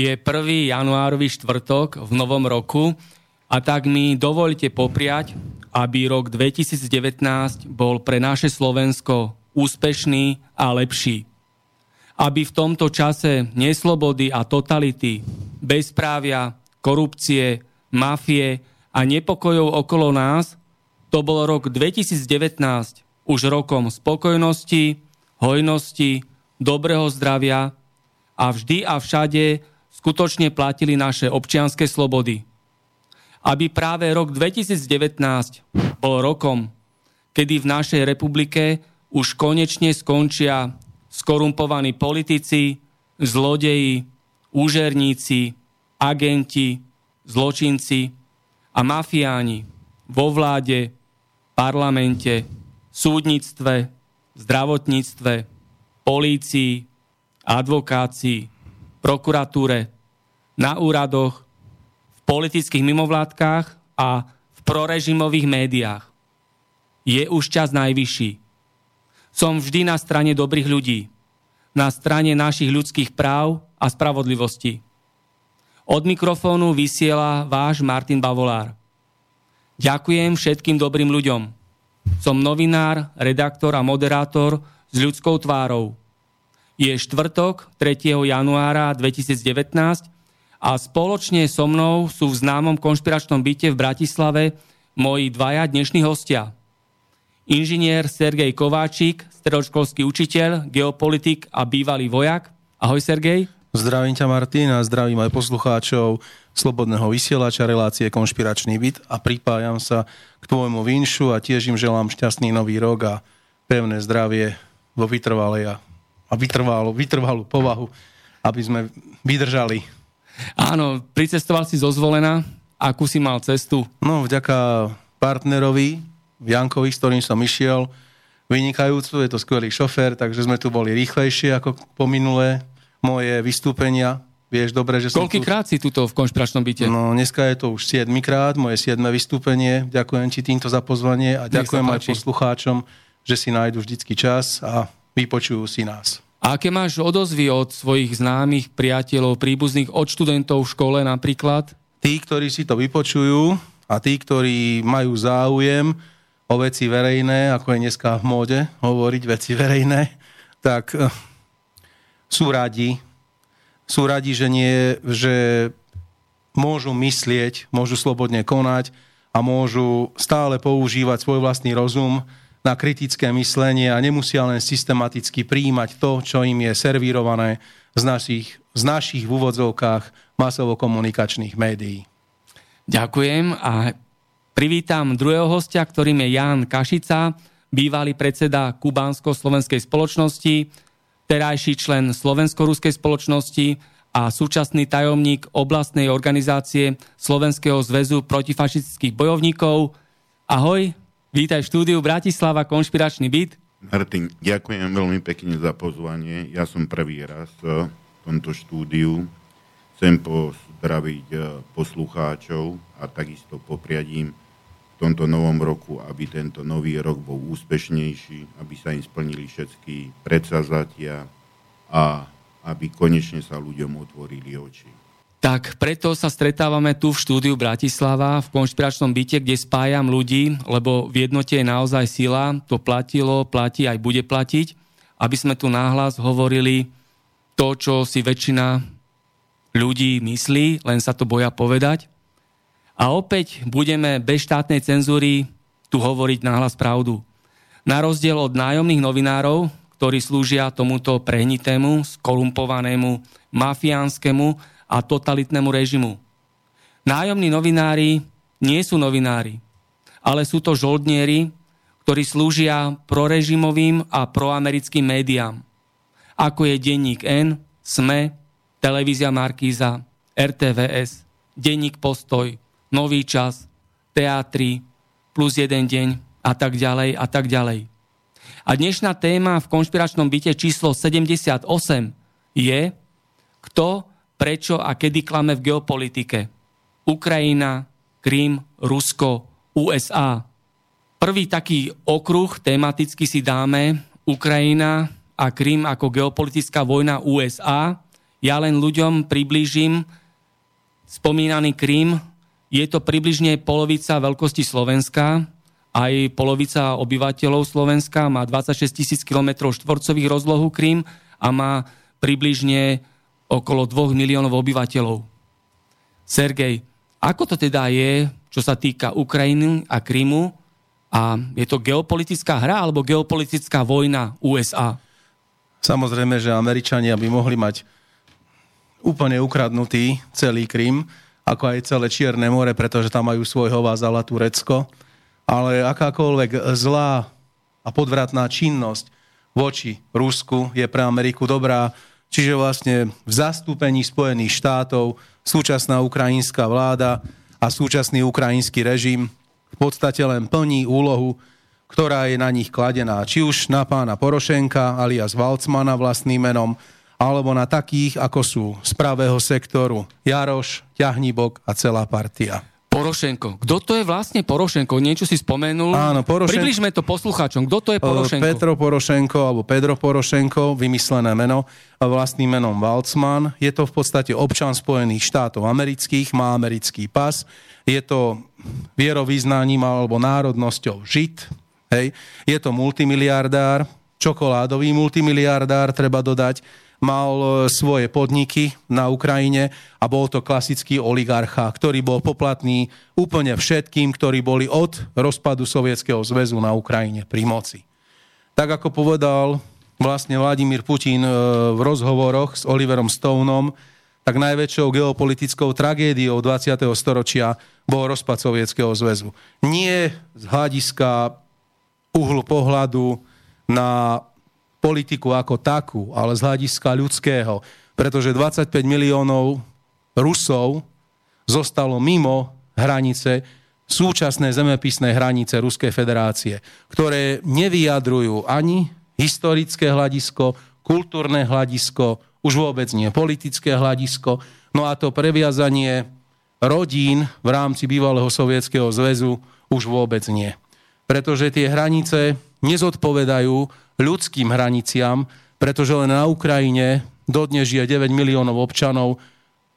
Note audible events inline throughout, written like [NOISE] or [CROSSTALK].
Je 1. januárový štvrtok v novom roku a tak mi dovolte popriať, aby rok 2019 bol pre naše Slovensko úspešný a lepší. Aby v tomto čase neslobody a totality, bezprávia, korupcie, mafie a nepokojov okolo nás, to bol rok 2019 už rokom spokojnosti, hojnosti, dobrého zdravia a vždy a všade skutočne platili naše občianske slobody. Aby práve rok 2019 bol rokom, kedy v našej republike už konečne skončia skorumpovaní politici, zlodeji, úžerníci, agenti, zločinci a mafiáni vo vláde, parlamente, súdnictve, zdravotníctve, polícii, advokácii, prokuratúre, na úradoch, v politických mimovládkach a v prorežimových médiách. Je už čas najvyšší. Som vždy na strane dobrých ľudí, na strane našich ľudských práv a spravodlivosti. Od mikrofónu vysiela váš Martin Bavolár. Ďakujem všetkým dobrým ľuďom. Som novinár, redaktor a moderátor s ľudskou tvárou je štvrtok 3. januára 2019 a spoločne so mnou sú v známom konšpiračnom byte v Bratislave moji dvaja dnešní hostia. Inžinier Sergej Kováčik, stredoškolský učiteľ, geopolitik a bývalý vojak. Ahoj Sergej. Zdravím ťa Martin a zdravím aj poslucháčov Slobodného vysielača relácie Konšpiračný byt a pripájam sa k tvojmu vinšu a tiež im želám šťastný nový rok a pevné zdravie vo vytrvalej a a vytrvalú, vytrvalú povahu, aby sme vydržali. Áno, pricestoval si zo zvolená. Akú si mal cestu? No, vďaka partnerovi, Jankovi, s ktorým som išiel, vynikajúcu, je to skvelý šofér, takže sme tu boli rýchlejšie ako po minulé moje vystúpenia. Vieš dobre, že som Koľkýkrát tu... si tuto v konšpiračnom byte? No, dneska je to už 7 krát, moje 7 vystúpenie. Ďakujem ti týmto za pozvanie a ďakujem aj poslucháčom, že si nájdu vždycky čas a vypočujú si nás. A aké máš odozvy od svojich známych, priateľov, príbuzných, od študentov v škole napríklad? Tí, ktorí si to vypočujú a tí, ktorí majú záujem o veci verejné, ako je dneska v móde hovoriť veci verejné, tak eh, sú radi. Sú radi, že, nie, že môžu myslieť, môžu slobodne konať a môžu stále používať svoj vlastný rozum, na kritické myslenie a nemusia len systematicky príjmať to, čo im je servírované z našich, z našich v úvodzovkách masovo-komunikačných médií. Ďakujem a privítam druhého hostia, ktorým je Jan Kašica, bývalý predseda Kubánsko-slovenskej spoločnosti, terajší člen Slovensko-ruskej spoločnosti a súčasný tajomník oblastnej organizácie Slovenského zväzu protifašistických bojovníkov. Ahoj, Vítaj v štúdiu Bratislava, konšpiračný byt. Martin, ďakujem veľmi pekne za pozvanie. Ja som prvý raz v tomto štúdiu. Chcem pozdraviť eh, poslucháčov a takisto popriadím tomto novom roku, aby tento nový rok bol úspešnejší, aby sa im splnili všetky predsazatia a aby konečne sa ľuďom otvorili oči. Tak preto sa stretávame tu v štúdiu Bratislava v konšpiračnom byte, kde spájam ľudí, lebo v jednote je naozaj sila, to platilo, platí aj bude platiť, aby sme tu náhlas hovorili to, čo si väčšina ľudí myslí, len sa to boja povedať. A opäť budeme bez štátnej cenzúry tu hovoriť náhlas pravdu. Na rozdiel od nájomných novinárov, ktorí slúžia tomuto prehnitému, skorumpovanému, mafiánskemu a totalitnému režimu. Nájomní novinári nie sú novinári, ale sú to žoldnieri, ktorí slúžia prorežimovým a proamerickým médiám, ako je denník N, SME, televízia Markíza, RTVS, denník Postoj, Nový čas, teatri, plus jeden deň a tak ďalej a tak ďalej. A dnešná téma v konšpiračnom byte číslo 78 je, kto, prečo a kedy klame v geopolitike. Ukrajina, Krím, Rusko, USA. Prvý taký okruh tematicky si dáme Ukrajina a Krím ako geopolitická vojna USA. Ja len ľuďom priblížim spomínaný Krím je to približne polovica veľkosti Slovenska, aj polovica obyvateľov Slovenska má 26 tisíc km štvorcových rozlohu Krím a má približne okolo 2 miliónov obyvateľov. Sergej, ako to teda je, čo sa týka Ukrajiny a Krymu? A je to geopolitická hra alebo geopolitická vojna USA? Samozrejme, že Američania by mohli mať úplne ukradnutý celý Krym, ako aj celé Čierne more, pretože tam majú svojho vázala Turecko. Ale akákoľvek zlá a podvratná činnosť voči Rusku je pre Ameriku dobrá. Čiže vlastne v zastúpení Spojených štátov súčasná ukrajinská vláda a súčasný ukrajinský režim v podstate len plní úlohu, ktorá je na nich kladená. Či už na pána Porošenka alias Valcmana vlastným menom, alebo na takých, ako sú z pravého sektoru Jaroš, Ťahnibok a celá partia. Porošenko. Kto to je vlastne Porošenko? Niečo si spomenul? Áno, Porošenko. Približme to poslucháčom. Kto to je Porošenko? Petro Porošenko alebo Pedro Porošenko, vymyslené meno, vlastným menom Waltzman. Je to v podstate občan Spojených štátov amerických, má americký pas. Je to vierovýznaním alebo národnosťou Žid. Hej. Je to multimiliardár, čokoládový multimiliardár, treba dodať mal e, svoje podniky na Ukrajine a bol to klasický oligarcha, ktorý bol poplatný úplne všetkým, ktorí boli od rozpadu Sovietskeho zväzu na Ukrajine pri moci. Tak ako povedal vlastne Vladimír Putin e, v rozhovoroch s Oliverom Stoneom, tak najväčšou geopolitickou tragédiou 20. storočia bol rozpad Sovietskeho zväzu. Nie z hľadiska uhlu pohľadu na politiku ako takú, ale z hľadiska ľudského. Pretože 25 miliónov Rusov zostalo mimo hranice súčasné zemepisné hranice Ruskej federácie, ktoré nevyjadrujú ani historické hľadisko, kultúrne hľadisko, už vôbec nie politické hľadisko. No a to previazanie rodín v rámci bývalého sovietského zväzu už vôbec nie. Pretože tie hranice nezodpovedajú ľudským hraniciam, pretože len na Ukrajine dodnes žije 9 miliónov občanov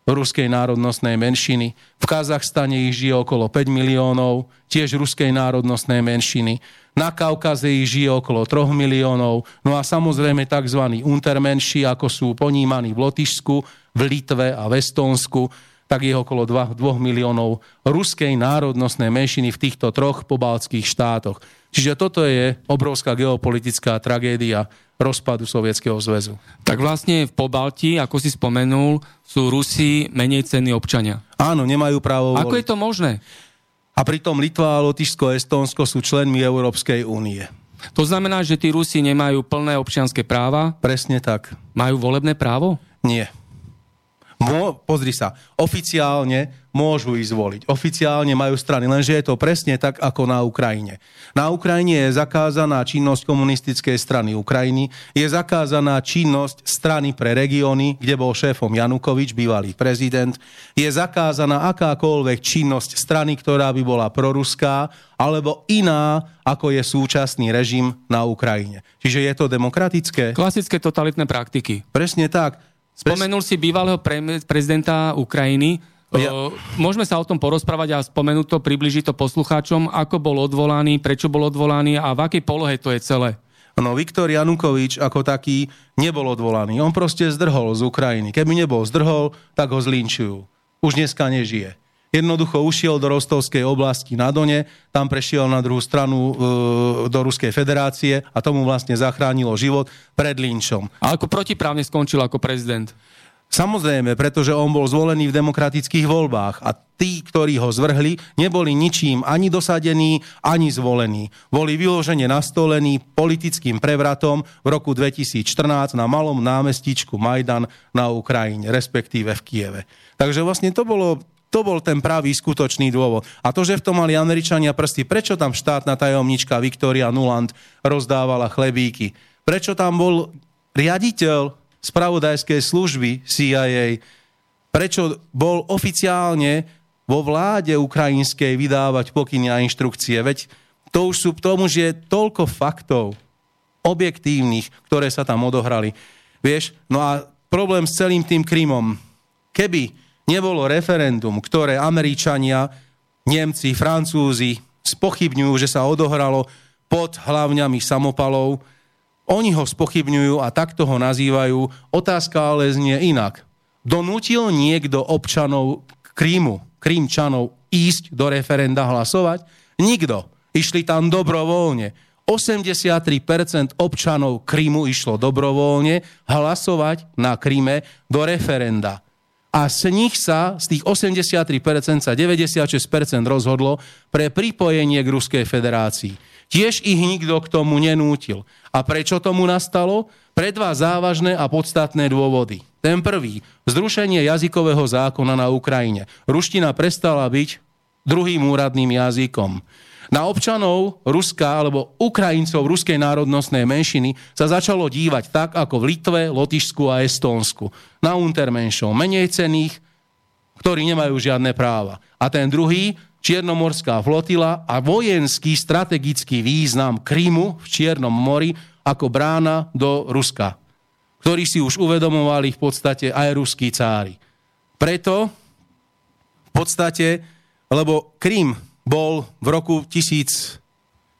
ruskej národnostnej menšiny. V Kazachstane ich žije okolo 5 miliónov, tiež ruskej národnostnej menšiny. Na Kaukaze ich žije okolo 3 miliónov. No a samozrejme tzv. untermenši, ako sú ponímaní v Lotyšsku, v Litve a v Estónsku, tak je okolo 2, 2 miliónov ruskej národnostnej menšiny v týchto troch pobaltských štátoch. Čiže toto je obrovská geopolitická tragédia rozpadu Sovietskeho zväzu. Tak vlastne v Pobalti, ako si spomenul, sú Rusi menej cenní občania. Áno, nemajú právo Ako je to možné? A pritom Litva, Lotyšsko, Estónsko sú členmi Európskej únie. To znamená, že tí Rusi nemajú plné občianské práva? Presne tak. Majú volebné právo? Nie. Mô, pozri sa, oficiálne môžu ísť voliť. Oficiálne majú strany, lenže je to presne tak, ako na Ukrajine. Na Ukrajine je zakázaná činnosť komunistickej strany Ukrajiny, je zakázaná činnosť strany pre regióny, kde bol šéfom Janukovič, bývalý prezident, je zakázaná akákoľvek činnosť strany, ktorá by bola proruská, alebo iná, ako je súčasný režim na Ukrajine. Čiže je to demokratické? Klasické totalitné praktiky. Presne tak. Spomenul si bývalého pre- prezidenta Ukrajiny. Ja. Môžeme sa o tom porozprávať a spomenúť to, približiť to poslucháčom, ako bol odvolaný, prečo bol odvolaný a v akej polohe to je celé. No, Viktor Janukovič ako taký nebol odvolaný. On proste zdrhol z Ukrajiny. Keby nebol zdrhol, tak ho zlinčujú. Už dneska nežije. Jednoducho ušiel do Rostovskej oblasti na Done, tam prešiel na druhú stranu e, do Ruskej federácie a tomu vlastne zachránilo život pred linčom. A ako protiprávne skončil ako prezident? Samozrejme, pretože on bol zvolený v demokratických voľbách a tí, ktorí ho zvrhli, neboli ničím ani dosadení, ani zvolení. Boli vyložene nastolení politickým prevratom v roku 2014 na malom námestičku Majdan na Ukrajine, respektíve v Kieve. Takže vlastne to bolo to bol ten pravý skutočný dôvod. A to, že v tom mali Američania prsty, prečo tam štátna tajomnička Viktoria Nuland rozdávala chlebíky? Prečo tam bol riaditeľ spravodajskej služby CIA? Prečo bol oficiálne vo vláde ukrajinskej vydávať pokyny a inštrukcie? Veď to už sú k tomu, že je toľko faktov objektívnych, ktoré sa tam odohrali. Vieš, no a problém s celým tým Krymom. Keby nebolo referendum, ktoré Američania, Nemci, Francúzi spochybňujú, že sa odohralo pod hlavňami samopalov. Oni ho spochybňujú a takto ho nazývajú. Otázka ale znie inak. Donútil niekto občanov Krímu, Krímčanov, ísť do referenda hlasovať? Nikto. Išli tam dobrovoľne. 83% občanov Krímu išlo dobrovoľne hlasovať na Kríme do referenda a z nich sa, z tých 83% sa 96% rozhodlo pre pripojenie k Ruskej federácii. Tiež ich nikto k tomu nenútil. A prečo tomu nastalo? Pre dva závažné a podstatné dôvody. Ten prvý, zrušenie jazykového zákona na Ukrajine. Ruština prestala byť druhým úradným jazykom. Na občanov Ruska alebo Ukrajincov ruskej národnostnej menšiny sa začalo dívať tak, ako v Litve, Lotyšsku a Estónsku. Na untermenšov menej cených, ktorí nemajú žiadne práva. A ten druhý, Čiernomorská flotila a vojenský strategický význam Krymu v Čiernom mori ako brána do Ruska, ktorí si už uvedomovali v podstate aj ruskí cári. Preto v podstate, lebo Krym bol v roku 1000,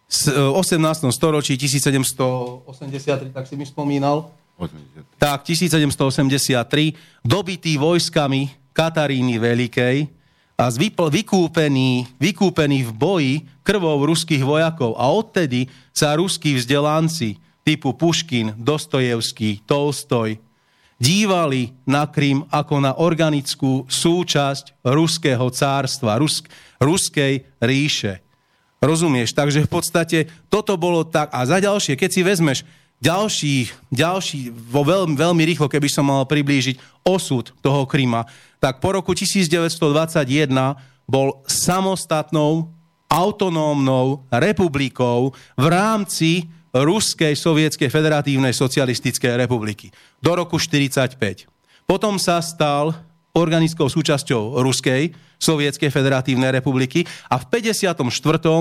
18. storočí 1783, tak si mi spomínal. 83. Tak, 1783, dobitý vojskami Kataríny Veľkej a vykúpený, vykúpený v boji krvou ruských vojakov. A odtedy sa ruskí vzdelanci typu Puškin, Dostojevský, Tolstoj dívali na Krym ako na organickú súčasť ruského cárstva, rusk, ruskej ríše. Rozumieš? Takže v podstate toto bolo tak. A za ďalšie, keď si vezmeš ďalší, ďalší vo veľmi, veľmi rýchlo, keby som mal priblížiť osud toho Kryma, tak po roku 1921 bol samostatnou autonómnou republikou v rámci Ruskej sovietskej federatívnej socialistickej republiky do roku 1945. Potom sa stal organickou súčasťou Ruskej sovietskej federatívnej republiky a v 54.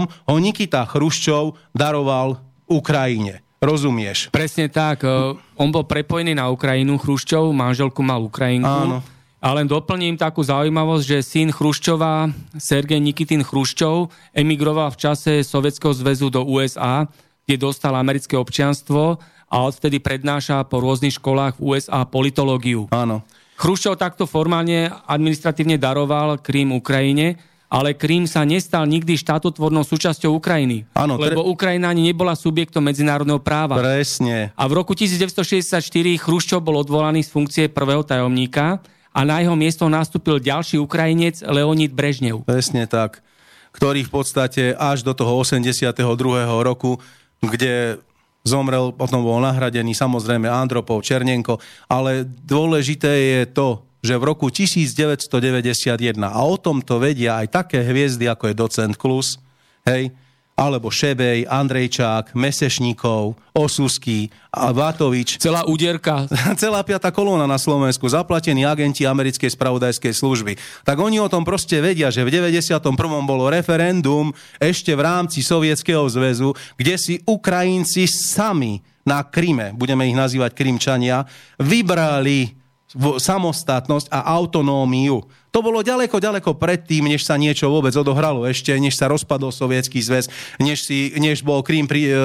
ho Nikita Chruščov daroval Ukrajine. Rozumieš? Presne tak. E, on bol prepojený na Ukrajinu, Chruščov, manželku mal Ukrajinku. Áno. A len doplním takú zaujímavosť, že syn Chruščova, Sergej Nikitin Chruščov, emigroval v čase Sovietskeho zväzu do USA kde dostal americké občianstvo a odvtedy prednáša po rôznych školách v USA politológiu. Áno. Chruščov takto formálne administratívne daroval Krím Ukrajine, ale Krím sa nestal nikdy štátotvornou súčasťou Ukrajiny. Áno, tre... Lebo Ukrajina ani nebola subjektom medzinárodného práva. Presne. A v roku 1964 Chruščov bol odvolaný z funkcie prvého tajomníka a na jeho miesto nastúpil ďalší Ukrajinec Leonid Brežnev. Presne tak. Ktorý v podstate až do toho 82. roku kde zomrel, potom bol nahradený samozrejme Andropov, Černenko, ale dôležité je to, že v roku 1991, a o tom to vedia aj také hviezdy, ako je docent Klus, hej, alebo Šebej, Andrejčák, Mesešníkov, Osusky, Vatovič. Celá úderka. [LAUGHS] Celá piata kolóna na Slovensku, zaplatení agenti americkej spravodajskej služby. Tak oni o tom proste vedia, že v 91. bolo referendum ešte v rámci Sovietskeho zväzu, kde si Ukrajinci sami na Kryme, budeme ich nazývať Krymčania, vybrali samostatnosť a autonómiu. To bolo ďaleko, ďaleko predtým, než sa niečo vôbec odohralo ešte, než sa rozpadol Sovietský zväz, než, si, než bol Krím pri, e,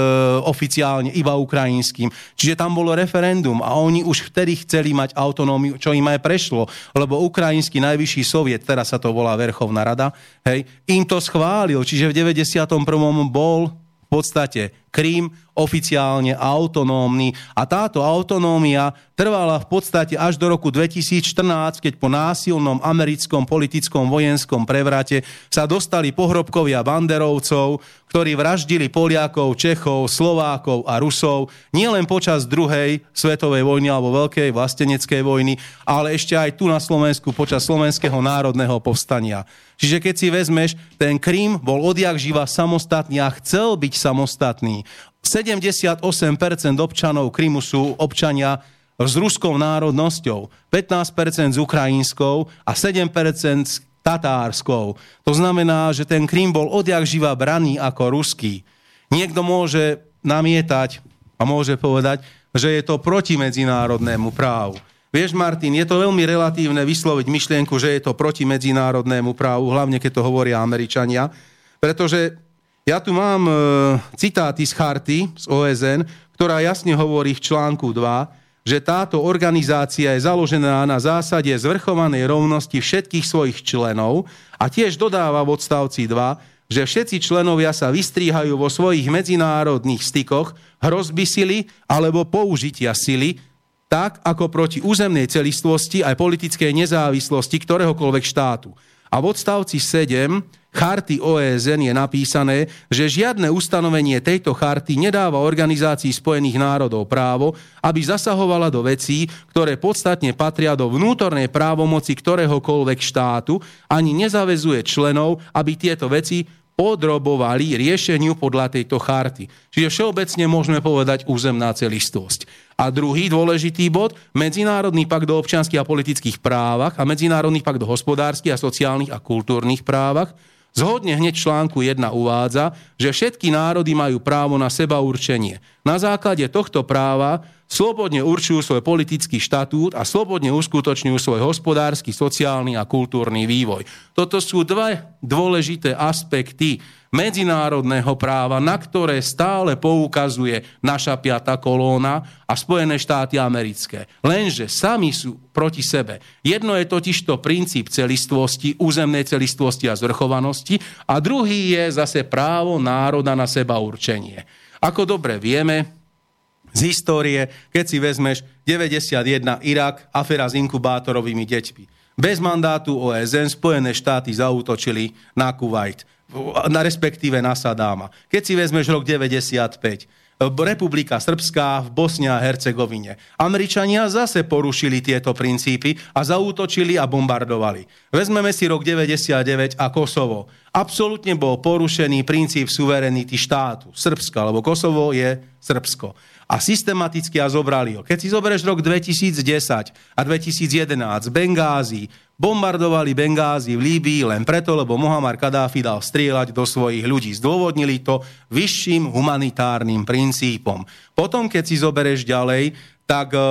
oficiálne iba ukrajinským. Čiže tam bolo referendum a oni už vtedy chceli mať autonómiu, čo im aj prešlo, lebo ukrajinský najvyšší soviet, teraz sa to volá Verchovná rada, hej, im to schválil, čiže v 91. bol v podstate Krím oficiálne autonómny a táto autonómia trvala v podstate až do roku 2014, keď po násilnom americkom politickom vojenskom prevrate sa dostali pohrobkovia banderovcov, ktorí vraždili Poliakov, Čechov, Slovákov a Rusov nielen počas druhej svetovej vojny alebo veľkej vlasteneckej vojny, ale ešte aj tu na Slovensku počas slovenského národného povstania. Čiže keď si vezmeš, ten Krím bol odjak živa samostatný a chcel byť samostatný. 78% občanov Krymu sú občania s ruskou národnosťou, 15% s ukrajinskou a 7% s tatárskou. To znamená, že ten Krym bol odjak živa braný ako ruský. Niekto môže namietať a môže povedať, že je to proti medzinárodnému právu. Vieš, Martin, je to veľmi relatívne vysloviť myšlienku, že je to proti medzinárodnému právu, hlavne keď to hovoria Američania, pretože ja tu mám e, citáty z charty z OSN, ktorá jasne hovorí v článku 2, že táto organizácia je založená na zásade zvrchovanej rovnosti všetkých svojich členov a tiež dodáva v odstavci 2, že všetci členovia sa vystríhajú vo svojich medzinárodných stykoch hrozby sily alebo použitia sily tak ako proti územnej celistvosti aj politickej nezávislosti ktoréhokoľvek štátu. A v odstavci 7 charty OSN je napísané, že žiadne ustanovenie tejto charty nedáva Organizácii spojených národov právo, aby zasahovala do vecí, ktoré podstatne patria do vnútornej právomoci ktoréhokoľvek štátu, ani nezavezuje členov, aby tieto veci podrobovali riešeniu podľa tejto charty. Čiže všeobecne môžeme povedať územná celistvosť. A druhý dôležitý bod, Medzinárodný pakt o občianských a politických právach a Medzinárodný pakt o hospodárskych a sociálnych a kultúrnych právach, Zhodne hneď článku 1 uvádza, že všetky národy majú právo na seba určenie. Na základe tohto práva slobodne určujú svoj politický štatút a slobodne uskutočňujú svoj hospodársky, sociálny a kultúrny vývoj. Toto sú dva dôležité aspekty medzinárodného práva, na ktoré stále poukazuje naša piata kolóna a Spojené štáty americké. Lenže sami sú proti sebe. Jedno je totiž to princíp celistvosti, územnej celistvosti a zvrchovanosti a druhý je zase právo národa na seba určenie. Ako dobre vieme, z histórie, keď si vezmeš 91 Irak, afera s inkubátorovými deťmi. Bez mandátu OSN Spojené štáty zautočili na Kuwait na respektíve na Sadáma. Keď si vezmeš rok 95, Republika Srbská v Bosne a Hercegovine. Američania zase porušili tieto princípy a zaútočili a bombardovali. Vezmeme si rok 99 a Kosovo. Absolutne bol porušený princíp suverenity štátu Srbska, lebo Kosovo je Srbsko. A systematicky a zobrali ho. Keď si zoberieš rok 2010 a 2011, Bengázi, Bombardovali Bengázi v Líbii len preto, lebo Mohammar Kadáfi dal strieľať do svojich ľudí. Zdôvodnili to vyšším humanitárnym princípom. Potom, keď si zoberieš ďalej, tak e,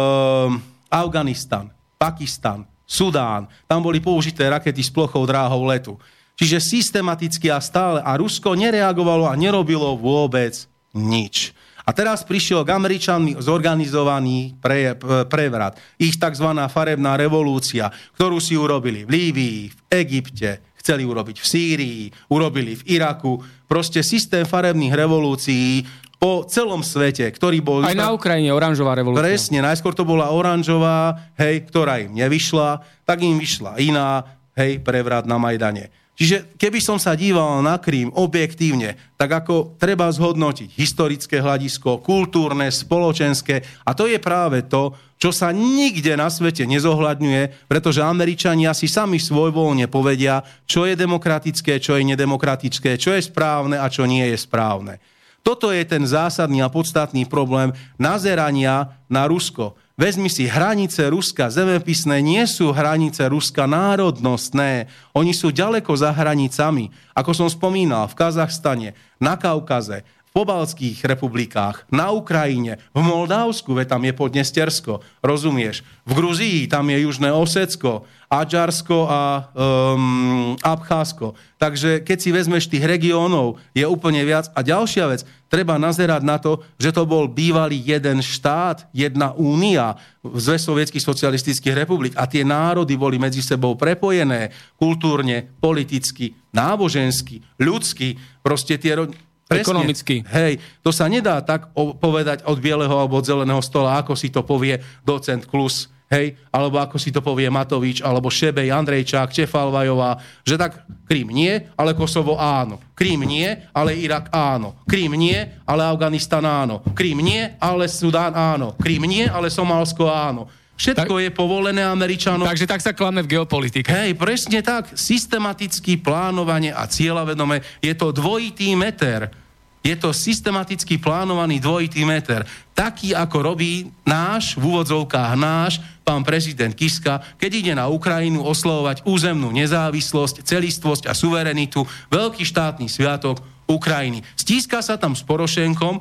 Afganistan, Pakistan, Sudán, tam boli použité rakety s plochou dráhou letu. Čiže systematicky a stále. A Rusko nereagovalo a nerobilo vôbec nič. A teraz prišiel k Američanmi zorganizovaný pre, prevrat. Ich tzv. farebná revolúcia, ktorú si urobili v Líbii, v Egypte, chceli urobiť v Sýrii, urobili v Iraku. Proste systém farebných revolúcií po celom svete, ktorý bol... Aj na Ukrajine oranžová revolúcia. Presne, najskôr to bola oranžová, hej, ktorá im nevyšla, tak im vyšla iná, hej, prevrat na Majdane. Čiže keby som sa díval na Krím objektívne, tak ako treba zhodnotiť historické hľadisko, kultúrne, spoločenské. A to je práve to, čo sa nikde na svete nezohľadňuje, pretože Američania si sami svojvoľne povedia, čo je demokratické, čo je nedemokratické, čo je správne a čo nie je správne. Toto je ten zásadný a podstatný problém nazerania na Rusko. Vezmi si, hranice Ruska zemepisné nie sú hranice Ruska národnostné. Oni sú ďaleko za hranicami. Ako som spomínal, v Kazachstane, na Kaukaze, pobalských republikách, na Ukrajine, v Moldavsku, veď tam je Podnestersko, rozumieš? V Gruzii tam je Južné Osecko, Aďarsko a um, Abcházsko. Takže keď si vezmeš tých regiónov, je úplne viac. A ďalšia vec, treba nazerať na to, že to bol bývalý jeden štát, jedna únia zve sovietských socialistických republik a tie národy boli medzi sebou prepojené kultúrne, politicky, nábožensky, ľudsky. Proste tie Presne. Ekonomicky. Hej, to sa nedá tak povedať od bieleho alebo od zeleného stola, ako si to povie docent Klus, hej, alebo ako si to povie Matovič, alebo Šebej, Andrejčák, Čefalvajová, že tak Krím nie, ale Kosovo áno. Krím nie, ale Irak áno. Krím nie, ale Afganistan áno. Krím nie, ale Sudán áno. Krím nie, ale Somálsko áno. Všetko tak, je povolené Američanom. Takže tak sa klame v geopolitike. Hej, presne tak. Systematické plánovanie a cieľavedome je to dvojitý meter. Je to systematicky plánovaný dvojitý meter. Taký, ako robí náš, v úvodzovkách náš, pán prezident Kiska, keď ide na Ukrajinu oslovovať územnú nezávislosť, celistvosť a suverenitu, veľký štátny sviatok Ukrajiny. Stíska sa tam s Porošenkom,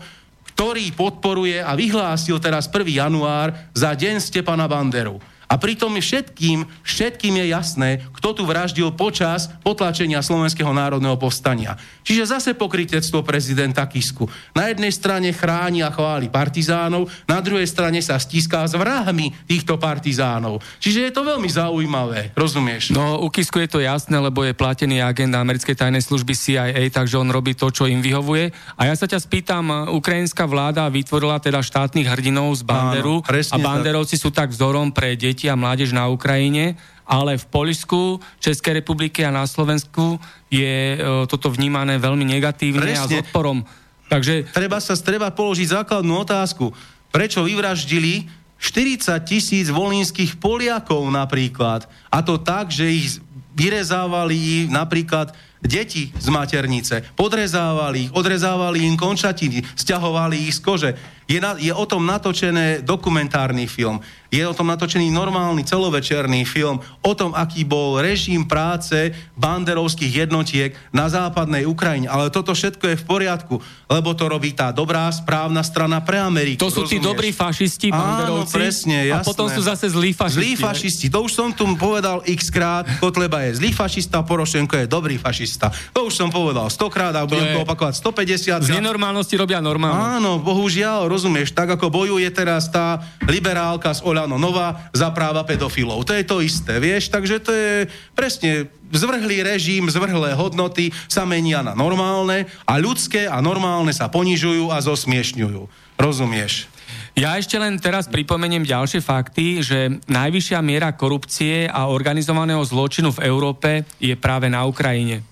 ktorý podporuje a vyhlásil teraz 1. január za deň Stepana Banderu. A pritom všetkým, všetkým je jasné, kto tu vraždil počas potlačenia Slovenského národného povstania. Čiže zase pokrytectvo prezidenta Kisku. Na jednej strane chráni a chváli partizánov, na druhej strane sa stíská s vrahmi týchto partizánov. Čiže je to veľmi zaujímavé, rozumieš? No, u Kisku je to jasné, lebo je platený agent americkej tajnej služby CIA, takže on robí to, čo im vyhovuje. A ja sa ťa spýtam, ukrajinská vláda vytvorila teda štátnych hrdinov z Banderu Áno, a Banderovci tak. sú tak vzorom pre deti deti a mládež na Ukrajine, ale v Poľsku, Českej republike a na Slovensku je e, toto vnímané veľmi negatívne Presne. a s odporom. Takže... Treba sa treba položiť základnú otázku. Prečo vyvraždili 40 tisíc volínskych Poliakov napríklad? A to tak, že ich vyrezávali napríklad deti z maternice, podrezávali ich, odrezávali im končatiny, stiahovali ich z kože. Je, na, je o tom natočené dokumentárny film. Je o tom natočený normálny celovečerný film o tom, aký bol režim práce banderovských jednotiek na západnej Ukrajine. Ale toto všetko je v poriadku, lebo to robí tá dobrá, správna strana pre Ameriku. To sú rozumieš? tí dobrí fašisti, banderovci. Áno, presne, jasné. A potom sú zase zlí fašisti. Zlí fašisti, to už som tu povedal x krát. Kotleba je zlý fašista, Porošenko je dobrý fašista. To už som povedal stokrát a budem to opakovať 150. Z nenormálnosti robia normálne. Áno, bohužiaľ, rozumieš, tak ako bojuje teraz tá liberálka z Olano Nova za práva pedofilov. To je to isté, vieš, takže to je presne zvrhlý režim, zvrhlé hodnoty sa menia na normálne a ľudské a normálne sa ponižujú a zosmiešňujú. Rozumieš? Ja ešte len teraz pripomeniem ďalšie fakty, že najvyššia miera korupcie a organizovaného zločinu v Európe je práve na Ukrajine.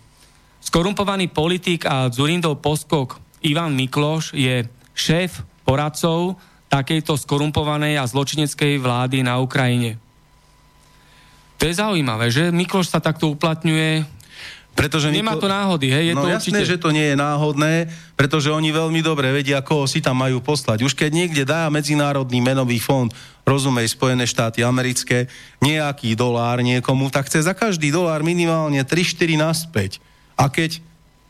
Skorumpovaný politik a Zurindov poskok Ivan Mikloš je šéf poradcov takejto skorumpovanej a zločineckej vlády na Ukrajine. To je zaujímavé, že Mikloš sa takto uplatňuje pretože Nemá to náhody, hej? Je no to jasné, určite... že to nie je náhodné, pretože oni veľmi dobre vedia, koho si tam majú poslať. Už keď niekde dá Medzinárodný menový fond, rozumej, Spojené štáty americké, nejaký dolár niekomu, tak chce za každý dolár minimálne 3-4 naspäť. A keď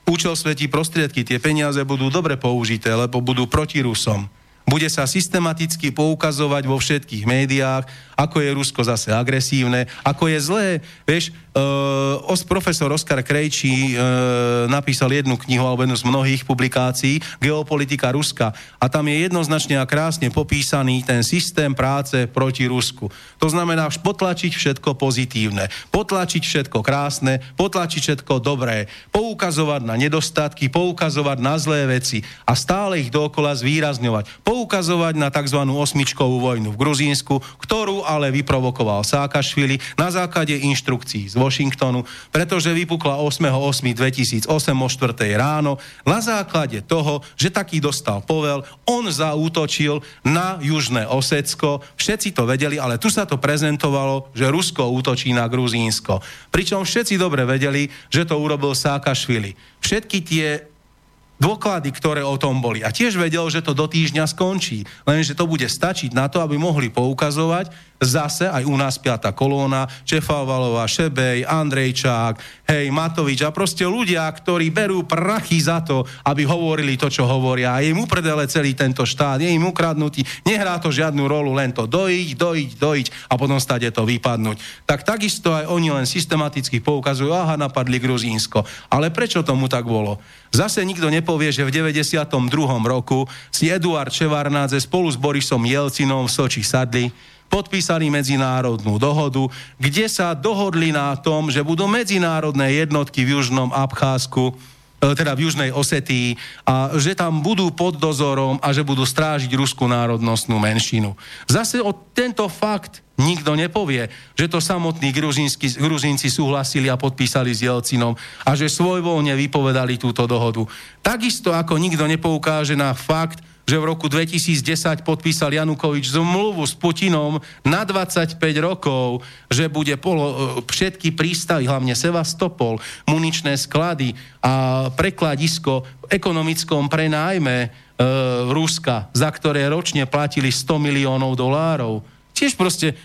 účel svetí prostriedky, tie peniaze budú dobre použité, lebo budú proti Rusom bude sa systematicky poukazovať vo všetkých médiách, ako je Rusko zase agresívne, ako je zlé. Vieš, uh, profesor Oskar Krejčí uh, napísal jednu knihu, alebo jednu z mnohých publikácií, Geopolitika Ruska. A tam je jednoznačne a krásne popísaný ten systém práce proti Rusku. To znamená potlačiť všetko pozitívne, potlačiť všetko krásne, potlačiť všetko dobré, poukazovať na nedostatky, poukazovať na zlé veci a stále ich dokola zvýrazňovať poukazovať na tzv. osmičkovú vojnu v Gruzínsku, ktorú ale vyprovokoval Sákašvili na základe inštrukcií z Washingtonu, pretože vypukla 8.8.2008 o 4. ráno na základe toho, že taký dostal povel, on zaútočil na Južné Osecko, všetci to vedeli, ale tu sa to prezentovalo, že Rusko útočí na Gruzínsko. Pričom všetci dobre vedeli, že to urobil Sákašvili. Všetky tie dôklady, ktoré o tom boli. A tiež vedel, že to do týždňa skončí. Lenže to bude stačiť na to, aby mohli poukazovať, zase aj u nás piata kolóna, Čefalvalová, Šebej, Andrejčák, hej, Matovič a proste ľudia, ktorí berú prachy za to, aby hovorili to, čo hovoria. A je im uprdele celý tento štát, je im ukradnutý, nehrá to žiadnu rolu, len to dojiť, dojiť, dojiť a potom stade to vypadnúť. Tak takisto aj oni len systematicky poukazujú, aha, napadli Gruzínsko. Ale prečo tomu tak bolo? Zase nikto nepovie, že v 92. roku si Eduard Čevarnádze spolu s Borisom Jelcinom v Soči sadli podpísali medzinárodnú dohodu, kde sa dohodli na tom, že budú medzinárodné jednotky v Južnom Abcházsku, e, teda v Južnej Osetii, a že tam budú pod dozorom a že budú strážiť ruskú národnostnú menšinu. Zase o tento fakt nikto nepovie, že to samotní Gruzínci súhlasili a podpísali s Jelcinom a že svojvoľne vypovedali túto dohodu. Takisto ako nikto nepoukáže na fakt, že v roku 2010 podpísal Janukovič zmluvu s Putinom na 25 rokov, že bude polo, e, všetky prístavy, hlavne Sevastopol, muničné sklady a prekladisko v ekonomickom prenájme e, Ruska, za ktoré ročne platili 100 miliónov dolárov. Tiež proste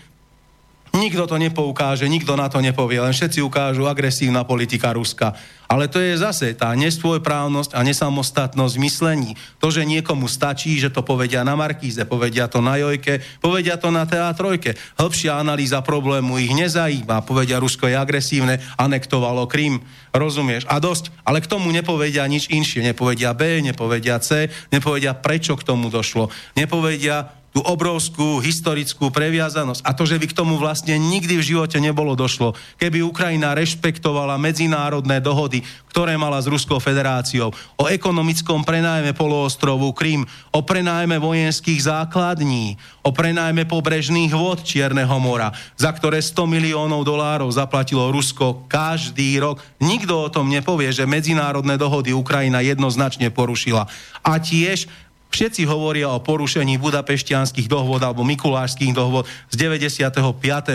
Nikto to nepoukáže, nikto na to nepovie, len všetci ukážu agresívna politika Ruska. Ale to je zase tá nesvojprávnosť a nesamostatnosť myslení. To, že niekomu stačí, že to povedia na Markíze, povedia to na Jojke, povedia to na TA3. Hĺbšia analýza problému ich nezajíma. Povedia, Rusko je agresívne, anektovalo Krym. Rozumieš? A dosť. Ale k tomu nepovedia nič inšie. Nepovedia B, nepovedia C, nepovedia prečo k tomu došlo. Nepovedia, tú obrovskú historickú previazanosť a to, že by k tomu vlastne nikdy v živote nebolo došlo, keby Ukrajina rešpektovala medzinárodné dohody, ktoré mala s Ruskou federáciou, o ekonomickom prenájme poloostrovu Krym, o prenájme vojenských základní, o prenájme pobrežných vod Čierneho mora, za ktoré 100 miliónov dolárov zaplatilo Rusko každý rok. Nikto o tom nepovie, že medzinárodné dohody Ukrajina jednoznačne porušila. A tiež Všetci hovoria o porušení budapešťanských dohôd alebo mikulášských dohôd z 95.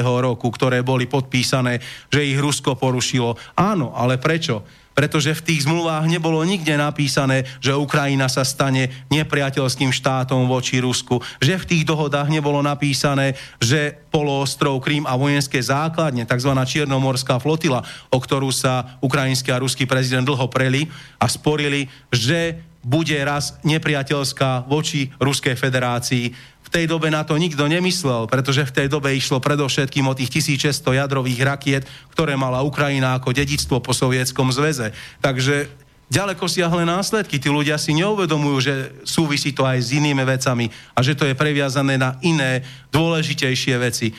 roku, ktoré boli podpísané, že ich Rusko porušilo. Áno, ale prečo? Pretože v tých zmluvách nebolo nikde napísané, že Ukrajina sa stane nepriateľským štátom voči Rusku. Že v tých dohodách nebolo napísané, že poloostrov Krím a vojenské základne, tzv. Čiernomorská flotila, o ktorú sa ukrajinský a ruský prezident dlho preli a sporili, že bude raz nepriateľská voči Ruskej federácii. V tej dobe na to nikto nemyslel, pretože v tej dobe išlo predovšetkým o tých 1600 jadrových rakiet, ktoré mala Ukrajina ako dedictvo po Sovietskom zväze. Takže ďaleko siahle následky. Tí ľudia si neuvedomujú, že súvisí to aj s inými vecami a že to je previazané na iné, dôležitejšie veci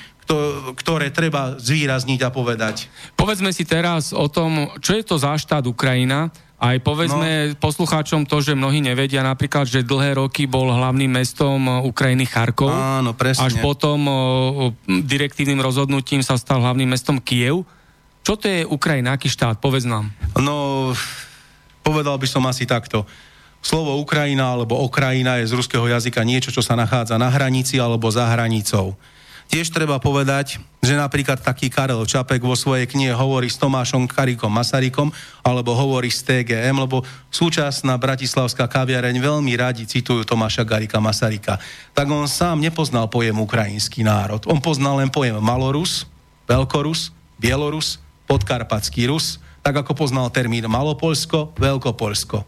ktoré treba zvýrazniť a povedať. Povedzme si teraz o tom, čo je to za štát Ukrajina aj povedzme no. poslucháčom to, že mnohí nevedia napríklad, že dlhé roky bol hlavným mestom e, Ukrajiny Charkov. Áno, presne. Až potom o, o, direktívnym rozhodnutím sa stal hlavným mestom Kiev. Čo to je Ukrajina, aký štát? Povedz nám. No, povedal by som asi takto. Slovo Ukrajina alebo Okrajina je z ruského jazyka niečo, čo sa nachádza na hranici alebo za hranicou. Tiež treba povedať, že napríklad taký Karel Čapek vo svojej knihe hovorí s Tomášom Karikom Masarykom, alebo hovorí s TGM, lebo súčasná bratislavská kaviareň veľmi radi citujú Tomáša Garika Masaryka. Tak on sám nepoznal pojem ukrajinský národ. On poznal len pojem Malorus, Veľkorus, Bielorus, Podkarpatský Rus, tak ako poznal termín Malopolsko, Veľkopolsko.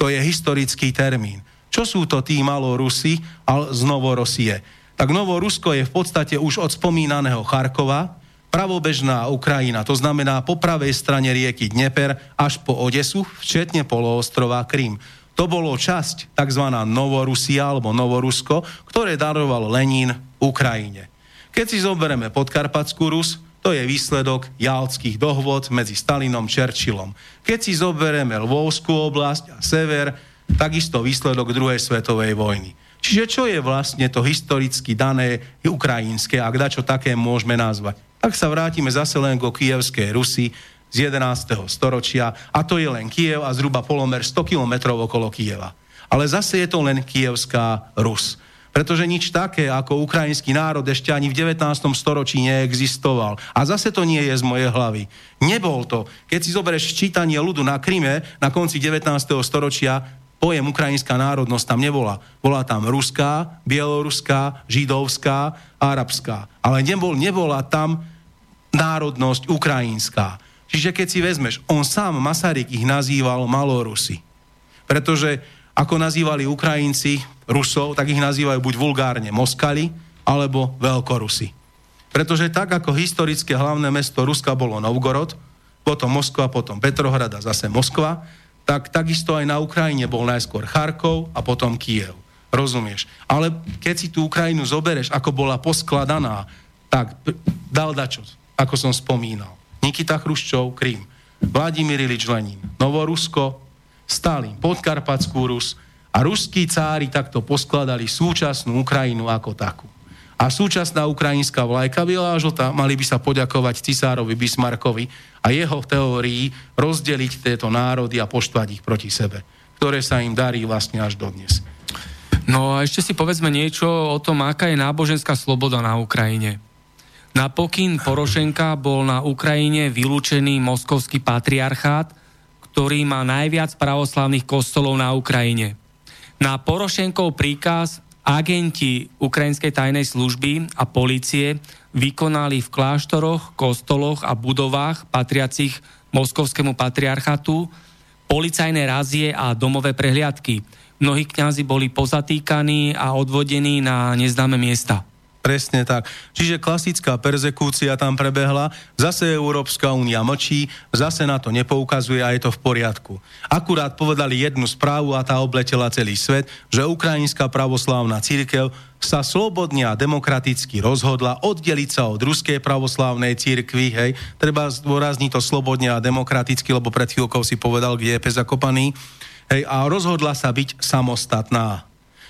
To je historický termín. Čo sú to tí Malorusi z Novorosie? Tak Novorusko je v podstate už od spomínaného Charkova, pravobežná Ukrajina, to znamená po pravej strane rieky Dneper až po Odesu, včetne poloostrova Krym. To bolo časť tzv. Novorusia alebo Novorusko, ktoré daroval Lenín Ukrajine. Keď si zoberieme podkarpatskú Rus, to je výsledok jalckých dohôd medzi Stalinom Čerčilom. Keď si zoberieme Lvovskú oblasť a sever, takisto výsledok druhej svetovej vojny. Čiže čo je vlastne to historicky dané ukrajinské, ak čo také môžeme nazvať? Ak sa vrátime zase len go kievskej Rusy z 11. storočia, a to je len Kiev a zhruba polomer 100 kilometrov okolo Kieva. Ale zase je to len kievská Rus pretože nič také ako ukrajinský národ ešte ani v 19. storočí neexistoval. A zase to nie je z mojej hlavy. Nebol to. Keď si zoberieš čítanie ľudu na Kryme na konci 19. storočia, pojem ukrajinská národnosť tam nebola. Bola tam ruská, bieloruská, židovská, arabská. Ale nebol, nebola tam národnosť ukrajinská. Čiže keď si vezmeš, on sám, Masaryk, ich nazýval Malorusy. Pretože ako nazývali Ukrajinci Rusov, tak ich nazývajú buď vulgárne Moskali, alebo Veľkorusy. Pretože tak ako historické hlavné mesto Ruska bolo Novgorod, potom Moskva, potom Petrohrad a zase Moskva, tak takisto aj na Ukrajine bol najskôr Charkov a potom Kiev. Rozumieš? Ale keď si tú Ukrajinu zobereš, ako bola poskladaná, tak dal dačo, ako som spomínal. Nikita Chruščov, Krím. Vladimír Ilič Lenin, Novorusko, Stalin, Podkarpatskú Rus, a ruskí cári takto poskladali súčasnú Ukrajinu ako takú. A súčasná ukrajinská vlajka biela a žltá mali by sa poďakovať cisárovi Bismarckovi a jeho teórii rozdeliť tieto národy a poštvať ich proti sebe, ktoré sa im darí vlastne až dodnes. No a ešte si povedzme niečo o tom, aká je náboženská sloboda na Ukrajine. Na pokyn Porošenka bol na Ukrajine vylúčený moskovský patriarchát, ktorý má najviac pravoslavných kostolov na Ukrajine. Na Porošenkov príkaz agenti ukrajinskej tajnej služby a policie vykonali v kláštoroch, kostoloch a budovách patriacich moskovskému patriarchatu policajné razie a domové prehliadky. Mnohí kňazi boli pozatýkaní a odvodení na neznáme miesta. Presne tak. Čiže klasická perzekúcia tam prebehla, zase Európska únia mlčí, zase na to nepoukazuje a je to v poriadku. Akurát povedali jednu správu a tá obletela celý svet, že Ukrajinská pravoslávna církev sa slobodne a demokraticky rozhodla oddeliť sa od ruskej pravoslávnej církvy, hej, treba zdôrazniť to slobodne a demokraticky, lebo pred chvíľkou si povedal, kde je pes zakopaný, hej, a rozhodla sa byť samostatná.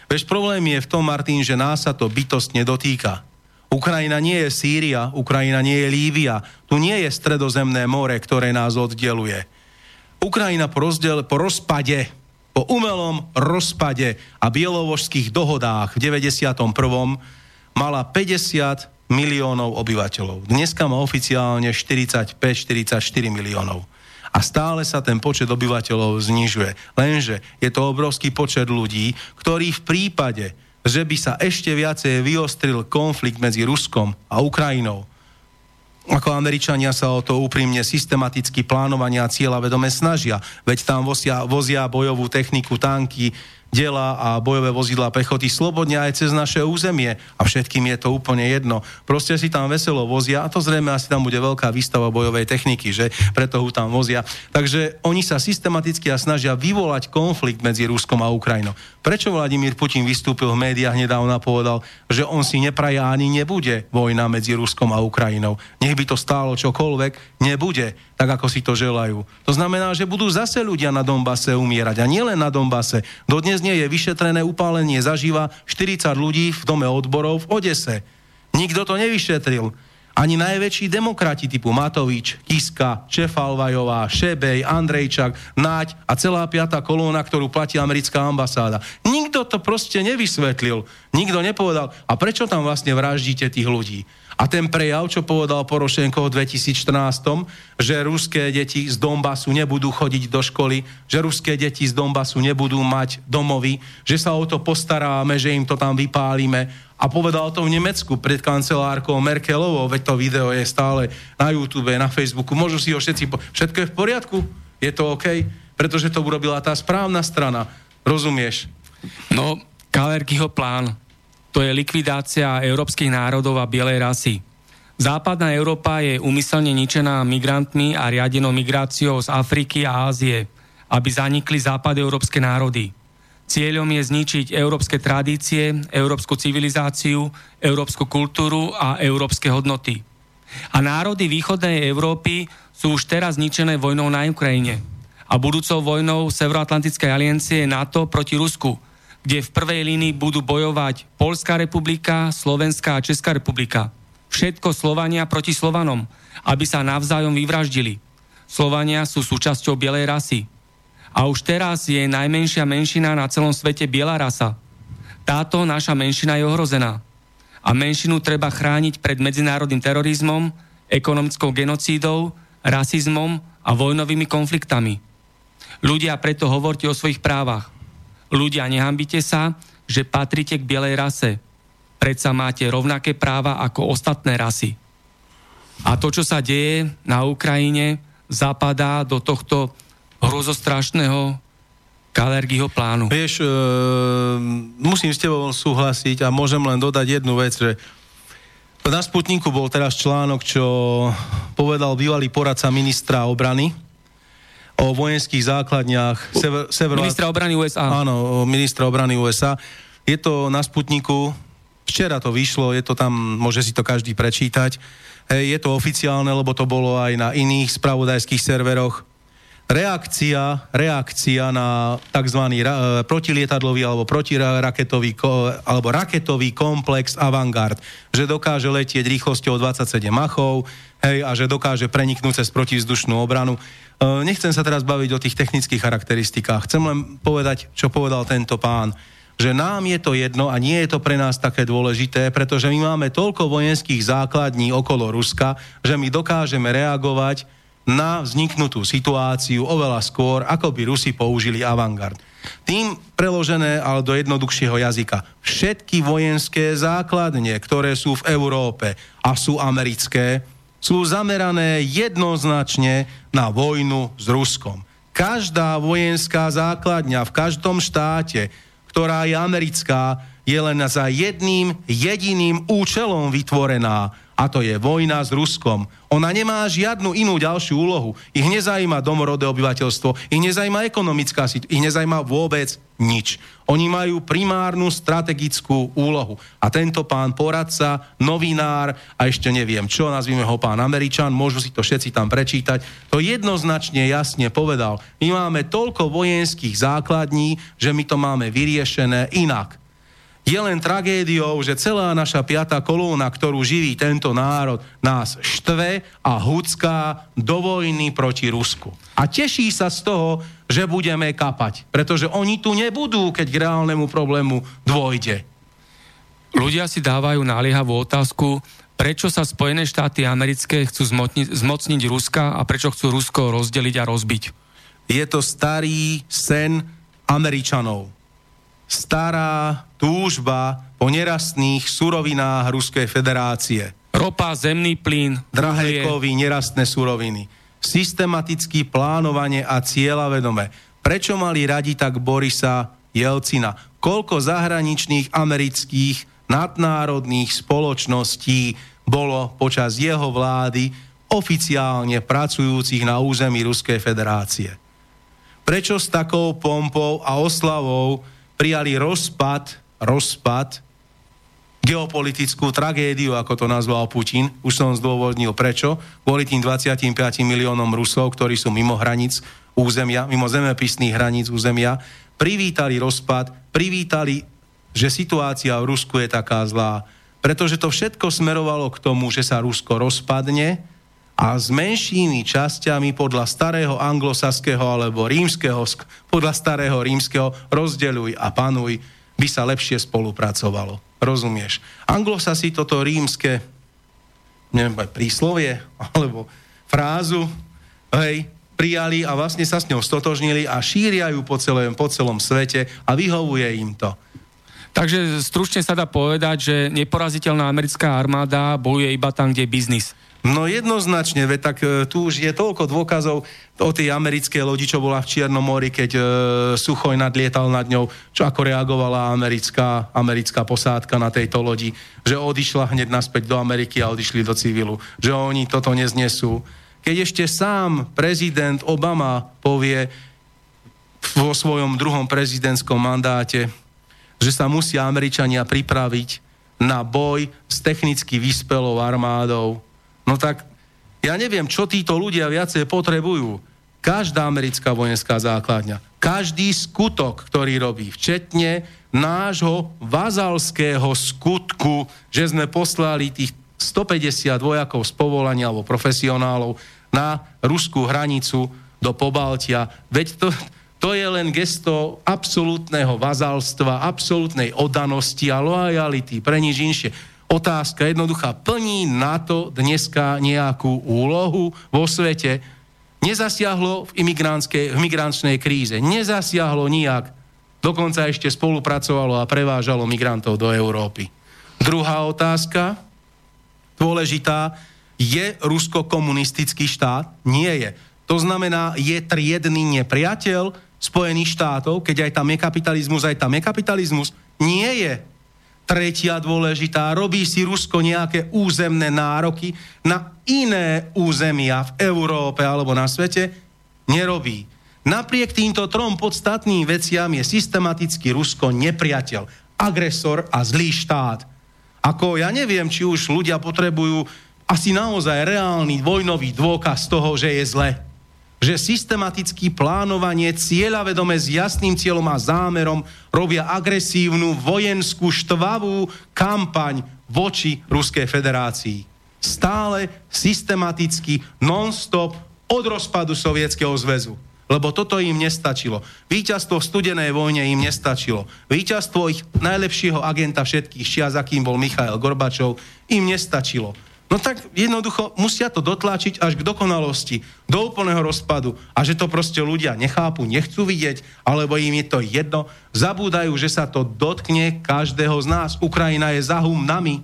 Veď problém je v tom, Martin, že nás sa to bytostne dotýka. Ukrajina nie je Sýria, Ukrajina nie je Lívia, tu nie je stredozemné more, ktoré nás oddeluje. Ukrajina po, rozdiel, po rozpade, po umelom rozpade a bielovožských dohodách v 91. mala 50 miliónov obyvateľov. Dneska má oficiálne 45-44 miliónov a stále sa ten počet obyvateľov znižuje. Lenže je to obrovský počet ľudí, ktorí v prípade, že by sa ešte viacej vyostril konflikt medzi Ruskom a Ukrajinou, ako Američania sa o to úprimne systematicky plánovania cieľa vedome snažia. Veď tam vozia, vozia bojovú techniku, tanky, diela a bojové vozidla pechoty slobodne aj cez naše územie a všetkým je to úplne jedno. Proste si tam veselo vozia a to zrejme asi tam bude veľká výstava bojovej techniky, že preto ho tam vozia. Takže oni sa systematicky a snažia vyvolať konflikt medzi Ruskom a Ukrajinou. Prečo Vladimír Putin vystúpil v médiách nedávno a povedal, že on si nepraje ani nebude vojna medzi Ruskom a Ukrajinou. Nech by to stálo čokoľvek, nebude tak ako si to želajú. To znamená, že budú zase ľudia na Dombase umierať. A nielen na Dombase. Dodnes nie je vyšetrené upálenie zažíva 40 ľudí v dome odborov v Odese. Nikto to nevyšetril. Ani najväčší demokrati typu Matovič, Kiska, Čefalvajová, Šebej, Andrejčak, Naď a celá piata kolóna, ktorú platí americká ambasáda. Nikto to proste nevysvetlil. Nikto nepovedal, a prečo tam vlastne vraždíte tých ľudí? A ten prejav, čo povedal Porošenko v 2014, že ruské deti z Donbasu nebudú chodiť do školy, že ruské deti z Donbasu nebudú mať domovy, že sa o to postaráme, že im to tam vypálime. A povedal to v Nemecku pred kancelárkou Merkelovou, veď to video je stále na YouTube, na Facebooku, môžu si ho všetci... Po... Všetko je v poriadku? Je to OK? Pretože to urobila tá správna strana. Rozumieš? No, Kalerkyho plán to je likvidácia európskych národov a bielej rasy. Západná Európa je umyselne ničená migrantmi a riadenou migráciou z Afriky a Ázie, aby zanikli západ európske národy. Cieľom je zničiť európske tradície, európsku civilizáciu, európsku kultúru a európske hodnoty. A národy východnej Európy sú už teraz zničené vojnou na Ukrajine a budúcou vojnou Severoatlantickej aliancie NATO proti Rusku – kde v prvej línii budú bojovať Polská republika, Slovenská a Česká republika. Všetko Slovania proti Slovanom, aby sa navzájom vyvraždili. Slovania sú súčasťou bielej rasy. A už teraz je najmenšia menšina na celom svete biela rasa. Táto naša menšina je ohrozená. A menšinu treba chrániť pred medzinárodným terorizmom, ekonomickou genocídou, rasizmom a vojnovými konfliktami. Ľudia preto hovorte o svojich právach. Ľudia, nehambite sa, že patrite k bielej rase. Predsa máte rovnaké práva ako ostatné rasy. A to, čo sa deje na Ukrajine, zapadá do tohto hrozostrašného Kalergyho plánu. Vieš, e, musím s tebou súhlasiť a môžem len dodať jednu vec, že na Sputniku bol teraz článok, čo povedal bývalý poradca ministra obrany, o vojenských základniach sever, sever, Ministra obrany USA. Áno, ministra obrany USA. Je to na Sputniku, včera to vyšlo, je to tam, môže si to každý prečítať. Je to oficiálne, lebo to bolo aj na iných spravodajských serveroch. Reakcia, reakcia na tzv. Ra, e, protilietadlový alebo protiraketový alebo raketový komplex Avangard, že dokáže letieť rýchlosťou 27 machov, hej, a že dokáže preniknúť cez protivzdušnú obranu. E, nechcem sa teraz baviť o tých technických charakteristikách. Chcem len povedať, čo povedal tento pán že nám je to jedno a nie je to pre nás také dôležité, pretože my máme toľko vojenských základní okolo Ruska, že my dokážeme reagovať na vzniknutú situáciu oveľa skôr, ako by Rusi použili avantgard. Tým preložené ale do jednoduchšieho jazyka. Všetky vojenské základne, ktoré sú v Európe a sú americké, sú zamerané jednoznačne na vojnu s Ruskom. Každá vojenská základňa v každom štáte, ktorá je americká, je len za jedným jediným účelom vytvorená a to je vojna s Ruskom. Ona nemá žiadnu inú ďalšiu úlohu. Ich nezajíma domorodé obyvateľstvo, ich nezajíma ekonomická situácia, ich nezajíma vôbec nič. Oni majú primárnu strategickú úlohu. A tento pán poradca, novinár a ešte neviem čo, nazvime ho pán Američan, môžu si to všetci tam prečítať, to jednoznačne jasne povedal. My máme toľko vojenských základní, že my to máme vyriešené inak je len tragédiou, že celá naša piatá kolóna, ktorú živí tento národ, nás štve a hucká do vojny proti Rusku. A teší sa z toho, že budeme kapať, pretože oni tu nebudú, keď k reálnemu problému dôjde. Ľudia si dávajú naliehavú otázku, prečo sa Spojené štáty americké chcú zmocniť, zmocniť Ruska a prečo chcú Rusko rozdeliť a rozbiť. Je to starý sen Američanov stará túžba po nerastných surovinách Ruskej federácie. Ropa, zemný plyn. Drahé kovy, nerastné suroviny. Systematické plánovanie a cieľa vedome. Prečo mali radi tak Borisa Jelcina? Koľko zahraničných amerických nadnárodných spoločností bolo počas jeho vlády oficiálne pracujúcich na území Ruskej federácie? Prečo s takou pompou a oslavou prijali rozpad, rozpad, geopolitickú tragédiu, ako to nazval Putin. Už som zdôvodnil prečo. Kvôli tým 25 miliónom Rusov, ktorí sú mimo hranic územia, mimo zemepisných hraníc územia, privítali rozpad, privítali, že situácia v Rusku je taká zlá. Pretože to všetko smerovalo k tomu, že sa Rusko rozpadne, a s menšími časťami podľa starého anglosaského alebo rímskeho, podľa starého rímskeho rozdeľuj a panuj, by sa lepšie spolupracovalo. Rozumieš? Anglosasi toto rímske, neviem, príslovie [LAUGHS] alebo frázu, hej, prijali a vlastne sa s ňou stotožnili a šíria ju po celom, po celom svete a vyhovuje im to. Takže stručne sa dá povedať, že neporaziteľná americká armáda bojuje iba tam, kde je biznis. No jednoznačne, veď tak e, tu už je toľko dôkazov o tej americkej lodi, čo bola v Čiernom mori, keď e, Suchoj nadlietal nad ňou, čo ako reagovala americká, americká posádka na tejto lodi, že odišla hneď naspäť do Ameriky a odišli do civilu, že oni toto neznesú. Keď ešte sám prezident Obama povie vo svojom druhom prezidentskom mandáte, že sa musia Američania pripraviť na boj s technicky vyspelou armádou, No tak ja neviem, čo títo ľudia viacej potrebujú. Každá americká vojenská základňa, každý skutok, ktorý robí, včetne nášho vazalského skutku, že sme poslali tých 150 vojakov z povolania alebo profesionálov na ruskú hranicu do Pobaltia. Veď to, to je len gesto absolútneho vazalstva, absolútnej oddanosti a lojality pre nič inšie. Otázka jednoduchá, plní NATO dneska nejakú úlohu vo svete? Nezasiahlo v, v migrančnej kríze, nezasiahlo nijak, dokonca ešte spolupracovalo a prevážalo migrantov do Európy. Druhá otázka, dôležitá, je Rusko komunistický štát? Nie je. To znamená, je triedný nepriateľ Spojených štátov, keď aj tam je kapitalizmus, aj tam je kapitalizmus? Nie je. Tretia dôležitá, robí si Rusko nejaké územné nároky na iné územia v Európe alebo na svete? Nerobí. Napriek týmto trom podstatným veciam je systematicky Rusko nepriateľ, agresor a zlý štát. Ako ja neviem, či už ľudia potrebujú asi naozaj reálny vojnový dôkaz toho, že je zle že systematicky plánovanie cieľavedome s jasným cieľom a zámerom robia agresívnu vojenskú štvavú kampaň voči Ruskej federácii. Stále systematicky, non-stop od rozpadu Sovietskeho zväzu. Lebo toto im nestačilo. Výťazstvo v studenej vojne im nestačilo. Výťazstvo ich najlepšieho agenta všetkých čias, akým bol Michail Gorbačov, im nestačilo. No tak jednoducho musia to dotlačiť až k dokonalosti, do úplného rozpadu. A že to proste ľudia nechápu, nechcú vidieť, alebo im je to jedno, zabúdajú, že sa to dotkne každého z nás. Ukrajina je za nami.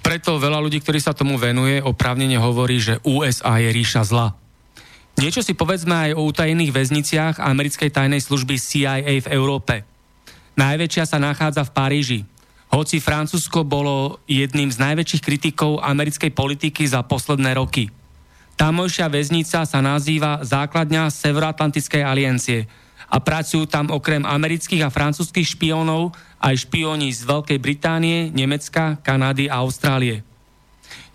Preto veľa ľudí, ktorí sa tomu venuje, oprávnene hovorí, že USA je ríša zla. Niečo si povedzme aj o utajených väzniciach americkej tajnej služby CIA v Európe. Najväčšia sa nachádza v Paríži, hoci Francúzsko bolo jedným z najväčších kritikov americkej politiky za posledné roky. Tamojšia väznica sa nazýva Základňa Severoatlantickej aliancie a pracujú tam okrem amerických a francúzských špiónov aj špióni z Veľkej Británie, Nemecka, Kanady a Austrálie.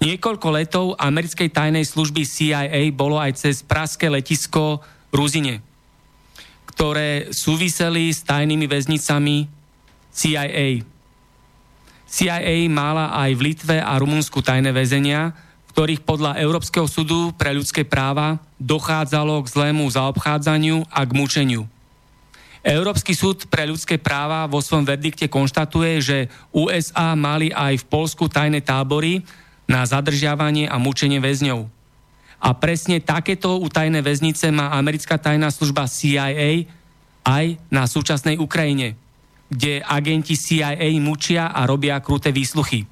Niekoľko letov americkej tajnej služby CIA bolo aj cez praské letisko Ruzine, ktoré súviseli s tajnými väznicami CIA. CIA mala aj v Litve a Rumunsku tajné väzenia, v ktorých podľa Európskeho súdu pre ľudské práva dochádzalo k zlému zaobchádzaniu a k mučeniu. Európsky súd pre ľudské práva vo svojom verdikte konštatuje, že USA mali aj v Polsku tajné tábory na zadržiavanie a mučenie väzňov. A presne takéto utajné väznice má americká tajná služba CIA aj na súčasnej Ukrajine kde agenti CIA mučia a robia kruté výsluchy.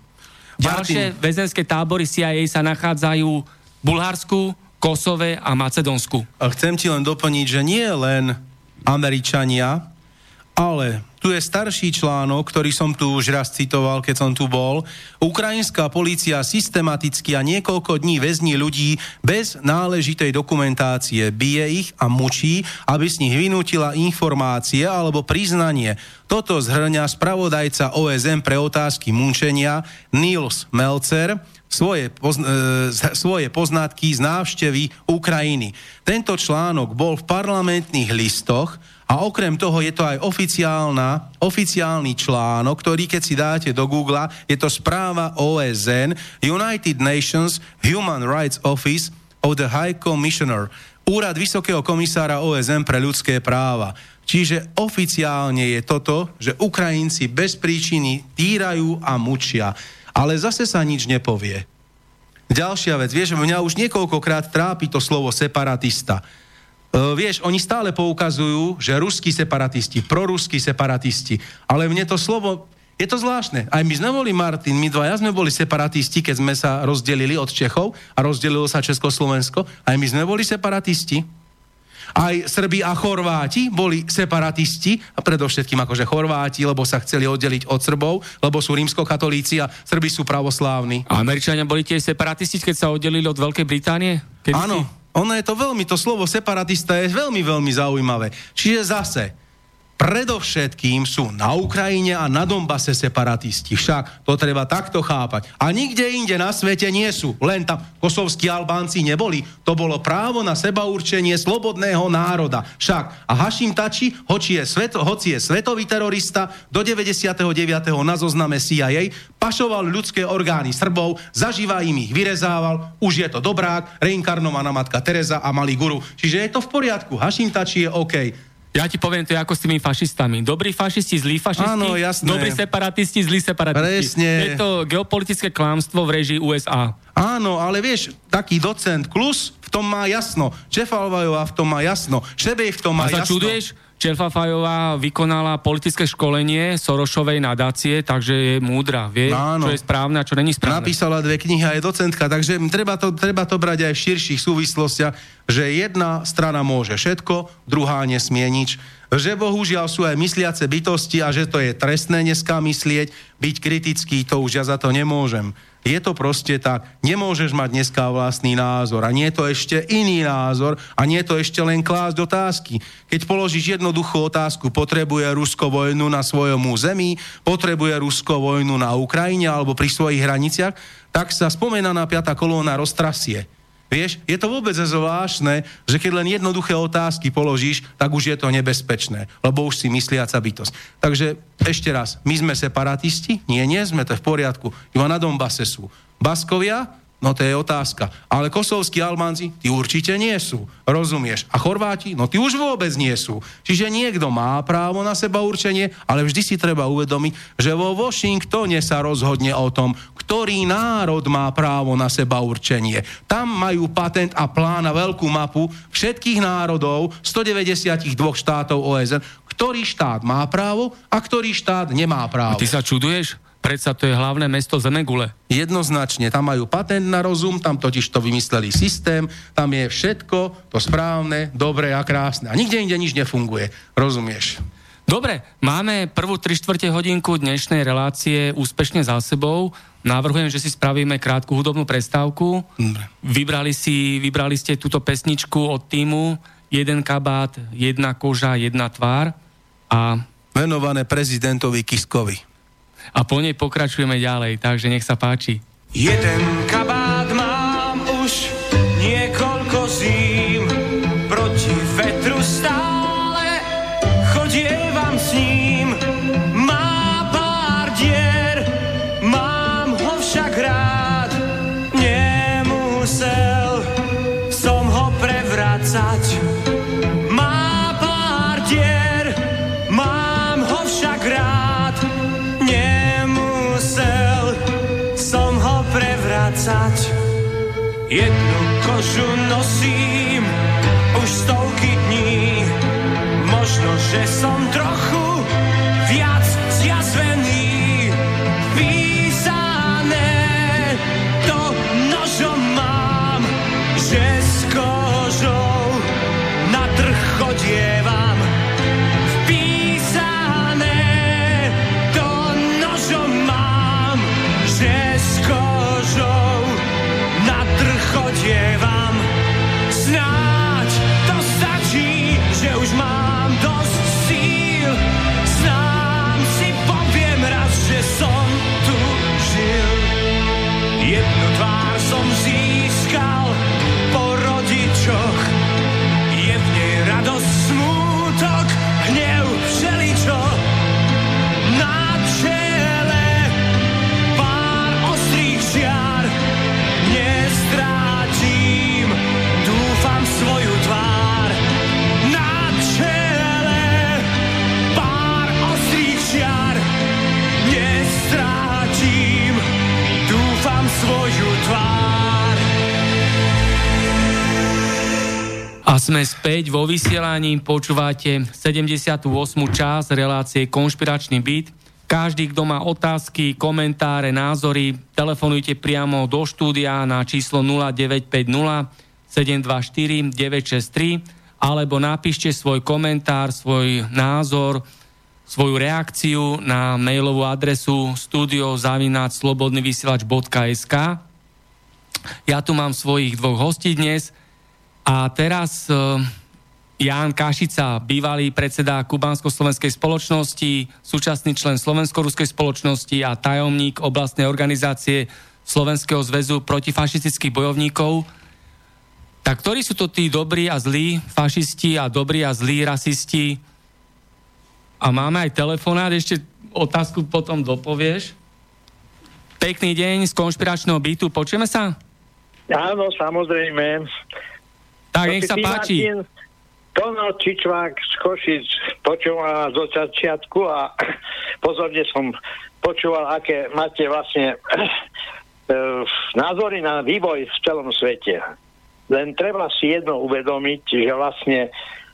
Ďalšie väzenské tábory CIA sa nachádzajú v Bulharsku, Kosove a Macedónsku. Chcem ti len doplniť, že nie len Američania, ale tu je starší článok, ktorý som tu už raz citoval, keď som tu bol. Ukrajinská polícia systematicky a niekoľko dní väzní ľudí bez náležitej dokumentácie. Bije ich a mučí, aby z nich vynútila informácie alebo priznanie. Toto zhrňa spravodajca OSM pre otázky mučenia Nils Melcer, svoje, pozn- e, svoje poznatky z návštevy Ukrajiny. Tento článok bol v parlamentných listoch a okrem toho je to aj oficiálna, oficiálny článok, ktorý keď si dáte do Google, je to správa OSN, United Nations Human Rights Office of the High Commissioner, úrad Vysokého komisára OSN pre ľudské práva. Čiže oficiálne je toto, že Ukrajinci bez príčiny týrajú a mučia. Ale zase sa nič nepovie. Ďalšia vec, vieš, mňa už niekoľkokrát trápi to slovo separatista. Uh, vieš, oni stále poukazujú, že ruskí separatisti, proruskí separatisti, ale mne to slovo, je to zvláštne. Aj my sme boli, Martin, my dvaja sme boli separatisti, keď sme sa rozdelili od Čechov a rozdelilo sa Československo. Aj my sme boli separatisti. Aj Srbi a Chorváti boli separatisti, a predovšetkým akože Chorváti, lebo sa chceli oddeliť od Srbov, lebo sú rímskokatolíci a Srbi sú pravoslávni. A Američania boli tiež separatisti, keď sa oddelili od Veľkej Británie? Áno, ono je to veľmi, to slovo separatista je veľmi, veľmi zaujímavé. Čiže zase, Predovšetkým sú na Ukrajine a na Donbase separatisti. Však to treba takto chápať. A nikde inde na svete nie sú. Len tam kosovskí Albánci neboli. To bolo právo na seba určenie slobodného národa. Však. A Hašim Tači, hoci je, svet, hoci je svetový terorista, do 99. na zozname CIA, pašoval ľudské orgány Srbov, zažíva im ich vyrezával, už je to dobrák, reinkarnovaná matka Teresa a malý guru. Čiže je to v poriadku. Hašim Tači je OK. Ja ti poviem, to je ako s tými fašistami. Dobrí fašisti, zlí fašisti, Áno, jasné. dobrí separatisti, zlí separatisti. Presne. Je to geopolitické klámstvo v režii USA. Áno, ale vieš, taký docent Klus v tom má jasno. Čefalvajová v tom má jasno. Šebej v tom má A jasno. čuduješ? Čelfafajová vykonala politické školenie Sorošovej nadácie, takže je múdra. Vie, Áno. čo je správne a čo není správne. Napísala dve knihy a je docentka, takže treba to, treba to brať aj v širších súvislostiach, že jedna strana môže všetko, druhá nesmie nič. Že bohužiaľ sú aj mysliace bytosti a že to je trestné dneska myslieť, byť kritický, to už ja za to nemôžem. Je to proste tak, nemôžeš mať dneska vlastný názor a nie je to ešte iný názor a nie je to ešte len klásť otázky. Keď položíš jednoduchú otázku, potrebuje Rusko vojnu na svojom území, potrebuje Rusko vojnu na Ukrajine alebo pri svojich hraniciach, tak sa spomenaná piata kolóna roztrasie. Vieš, je to vôbec zvláštne, že keď len jednoduché otázky položíš, tak už je to nebezpečné, lebo už si mysliaca bytosť. Takže ešte raz, my sme separatisti? Nie, nie sme, to je v poriadku. Iba na Donbase sú. Baskovia? No to je otázka. Ale kosovskí Albánci, tí určite nie sú. Rozumieš? A Chorváti? No tí už vôbec nie sú. Čiže niekto má právo na seba určenie, ale vždy si treba uvedomiť, že vo Washingtone sa rozhodne o tom, ktorý národ má právo na seba určenie. Tam majú patent a plán na veľkú mapu všetkých národov 192 štátov OSN, ktorý štát má právo a ktorý štát nemá právo. Ty sa čuduješ? Predsa to je hlavné mesto Zemegule. Jednoznačne, tam majú patent na rozum, tam totiž to vymysleli systém, tam je všetko to správne, dobré a krásne. A nikde inde nič nefunguje. Rozumieš? Dobre, máme prvú 3 čtvrte hodinku dnešnej relácie úspešne za sebou. Navrhujem, že si spravíme krátku hudobnú prestávku. Dobre. Vybrali, si, vybrali ste túto pesničku od týmu Jeden kabát, jedna koža, jedna tvár. A, Venované prezidentovi Kiskovi. A po nej pokračujeme ďalej, takže nech sa páči. Jeden kabát Jednu kožu nosím už stovky dní, možno, že som A sme späť vo vysielaní, počúvate 78. čas relácie Konšpiračný byt. Každý, kto má otázky, komentáre, názory, telefonujte priamo do štúdia na číslo 0950 724 963 alebo napíšte svoj komentár, svoj názor, svoju reakciu na mailovú adresu studiozavináčslobodnyvysielač.sk Ja tu mám svojich dvoch hostí dnes a teraz e, Ján Kašica, bývalý predseda Kubánsko-slovenskej spoločnosti, súčasný člen Slovensko-ruskej spoločnosti a tajomník oblastnej organizácie Slovenského zväzu protifašistických bojovníkov. Tak ktorí sú to tí dobrí a zlí fašisti a dobrí a zlí rasisti? A máme aj telefonát, ešte otázku potom dopovieš. Pekný deň z konšpiračného bytu, počujeme sa? Áno, samozrejme. Tak, nech sa páči. Martin, Tono Čičvák z Košic počúval zo začiatku a [CLEARS THROAT] pozorne som počúval, aké máte vlastne [CLEARS THROAT] e, názory na vývoj v celom svete. Len treba si jedno uvedomiť, že vlastne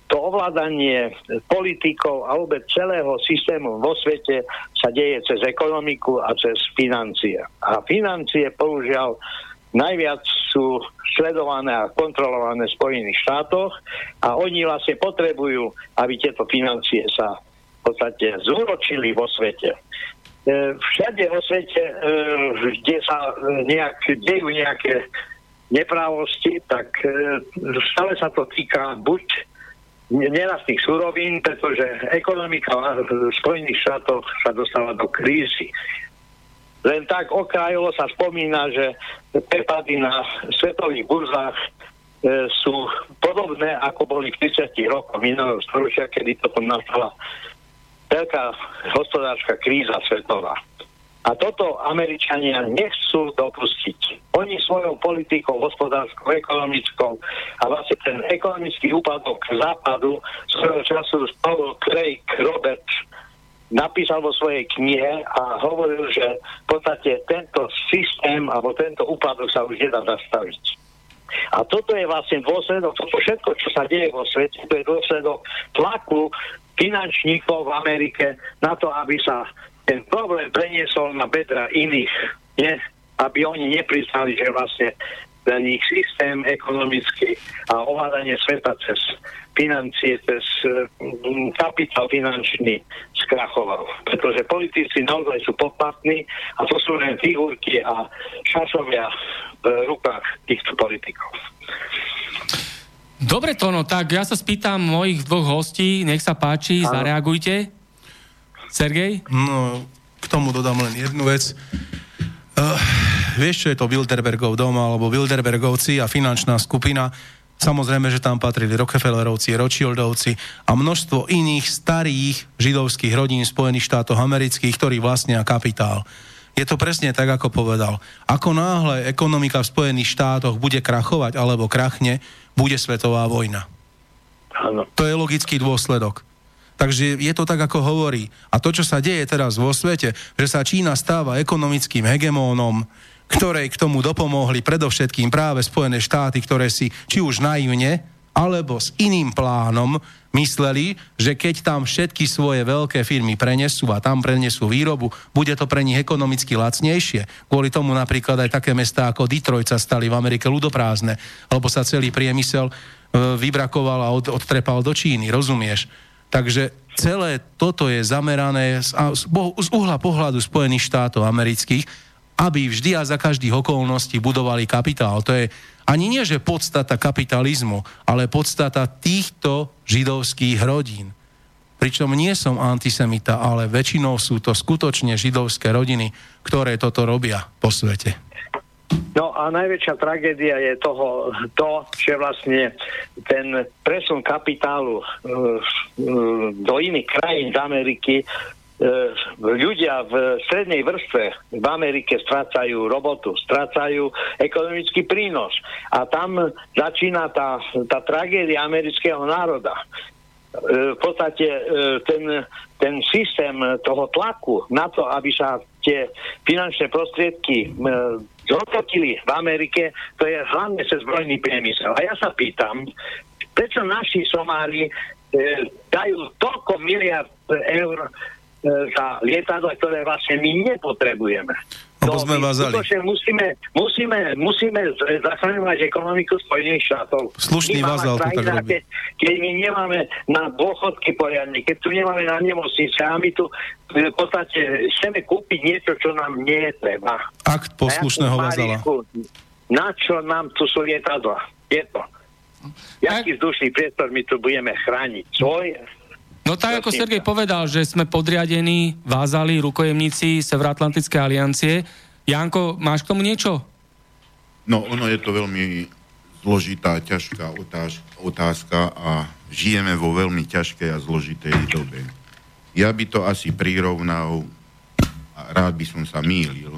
to ovládanie politikov a vôbec celého systému vo svete sa deje cez ekonomiku a cez financie. A financie, použiaľ, najviac sú sledované a kontrolované v Spojených štátoch a oni vlastne potrebujú, aby tieto financie sa v podstate zúročili vo svete. E, všade vo svete, e, kde sa nejak, dejú nejaké neprávosti, tak e, stále sa to týka buď nerastných surovín, pretože ekonomika v Spojených štátoch sa dostáva do krízy. Len tak okrajovo sa spomína, že prepady na svetových burzách e, sú podobné, ako boli v 30 rokoch minulého storočia, kedy to nastala veľká hospodárska kríza svetová. A toto Američania nechcú dopustiť. Oni svojou politikou, hospodárskou, ekonomickou a vlastne ten ekonomický úpadok západu svojho času Paul Craig Roberts napísal vo svojej knihe a hovoril, že v podstate tento systém alebo tento úpadok sa už nedá zastaviť. A toto je vlastne dôsledok, toto všetko, čo sa deje vo svete, to je dôsledok tlaku finančníkov v Amerike na to, aby sa ten problém preniesol na bedra iných. Nie? Aby oni nepriznali, že vlastne ten ich systém ekonomický a ovládanie sveta cez financie, cez mm, kapitál finančný skrachoval. Pretože politici naozaj sú poplatní a to sú len figurky a šašovia v rukách týchto politikov. Dobre, Tono, tak ja sa spýtam mojich dvoch hostí, nech sa páči, ano. zareagujte. Sergej? No, k tomu dodám len jednu vec. Uh, vieš, čo je to Wilderbergov dom alebo Wilderbergovci a finančná skupina? Samozrejme, že tam patrili Rockefellerovci, Rothschildovci a množstvo iných starých židovských rodín Spojených štátov amerických, ktorí vlastnia kapitál. Je to presne tak, ako povedal. Ako náhle ekonomika v Spojených štátoch bude krachovať alebo krachne, bude svetová vojna. Áno. To je logický dôsledok. Takže je to tak, ako hovorí. A to, čo sa deje teraz vo svete, že sa Čína stáva ekonomickým hegemónom, ktorej k tomu dopomohli predovšetkým práve Spojené štáty, ktoré si či už naivne, alebo s iným plánom mysleli, že keď tam všetky svoje veľké firmy prenesú a tam prenesú výrobu, bude to pre nich ekonomicky lacnejšie. Kvôli tomu napríklad aj také mestá ako Detroit sa stali v Amerike ľudoprázdne, alebo sa celý priemysel e, vybrakoval a od, odtrepal do Číny, rozumieš? Takže celé toto je zamerané z, z uhla pohľadu Spojených štátov amerických, aby vždy a za každých okolností budovali kapitál. To je ani nie, že podstata kapitalizmu, ale podstata týchto židovských rodín. Pričom nie som antisemita, ale väčšinou sú to skutočne židovské rodiny, ktoré toto robia po svete. No a najväčšia tragédia je toho, to, že vlastne ten presun kapitálu uh, uh, do iných krajín z Ameriky ľudia v strednej vrstve v Amerike strácajú robotu, strácajú ekonomický prínos. A tam začína tá, tá tragédia amerického národa v podstate ten, ten systém toho tlaku na to, aby sa tie finančné prostriedky zhodnotili v Amerike, to je hlavne cez zbrojný priemysel. A ja sa pýtam, prečo naši Somári e, dajú toľko miliard eur e, za lietadla, ktoré vlastne my nepotrebujeme. Lebo sme vazali. Musíme, musíme, musíme zachraňovať ekonomiku Spojených štátov. Slušný vazal to tak robí. Keď, keď my nemáme na dôchodky poriadne, keď tu nemáme na nemocnice a my tu v podstate chceme kúpiť niečo, čo nám nie je treba. Akt poslušného vazala. Na čo nám tu sú lietadla? Je to. Jaký vzdušný priestor my tu budeme chrániť? Svoj? No tak ako Sergej povedal, že sme podriadení, vázali, rukojemníci Severoatlantickej aliancie. Janko, máš k tomu niečo? No, ono je to veľmi zložitá, ťažká otáž, otázka a žijeme vo veľmi ťažkej a zložitej dobe. Ja by to asi prirovnal, a rád by som sa mýlil,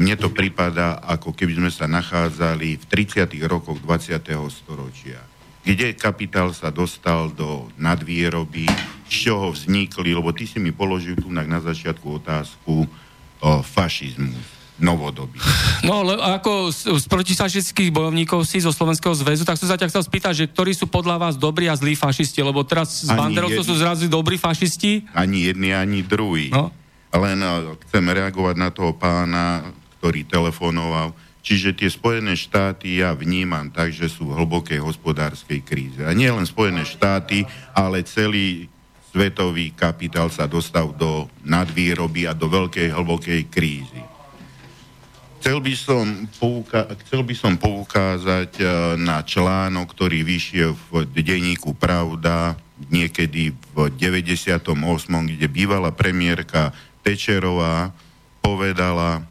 mne to prípada, ako keby sme sa nachádzali v 30. rokoch 20. storočia, kde kapitál sa dostal do nadvýroby, z čoho vznikli, lebo ty si mi položil tu na, začiatku otázku o fašizmus novodobý. No, le, ako z, z protifašistických bojovníkov si zo Slovenského zväzu, tak som sa ťa chcel spýtať, že ktorí sú podľa vás dobrí a zlí fašisti, lebo teraz z banderovcov sú zrazu dobrí fašisti. Ani jedni, ani druhý. No. Len chcem reagovať na toho pána, ktorý telefonoval. Čiže tie Spojené štáty ja vnímam tak, že sú v hlbokej hospodárskej kríze. A nie len Spojené štáty, ale celý svetový kapitál sa dostal do nadvýroby a do veľkej hlbokej krízy. Chcel by som, pouka- chcel by som poukázať eh, na článok, ktorý vyšiel v denníku Pravda niekedy v 98., kde bývalá premiérka Tečerová povedala,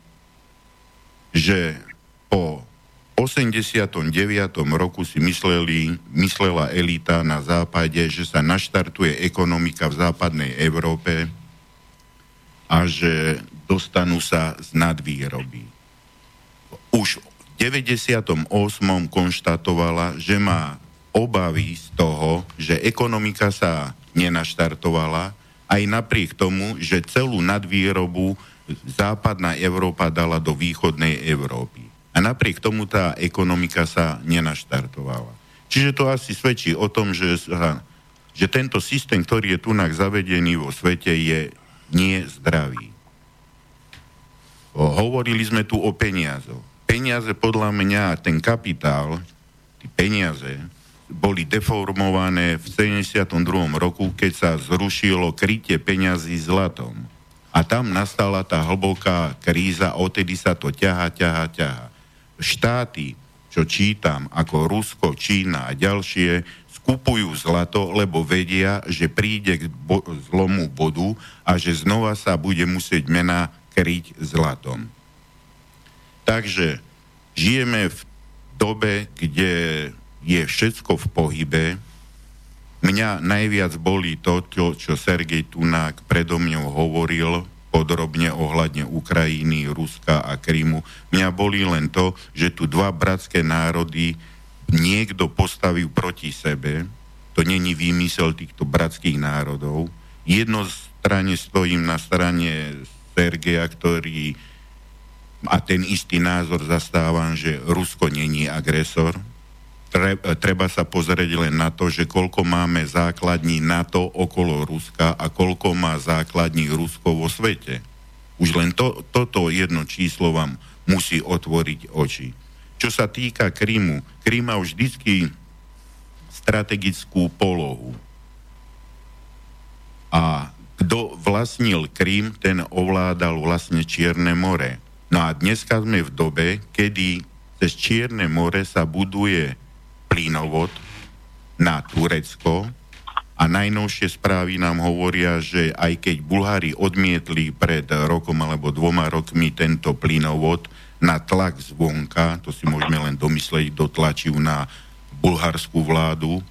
že po 89. roku si mysleli, myslela elita na západe, že sa naštartuje ekonomika v západnej Európe a že dostanú sa z nadvýroby už v 98. konštatovala, že má obavy z toho, že ekonomika sa nenaštartovala, aj napriek tomu, že celú nadvýrobu západná Európa dala do východnej Európy. A napriek tomu tá ekonomika sa nenaštartovala. Čiže to asi svedčí o tom, že, že tento systém, ktorý je tu zavedený vo svete, je nie zdravý. Hovorili sme tu o peniazoch. Peniaze podľa mňa, ten kapitál, tí peniaze, boli deformované v 72. roku, keď sa zrušilo krytie peňazí zlatom. A tam nastala tá hlboká kríza, odtedy sa to ťaha, ťaha, ťaha. Štáty, čo čítam, ako Rusko, Čína a ďalšie, skupujú zlato, lebo vedia, že príde k bo- zlomu bodu a že znova sa bude musieť mena kryť zlatom. Takže žijeme v dobe, kde je všetko v pohybe. Mňa najviac bolí to, čo, čo Sergej Tunák predo mňou hovoril podrobne ohľadne Ukrajiny, Ruska a Krymu. Mňa bolí len to, že tu dva bratské národy niekto postavil proti sebe. To není výmysel týchto bratských národov. Jednostranne stojím na strane Sergeja, ktorý a ten istý názor zastávam, že Rusko není agresor. Tre- Treba sa pozrieť len na to, že koľko máme základní NATO okolo Ruska a koľko má základní Rusko vo svete. Už len to, toto jedno číslo vám musí otvoriť oči. Čo sa týka Krymu, Krym má vždycky strategickú polohu. A kto vlastnil Krym, ten ovládal vlastne Čierne more. No a dneska sme v dobe, kedy cez Čierne more sa buduje plynovod na Turecko a najnovšie správy nám hovoria, že aj keď Bulhári odmietli pred rokom alebo dvoma rokmi tento plynovod na tlak zvonka, to si môžeme len domysleť, dotlačil na bulharskú vládu,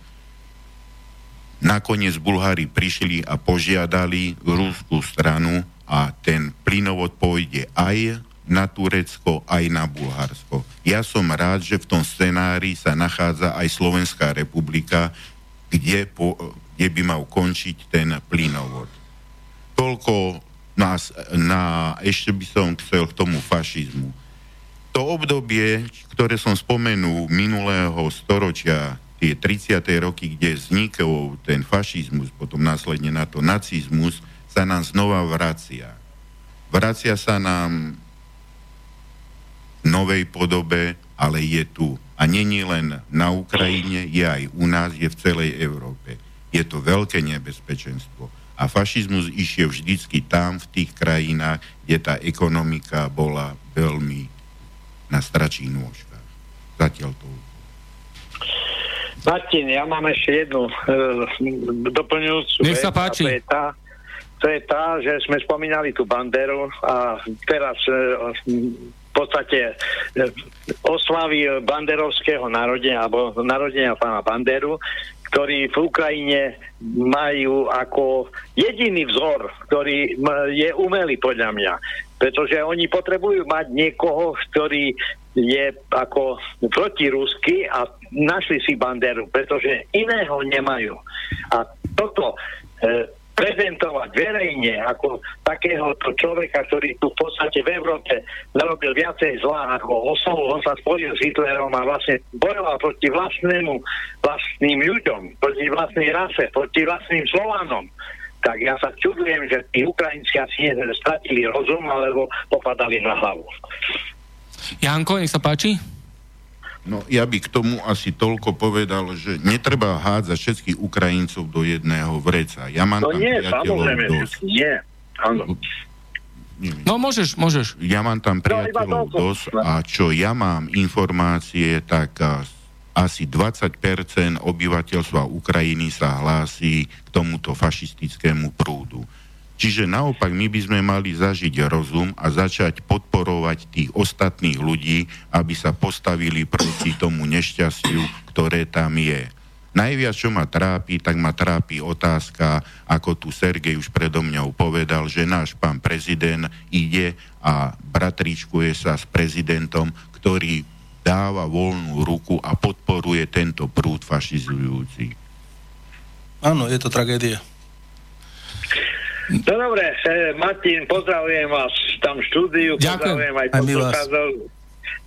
Nakoniec Bulhári prišli a požiadali ruskú stranu a ten plynovod pôjde aj na Turecko, aj na Bulharsko. Ja som rád, že v tom scenári sa nachádza aj Slovenská republika, kde, po, kde by mal končiť ten plynovod. Toľko nás, na, ešte by som chcel k tomu fašizmu. To obdobie, ktoré som spomenul minulého storočia, tie 30. roky, kde vznikol ten fašizmus, potom následne na to nacizmus, sa nám znova vracia. Vracia sa nám novej podobe, ale je tu. A není len na Ukrajine, je aj u nás, je v celej Európe. Je to veľké nebezpečenstvo. A fašizmus išiel vždycky tam, v tých krajinách, kde tá ekonomika bola veľmi na stračí nôžkach. Zatiaľ to. Martin, ja mám ešte jednu uh, doplňujúcu Nech sa páči. To je, tá, to je tá, že sme spomínali tú Banderu a teraz v podstate uh, oslavy banderovského narodenia alebo narodenia pána Banderu, ktorí v Ukrajine majú ako jediný vzor, ktorý je umelý podľa mňa. Pretože oni potrebujú mať niekoho, ktorý je ako protirusky a našli si banderu, pretože iného nemajú. A toto e, prezentovať verejne ako takéhoto človeka, ktorý tu v podstate v Európe narobil viacej zla ako osobu, on sa spojil s Hitlerom a vlastne bojoval proti vlastnému, vlastným ľuďom, proti vlastnej rase, proti vlastným Slovanom tak ja sa čudujem, že tí Ukrajinci asi stratili rozum alebo popadali na hlavu. Janko, nech sa páči. No ja by k tomu asi toľko povedal, že netreba hádzať všetkých Ukrajincov do jedného vreca. Ja mám No tam nie, priateľov samozrejme, dosť. nie. Áno. Nie, nie. No môžeš, môžeš. Ja mám tam No, priateľov toľko. dosť a čo ja mám informácie, tak asi 20% obyvateľstva Ukrajiny sa hlási k tomuto fašistickému prúdu. Čiže naopak my by sme mali zažiť rozum a začať podporovať tých ostatných ľudí, aby sa postavili proti tomu nešťastiu, ktoré tam je. Najviac, čo ma trápi, tak ma trápi otázka, ako tu Sergej už predo mňou povedal, že náš pán prezident ide a bratričkuje sa s prezidentom, ktorý dáva voľnú ruku a podporuje tento prúd fašizujúci. Áno, je to tragédia. No dobre, e, Martin, pozdravujem vás tam v štúdiu, Ďakujem. pozdravujem aj poslucháčov.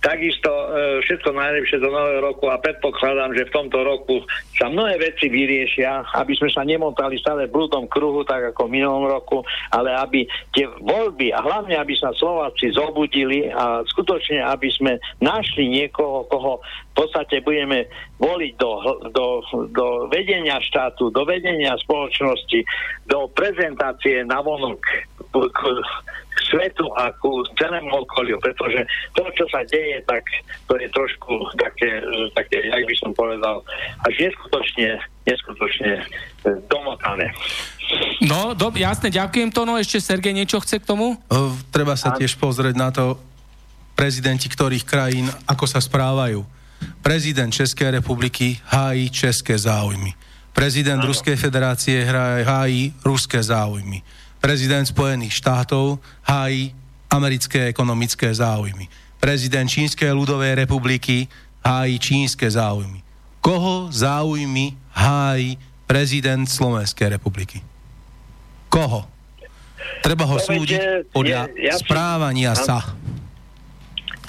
Takisto e, všetko najlepšie do nového roku a predpokladám, že v tomto roku sa mnohé veci vyriešia, aby sme sa nemotali stále v blúdom kruhu, tak ako v minulom roku, ale aby tie voľby a hlavne, aby sa Slováci zobudili a skutočne, aby sme našli niekoho, koho v podstate budeme voliť do, do, do vedenia štátu, do vedenia spoločnosti, do prezentácie na vonok svetu a ku celému okoliu, pretože to, čo sa deje, tak to je trošku také, také jak by som povedal, až neskutočne, neskutočne e, domotané. No, dob, jasne, ďakujem to. No ešte Sergej niečo chce k tomu? Uh, Treba sa tiež pozrieť na to, prezidenti ktorých krajín, ako sa správajú. Prezident Českej republiky hájí české záujmy. Prezident Ruskej federácie hájí ruské záujmy. Prezident Spojených štátov hájí americké ekonomické záujmy. Prezident Čínskej ľudovej republiky hájí čínske záujmy. Koho záujmy hájí prezident Slovenskej republiky? Koho? Treba ho súdiť podľa ja správania sa.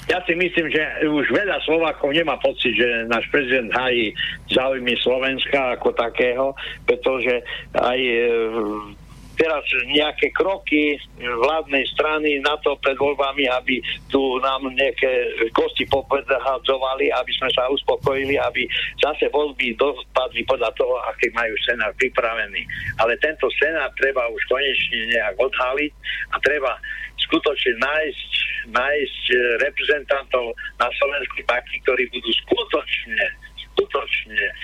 Ja si myslím, že už veľa Slovákov nemá pocit, že náš prezident hájí záujmy Slovenska ako takého, pretože aj e, teraz nejaké kroky vládnej strany na to pred voľbami, aby tu nám nejaké kosti popedzahadzovali, aby sme sa uspokojili, aby zase voľby dopadli podľa toho, aký majú scenár pripravený. Ale tento scenár treba už konečne nejak odhaliť a treba skutočne nájsť, nájsť e, reprezentantov na Slovensku takých, ktorí budú skutočne, skutočne e,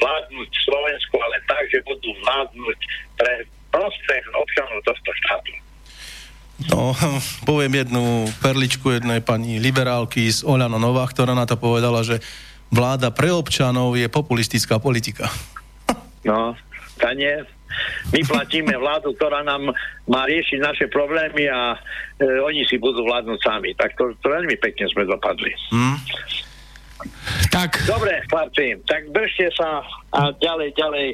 vládnuť Slovensku, ale tak, že budú vládnuť pre prospech občanov tohto štátu. No, poviem jednu perličku jednej pani liberálky z Oľano Nová, ktorá na to povedala, že vláda pre občanov je populistická politika. No, tá nie. My platíme vládu, ktorá nám má riešiť naše problémy a e, oni si budú vládnuť sami. Tak to, to veľmi pekne sme dopadli. Hm? Tak, Dobre, chlapci, tak držte sa a ďalej, ďalej,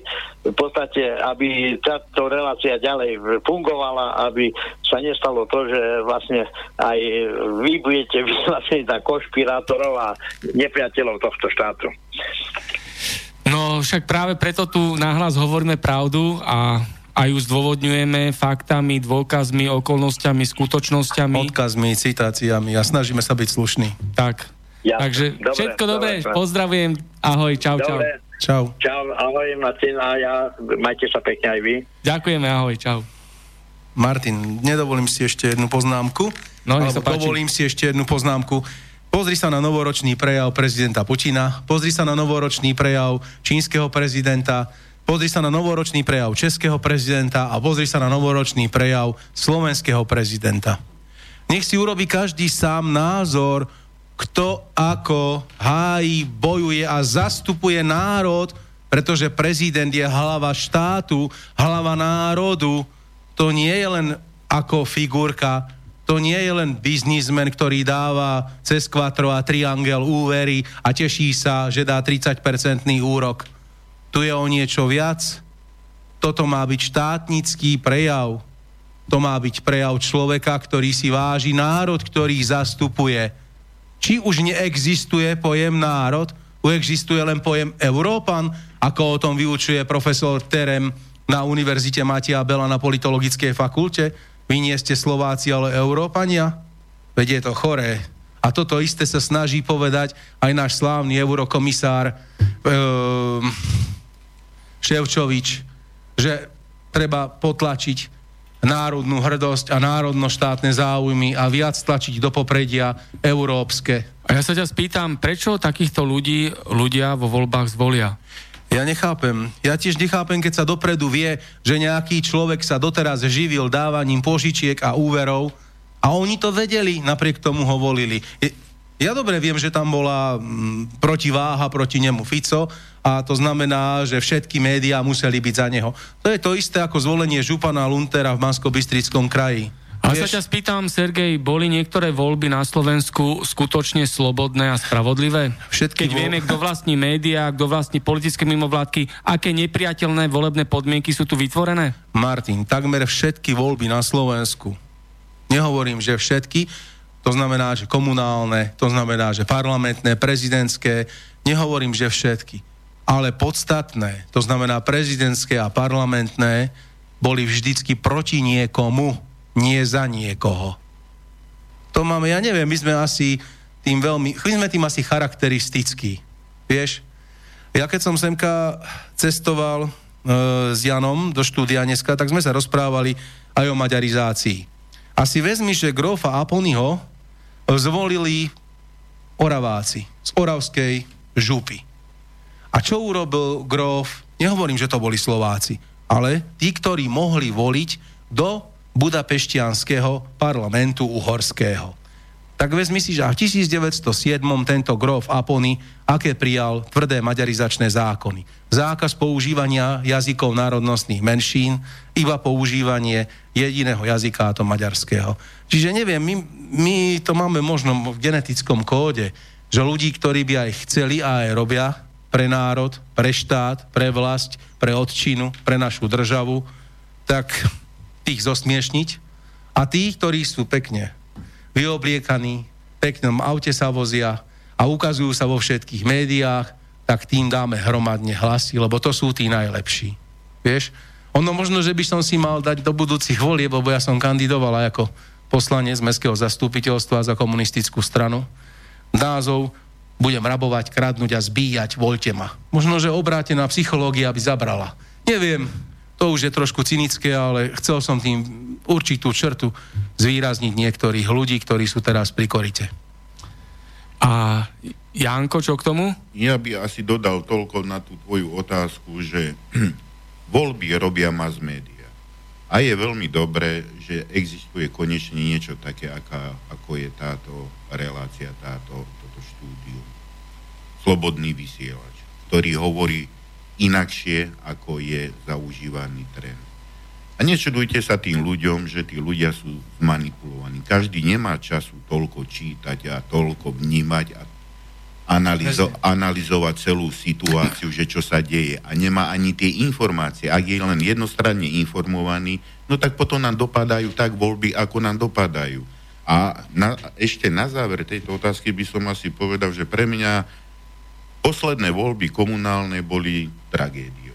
v podstate, aby táto relácia ďalej fungovala, aby sa nestalo to, že vlastne aj vy budete vyhlasení za konšpirátorov a nepriateľov tohto štátu. no však práve preto tu nahlas hovoríme pravdu a aj ju zdôvodňujeme faktami, dôkazmi, okolnostiami, skutočnosťami. Odkazmi, citáciami a snažíme sa byť slušní. Tak. Jasne. Takže Dobre, všetko dobré, dobre. pozdravujem, ahoj, čau, čau. Dobre, Čau. čau, ahoj Martin a ja, majte sa pekne aj vy. Ďakujeme, ahoj, čau. Martin, nedovolím si ešte jednu poznámku. No, nech sa páči. dovolím si ešte jednu poznámku. Pozri sa na novoročný prejav prezidenta Putina, pozri sa na novoročný prejav čínskeho prezidenta, pozri sa na novoročný prejav českého prezidenta a pozri sa na novoročný prejav slovenského prezidenta. Nech si urobí každý sám názor, kto ako hájí, bojuje a zastupuje národ, pretože prezident je hlava štátu, hlava národu. To nie je len ako figurka, to nie je len biznismen, ktorý dáva cez Quattro a Triangel úvery a teší sa, že dá 30-percentný úrok. Tu je o niečo viac. Toto má byť štátnický prejav. To má byť prejav človeka, ktorý si váži národ, ktorý zastupuje. Či už neexistuje pojem národ, existuje len pojem Európan, ako o tom vyučuje profesor Terem na Univerzite Matia Bela na politologickej fakulte, vy nie ste Slováci, ale Európania? Veď je to choré. A toto isté sa snaží povedať aj náš slávny eurokomisár e, Ševčovič, že treba potlačiť národnú hrdosť a národno-štátne záujmy a viac tlačiť do popredia európske. A ja sa ťa spýtam, prečo takýchto ľudí ľudia vo voľbách zvolia? Ja nechápem. Ja tiež nechápem, keď sa dopredu vie, že nejaký človek sa doteraz živil dávaním požičiek a úverov a oni to vedeli, napriek tomu ho volili. Ja dobre viem, že tam bola mm, protiváha proti nemu Fico a to znamená, že všetky médiá museli byť za neho. To je to isté ako zvolenie župana Luntera v Mansko-Bystrickom kraji. A sa ťa spýtam, Sergej, boli niektoré voľby na Slovensku skutočne slobodné a spravodlivé? Všetky Keď vo... vieme, kto vlastní médiá, kto vlastní politické mimovládky, aké nepriateľné volebné podmienky sú tu vytvorené? Martin, takmer všetky voľby na Slovensku, nehovorím, že všetky, to znamená, že komunálne, to znamená, že parlamentné, prezidentské, nehovorím, že všetky, ale podstatné, to znamená prezidentské a parlamentné, boli vždycky proti niekomu nie za niekoho. To máme, ja neviem, my sme asi tým veľmi, my sme tým asi charakteristickí. Vieš, ja keď som semka cestoval e, s Janom do štúdia dneska, tak sme sa rozprávali aj o maďarizácii. A si vezmi, že grofa Aponyho zvolili Oraváci z Oravskej župy. A čo urobil grof? Nehovorím, že to boli Slováci, ale tí, ktorí mohli voliť do budapeštianského parlamentu uhorského. Tak vezmi si, že v 1907 tento grof Apony, aké prijal tvrdé maďarizačné zákony. Zákaz používania jazykov národnostných menšín, iba používanie jediného jazyka, a to maďarského. Čiže neviem, my, my to máme možno v genetickom kóde, že ľudí, ktorí by aj chceli a aj robia pre národ, pre štát, pre vlast, pre odčinu, pre našu državu, tak tých zosmiešniť a tí, ktorí sú pekne vyobliekaní, peknom aute sa vozia a ukazujú sa vo všetkých médiách, tak tým dáme hromadne hlasy, lebo to sú tí najlepší. Vieš? Ono možno, že by som si mal dať do budúcich volieb, lebo ja som kandidoval ako poslanec Mestského zastupiteľstva za komunistickú stranu. Názov budem rabovať, kradnúť a zbíjať, voľte ma. Možno, že obrátená psychológia by zabrala. Neviem, to už je trošku cynické, ale chcel som tým určitú črtu zvýrazniť niektorých ľudí, ktorí sú teraz pri korite. A Janko, čo k tomu? Ja by asi dodal toľko na tú tvoju otázku, že [CLEARS THROAT] voľby robia mass media. A je veľmi dobré, že existuje konečne niečo také, aká, ako je táto relácia, táto, toto štúdium. Slobodný vysielač, ktorý hovorí inakšie, ako je zaužívaný trend. A nečudujte sa tým ľuďom, že tí ľudia sú manipulovaní. Každý nemá času toľko čítať a toľko vnímať a analyzo- analyzovať celú situáciu, že čo sa deje. A nemá ani tie informácie. Ak je len jednostranne informovaný, no tak potom nám dopadajú tak voľby, ako nám dopadajú. A na, ešte na záver tejto otázky by som asi povedal, že pre mňa posledné voľby komunálne boli tragédiou.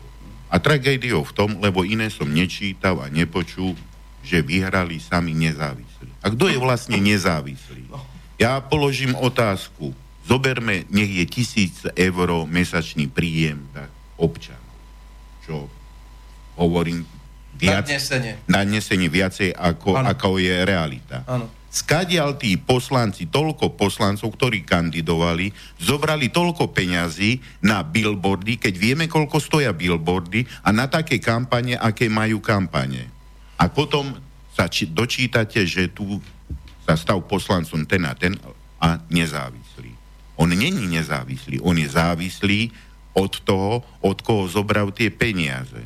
A tragédiou v tom, lebo iné som nečítal a nepočul, že vyhrali sami nezávislí. A kto je vlastne nezávislý? Ja položím otázku. Zoberme, nech je tisíc eur mesačný príjem tak občanov. Čo hovorím viac, Nadnesenie. nadnesenie viacej, ako, ako je realita. Áno. Skadial tí poslanci, toľko poslancov, ktorí kandidovali, zobrali toľko peňazí na billboardy, keď vieme, koľko stoja billboardy a na také kampane, aké majú kampane. A potom sa či, dočítate, že tu sa stal poslancom ten a ten a nezávislý. On není nezávislý, on je závislý od toho, od koho zobral tie peniaze.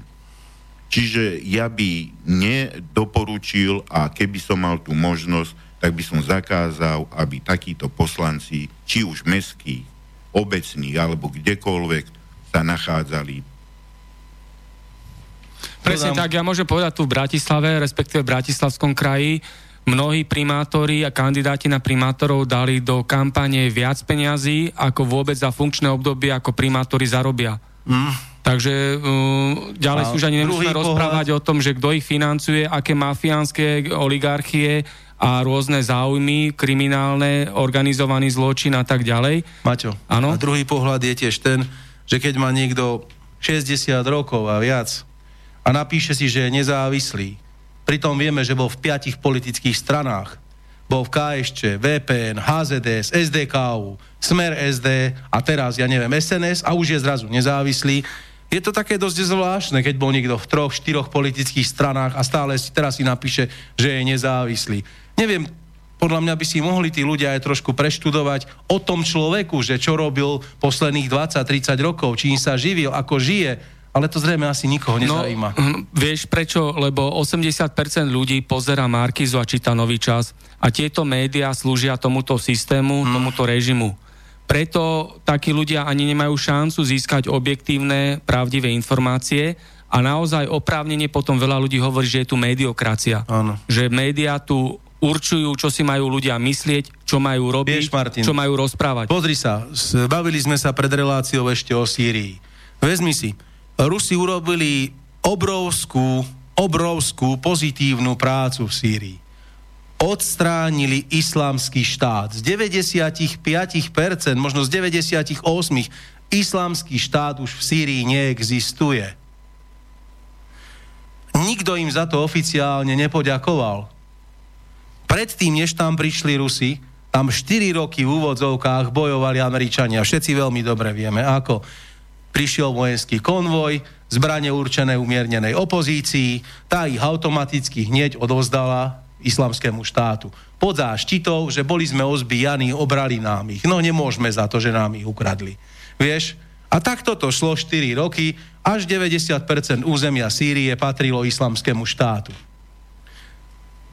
Čiže ja by nedoporučil a keby som mal tú možnosť, tak by som zakázal, aby takíto poslanci, či už mestskí, obecní alebo kdekoľvek sa nachádzali. Presne tak, ja môžem povedať tu v Bratislave, respektíve v Bratislavskom kraji, mnohí primátori a kandidáti na primátorov dali do kampane viac peňazí, ako vôbec za funkčné obdobie, ako primátori zarobia. Mm. Takže uh, ďalej si už ani nemusíme rozprávať o tom, že kto ich financuje, aké mafiánske oligarchie a rôzne záujmy, kriminálne, organizovaný zločin a tak ďalej. Maťo, Áno? a druhý pohľad je tiež ten, že keď má niekto 60 rokov a viac a napíše si, že je nezávislý, pritom vieme, že bol v piatich politických stranách, bol v KSČ, VPN, HZDS, SDKU, Smer SD a teraz, ja neviem, SNS a už je zrazu nezávislý. Je to také dosť zvláštne, keď bol niekto v troch, štyroch politických stranách a stále si teraz si napíše, že je nezávislý. Neviem, podľa mňa by si mohli tí ľudia aj trošku preštudovať o tom človeku, že čo robil posledných 20-30 rokov, čím sa živil, ako žije, ale to zrejme asi nikoho nezaujíma. hm, vieš prečo? Lebo 80% ľudí pozera Markizu a číta Nový čas a tieto médiá slúžia tomuto systému, Hm. tomuto režimu. Preto takí ľudia ani nemajú šancu získať objektívne, pravdivé informácie a naozaj oprávnene potom veľa ľudí hovorí, že je tu mediokracia. Áno. Že médiá tu určujú, čo si majú ľudia myslieť, čo majú robiť, Vieš, Martin, čo majú rozprávať. Pozri sa, bavili sme sa pred reláciou ešte o Sýrii. Vezmi si, Rusi urobili obrovskú, obrovskú pozitívnu prácu v Sýrii. Odstránili islamský štát. Z 95%, možno z 98%, islamský štát už v Sýrii neexistuje. Nikto im za to oficiálne nepoďakoval. Predtým, než tam prišli Rusi, tam 4 roky v úvodzovkách bojovali Američania. Všetci veľmi dobre vieme, ako prišiel vojenský konvoj, zbranie určené umiernenej opozícii, tá ich automaticky hneď odovzdala islamskému štátu. Pod záštitou, že boli sme ozbíjani, obrali nám ich. No nemôžeme za to, že nám ich ukradli. Vieš? A takto to šlo 4 roky, až 90% územia Sýrie patrilo islamskému štátu.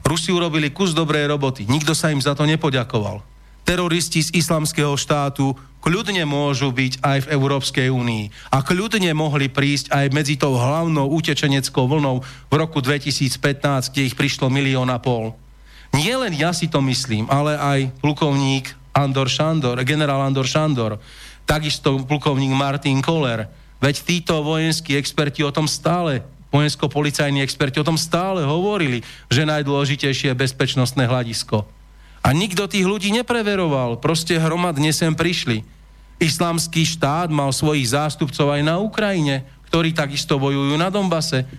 Rusi urobili kus dobrej roboty, nikto sa im za to nepoďakoval. Teroristi z islamského štátu kľudne môžu byť aj v Európskej únii a kľudne mohli prísť aj medzi tou hlavnou utečeneckou vlnou v roku 2015, kde ich prišlo milión a pol. Nie len ja si to myslím, ale aj plukovník Andor Šandor, generál Andor Šandor, takisto plukovník Martin Koller. Veď títo vojenskí experti o tom stále vojensko-policajní experti o tom stále hovorili, že najdôležitejšie je bezpečnostné hľadisko. A nikto tých ľudí nepreveroval, proste hromadne sem prišli. Islamský štát mal svojich zástupcov aj na Ukrajine, ktorí takisto bojujú na Dombase.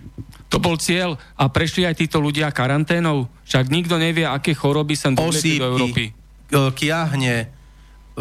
To bol cieľ a prešli aj títo ľudia karanténou. Však nikto nevie, aké choroby sa doviedli do Európy. E, kiahne, e,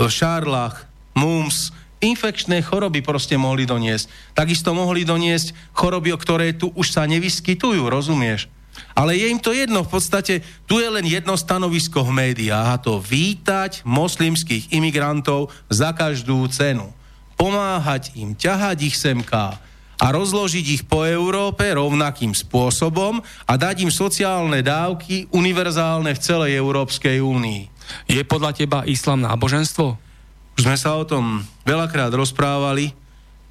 šarlach, mumps, infekčné choroby proste mohli doniesť. Takisto mohli doniesť choroby, o ktoré tu už sa nevyskytujú, rozumieš? Ale je im to jedno, v podstate tu je len jedno stanovisko v médiách a to vítať moslimských imigrantov za každú cenu. Pomáhať im, ťahať ich semká a rozložiť ich po Európe rovnakým spôsobom a dať im sociálne dávky univerzálne v celej Európskej únii. Je podľa teba islám náboženstvo? Už sme sa o tom veľakrát rozprávali.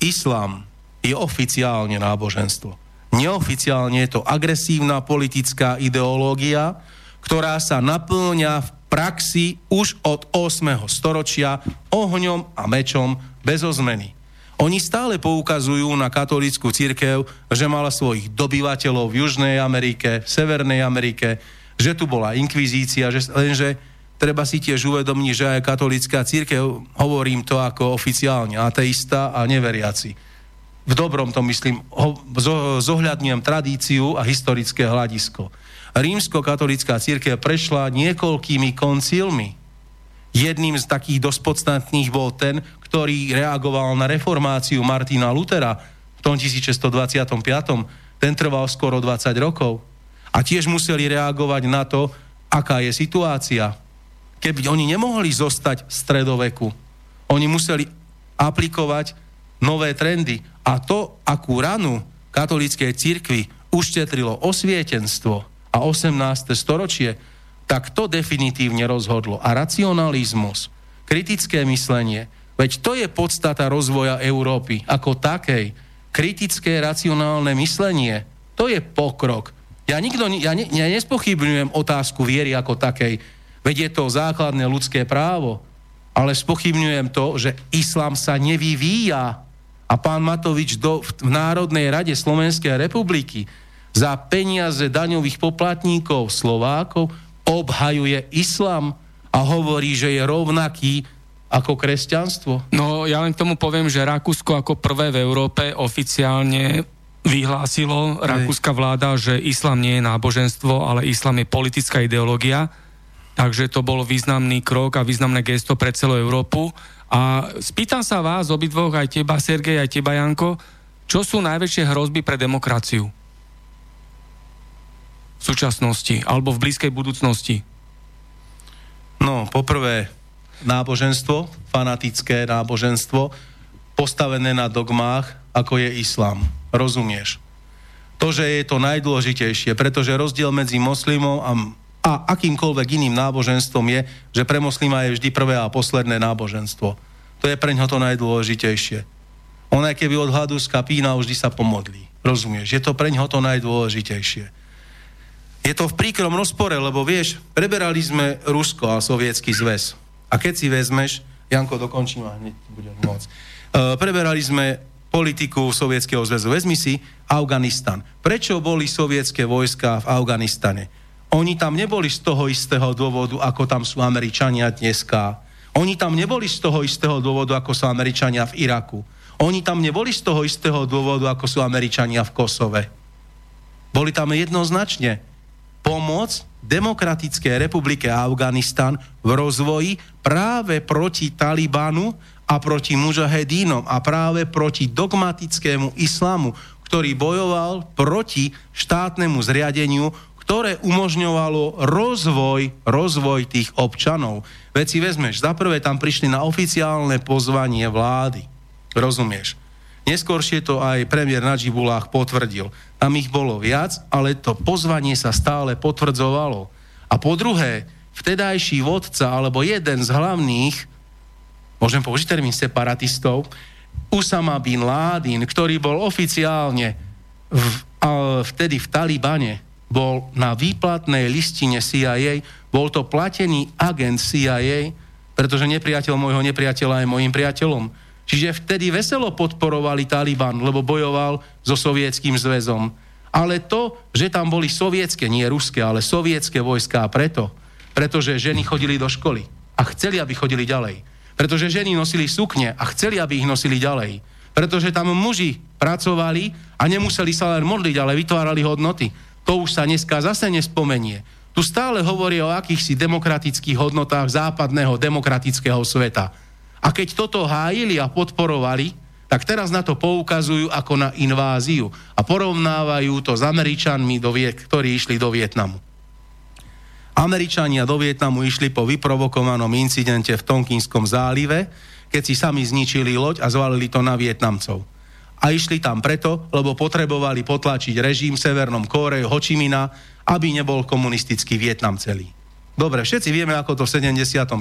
Islám je oficiálne náboženstvo. Neoficiálne je to agresívna politická ideológia, ktorá sa naplňa v praxi už od 8. storočia ohňom a mečom bez ozmeny. Oni stále poukazujú na katolícku církev, že mala svojich dobyvateľov v Južnej Amerike, v Severnej Amerike, že tu bola inkvizícia, že, lenže treba si tiež uvedomiť, že aj katolícka církev, hovorím to ako oficiálne, ateista a neveriaci. V dobrom to myslím, zohľadňujem tradíciu a historické hľadisko. Rímsko-katolická církev prešla niekoľkými koncilmi. Jedným z takých dosť podstatných bol ten, ktorý reagoval na reformáciu Martina Lutera v tom 1625. Ten trval skoro 20 rokov. A tiež museli reagovať na to, aká je situácia. Keby oni nemohli zostať v stredoveku, oni museli aplikovať nové trendy. A to, akú ranu katolíckej cirkvi uštetrilo osvietenstvo a 18. storočie, tak to definitívne rozhodlo. A racionalizmus, kritické myslenie, veď to je podstata rozvoja Európy ako takej. Kritické racionálne myslenie, to je pokrok. Ja, nikto, ja, ne, ja nespochybňujem otázku viery ako takej, veď je to základné ľudské právo, ale spochybňujem to, že islám sa nevyvíja. A pán Matovič do, v Národnej rade Slovenskej republiky za peniaze daňových poplatníkov Slovákov obhajuje islám a hovorí, že je rovnaký ako kresťanstvo? No, ja len k tomu poviem, že Rakúsko ako prvé v Európe oficiálne vyhlásilo, rakúska vláda, že islám nie je náboženstvo, ale islám je politická ideológia Takže to bol významný krok a významné gesto pre celú Európu. A spýtam sa vás, obidvoch, aj teba, Sergej, aj teba, Janko, čo sú najväčšie hrozby pre demokraciu? V súčasnosti, alebo v blízkej budúcnosti? No, poprvé, náboženstvo, fanatické náboženstvo, postavené na dogmách, ako je islám. Rozumieš? To, že je to najdôležitejšie, pretože rozdiel medzi moslimom a a akýmkoľvek iným náboženstvom je, že pre moslima je vždy prvé a posledné náboženstvo. To je pre ňo to najdôležitejšie. On aj keby od hladu skapína, vždy sa pomodlí. Rozumieš? Je to pre ňo to najdôležitejšie. Je to v príkrom rozpore, lebo vieš, preberali sme Rusko a Sovietský zväz. A keď si vezmeš, Janko, dokončím a hneď budem môcť. Uh, preberali sme politiku Sovietskeho zväzu. Vezmi si Afganistan. Prečo boli sovietské vojska v Afganistane? Oni tam neboli z toho istého dôvodu, ako tam sú Američania dneska. Oni tam neboli z toho istého dôvodu, ako sú Američania v Iraku. Oni tam neboli z toho istého dôvodu, ako sú Američania v Kosove. Boli tam jednoznačne pomoc Demokratickej republike Afganistan v rozvoji práve proti Talibanu a proti mužahedínom a práve proti dogmatickému islamu, ktorý bojoval proti štátnemu zriadeniu, ktoré umožňovalo rozvoj, rozvoj tých občanov. Veď si vezmeš, za prvé tam prišli na oficiálne pozvanie vlády. Rozumieš? Neskôršie to aj premiér Nadžibulách potvrdil. Tam ich bolo viac, ale to pozvanie sa stále potvrdzovalo. A po druhé, vtedajší vodca, alebo jeden z hlavných, môžem použiť termín separatistov, Usama bin Ládin, ktorý bol oficiálne v, a, vtedy v Talibane, bol na výplatnej listine CIA, bol to platený agent CIA, pretože nepriateľ môjho nepriateľa je môjim priateľom. Čiže vtedy veselo podporovali Taliban, lebo bojoval so sovietským zväzom. Ale to, že tam boli sovietské, nie ruské, ale sovietské vojská preto, pretože ženy chodili do školy a chceli, aby chodili ďalej. Pretože ženy nosili sukne a chceli, aby ich nosili ďalej. Pretože tam muži pracovali a nemuseli sa len modliť, ale vytvárali hodnoty to už sa dneska zase nespomenie. Tu stále hovorí o akýchsi demokratických hodnotách západného demokratického sveta. A keď toto hájili a podporovali, tak teraz na to poukazujú ako na inváziu a porovnávajú to s Američanmi, do Viet, ktorí išli do Vietnamu. Američania do Vietnamu išli po vyprovokovanom incidente v Tonkinskom zálive, keď si sami zničili loď a zvalili to na Vietnamcov a išli tam preto, lebo potrebovali potlačiť režim v Severnom Kóre, Hočimina, aby nebol komunistický Vietnam celý. Dobre, všetci vieme, ako to v 75.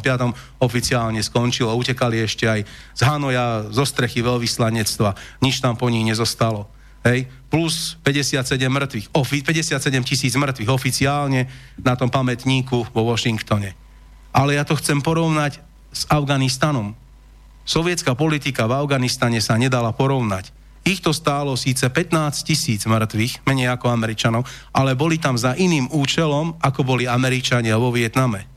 oficiálne skončilo. Utekali ešte aj z Hanoja, zo strechy veľvyslanectva. Nič tam po nich nezostalo. Hej? Plus 57 mŕtvych, 57 tisíc mŕtvych oficiálne na tom pamätníku vo Washingtone. Ale ja to chcem porovnať s Afganistanom. Sovietská politika v Afganistane sa nedala porovnať. Ich to stálo síce 15 tisíc mŕtvych, menej ako Američanov, ale boli tam za iným účelom, ako boli Američania vo Vietname.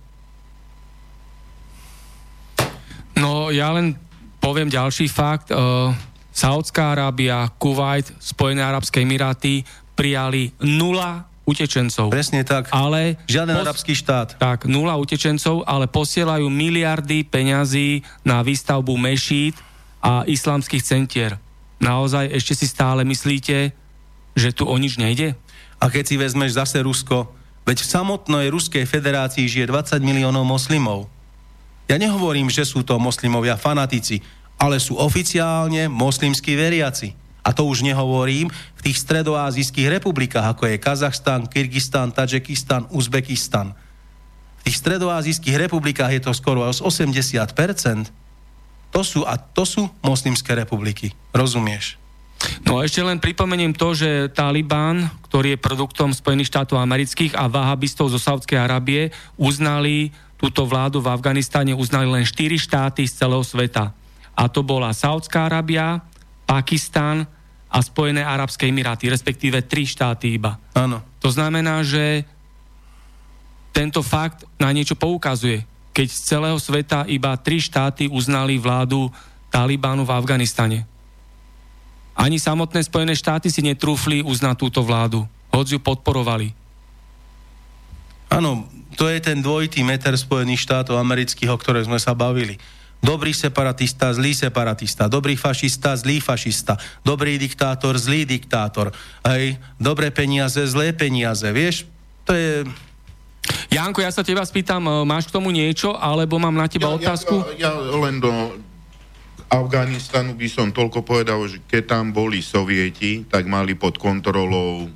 No, ja len poviem ďalší fakt. Uh, Saudská Arábia, Kuwait, Spojené Arabské Emiráty prijali nula utečencov. Presne tak. Ale Žiaden pos- arabský štát. Tak, nula utečencov, ale posielajú miliardy peňazí na výstavbu mešít a islamských centier. Naozaj ešte si stále myslíte, že tu o nič nejde? A keď si vezmeš zase Rusko, veď v samotnej Ruskej federácii žije 20 miliónov moslimov. Ja nehovorím, že sú to moslimovia fanatici, ale sú oficiálne moslimskí veriaci. A to už nehovorím v tých stredoázijských republikách, ako je Kazachstan, Kyrgyzstan, Tadžikistan, Uzbekistan. V tých stredoázijských republikách je to skoro až 80%. To sú, a to sú moslimské republiky. Rozumieš? No a ešte len pripomeniem to, že Taliban, ktorý je produktom Spojených štátov amerických a vahabistov zo Saudskej Arábie, uznali túto vládu v Afganistane, uznali len 4 štáty z celého sveta. A to bola Saudská Arábia, Pakistan a Spojené Arabské Emiráty, respektíve 3 štáty iba. Áno. To znamená, že tento fakt na niečo poukazuje. Keď z celého sveta iba tri štáty uznali vládu Talibánu v Afganistane. Ani samotné Spojené štáty si netrúfli uznať túto vládu, hoď ju podporovali. Áno, to je ten dvojitý meter Spojených štátov amerických, o ktorej sme sa bavili. Dobrý separatista, zlý separatista, dobrý fašista, zlý fašista, dobrý diktátor, zlý diktátor, hej, dobré peniaze, zlé peniaze, vieš, to je... Janko, ja sa teba spýtam, e, máš k tomu niečo, alebo mám na teba otázku? Ja, ja, ja len do Afganistanu by som toľko povedal, že keď tam boli sovieti, tak mali pod kontrolou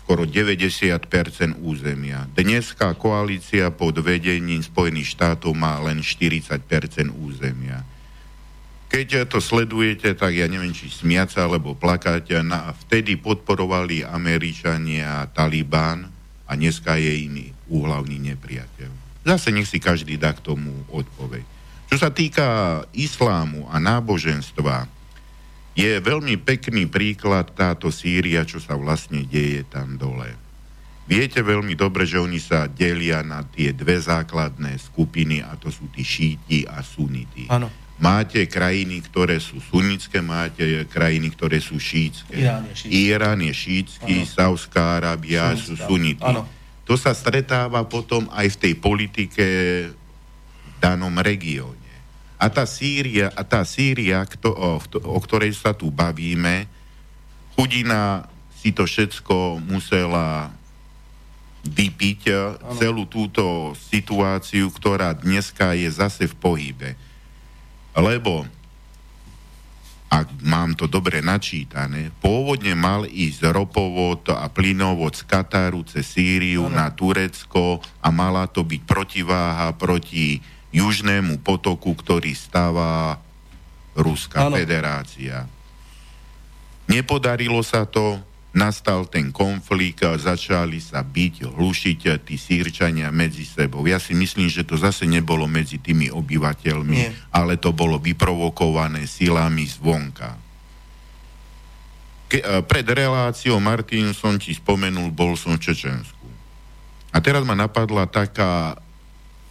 skoro 90% územia. Dneska koalícia pod vedením Spojených štátov má len 40% územia. Keď to sledujete, tak ja neviem, či smiať alebo plakať, na, vtedy podporovali Američania Talibán a dneska je iný úhlavný nepriateľ. Zase nech si každý dá k tomu odpoveď. Čo sa týka islámu a náboženstva, je veľmi pekný príklad táto Sýria, čo sa vlastne deje tam dole. Viete veľmi dobre, že oni sa delia na tie dve základné skupiny a to sú tí šíti a sunity. Áno. Máte krajiny, ktoré sú sunnické, máte krajiny, ktoré sú šítske. Irán je šítsky. Irán je šítsky, Saudská Arábia sú sunity. Áno. To sa stretáva potom aj v tej politike v danom regióne. A tá Sýria, a tá Sýria kto, o, o ktorej sa tu bavíme, chudina si to všetko musela vypiť e, celú túto situáciu, ktorá dneska je zase v pohybe. Lebo ak mám to dobre načítané, pôvodne mal ísť ropovod a plynovod z Kataru cez Sýriu na Turecko a mala to byť protiváha proti južnému potoku, ktorý stáva Ruská Áno. federácia. Nepodarilo sa to, nastal ten konflikt, a začali sa byť, hlušiť tí sírčania medzi sebou. Ja si myslím, že to zase nebolo medzi tými obyvateľmi, Nie. ale to bolo vyprovokované silami zvonka. Ke, e, pred reláciou Martin som ti spomenul, bol som v Čečensku. A teraz ma napadla taká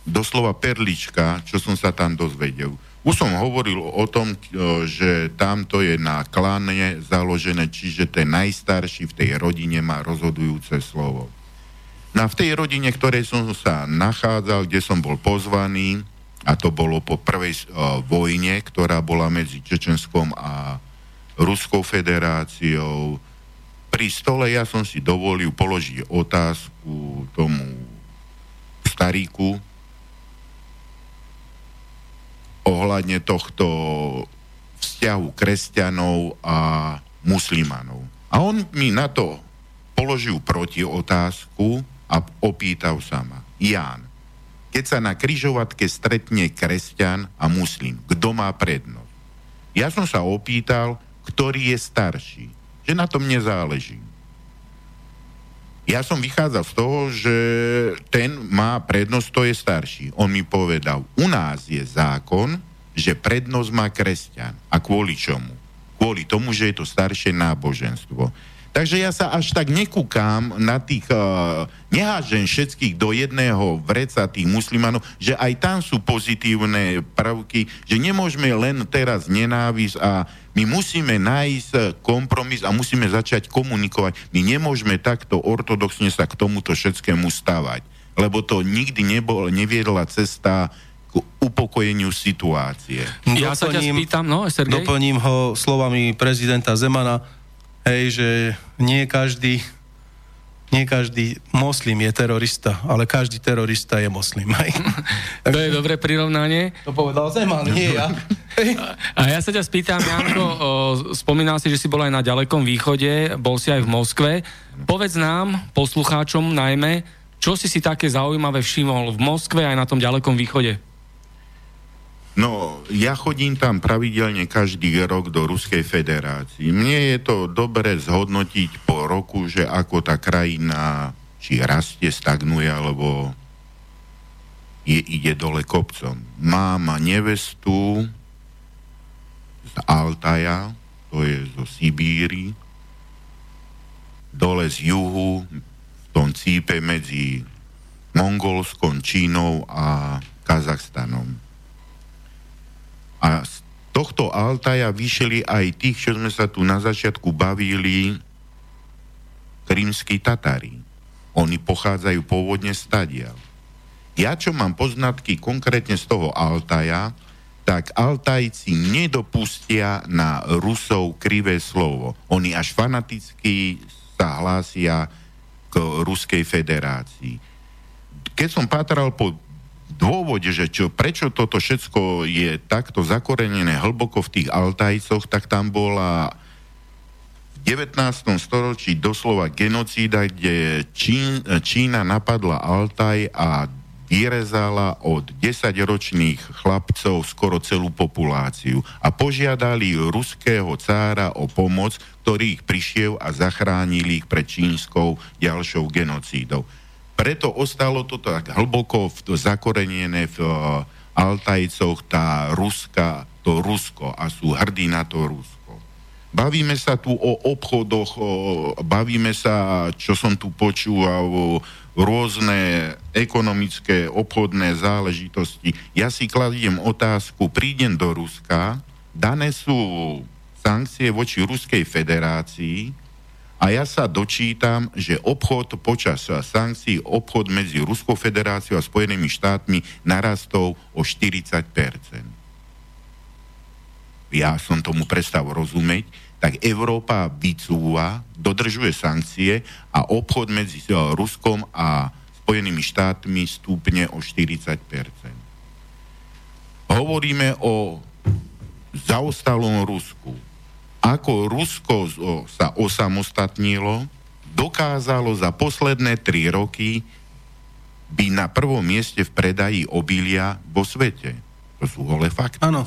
doslova perlička, čo som sa tam dozvedel. Už som hovoril o tom, e, že tamto je na klane založené, čiže ten najstarší v tej rodine má rozhodujúce slovo. No a v tej rodine, ktorej som sa nachádzal, kde som bol pozvaný, a to bolo po prvej uh, vojne, ktorá bola medzi Čečenskom a Ruskou federáciou. Pri stole ja som si dovolil položiť otázku tomu staríku ohľadne tohto vzťahu kresťanov a muslimanov. A on mi na to položil proti otázku a opýtal sa ma. Ján, keď sa na kryžovatke stretne kresťan a muslim, kto má prednosť? Ja som sa opýtal, ktorý je starší. Že na tom nezáleží. Ja som vychádzal z toho, že ten má prednosť, to je starší. On mi povedal, u nás je zákon, že prednosť má kresťan. A kvôli čomu? Kvôli tomu, že je to staršie náboženstvo. Takže ja sa až tak nekúkam na tých, uh, nehážem všetkých do jedného vreca tých muslimanov, že aj tam sú pozitívne prvky, že nemôžeme len teraz nenávisť a my musíme nájsť kompromis a musíme začať komunikovať. My nemôžeme takto ortodoxne sa k tomuto všetkému stavať, lebo to nikdy nebol, neviedla cesta k upokojeniu situácie. Ja sa ťa spýtam, no, Sergej? Doplním ho slovami prezidenta Zemana, hej, že nie každý nie každý moslim je terorista, ale každý terorista je moslim. [LAUGHS] To je dobré prirovnanie. To povedal Zeman, nie ja. [LAUGHS] A ja sa ťa spýtam, Janko, o, spomínal si, že si bol aj na ďalekom východe, bol si aj v Moskve. Povedz nám, poslucháčom najmä, čo si si také zaujímavé všimol v Moskve aj na tom ďalekom východe? No, ja chodím tam pravidelne každý rok do Ruskej federácii. Mne je to dobre zhodnotiť po roku, že ako tá krajina či rastie, stagnuje, alebo je, ide dole kopcom. Mám nevestu z Altaja, to je zo Sibíry, dole z juhu, v tom cípe medzi Mongolskom, Čínou a Kazachstanom a z tohto Altaja vyšli aj tých, čo sme sa tu na začiatku bavili, krímsky Tatári. Oni pochádzajú pôvodne stadiaľ. Ja, čo mám poznatky konkrétne z toho Altaja, tak Altajci nedopustia na Rusov krivé slovo. Oni až fanaticky sa hlásia k Ruskej federácii. Keď som pátral po dôvode, že čo, prečo toto všetko je takto zakorenené hlboko v tých Altajcoch, tak tam bola v 19. storočí doslova genocída, kde Čín, Čína napadla Altaj a vyrezala od 10-ročných chlapcov skoro celú populáciu a požiadali ruského cára o pomoc, ktorý ich prišiel a zachránil ich pred čínskou ďalšou genocídou preto ostalo to tak hlboko v, zakorenené v uh, Altajcoch tá Ruska, to Rusko a sú hrdí na to Rusko. Bavíme sa tu o obchodoch, o, bavíme sa, čo som tu počúval, o rôzne ekonomické, obchodné záležitosti. Ja si kladiem otázku, prídem do Ruska, dané sú sankcie voči Ruskej federácii, a ja sa dočítam, že obchod počas sankcií, obchod medzi Ruskou federáciou a Spojenými štátmi narastol o 40% Ja som tomu prestal rozumieť, tak Európa vycúva, dodržuje sankcie a obchod medzi eh, Ruskom a Spojenými štátmi stúpne o 40% Hovoríme o zaostalom Rusku ako Rusko sa osamostatnilo, dokázalo za posledné tri roky byť na prvom mieste v predaji obilia vo svete. To sú holé fakty. Áno.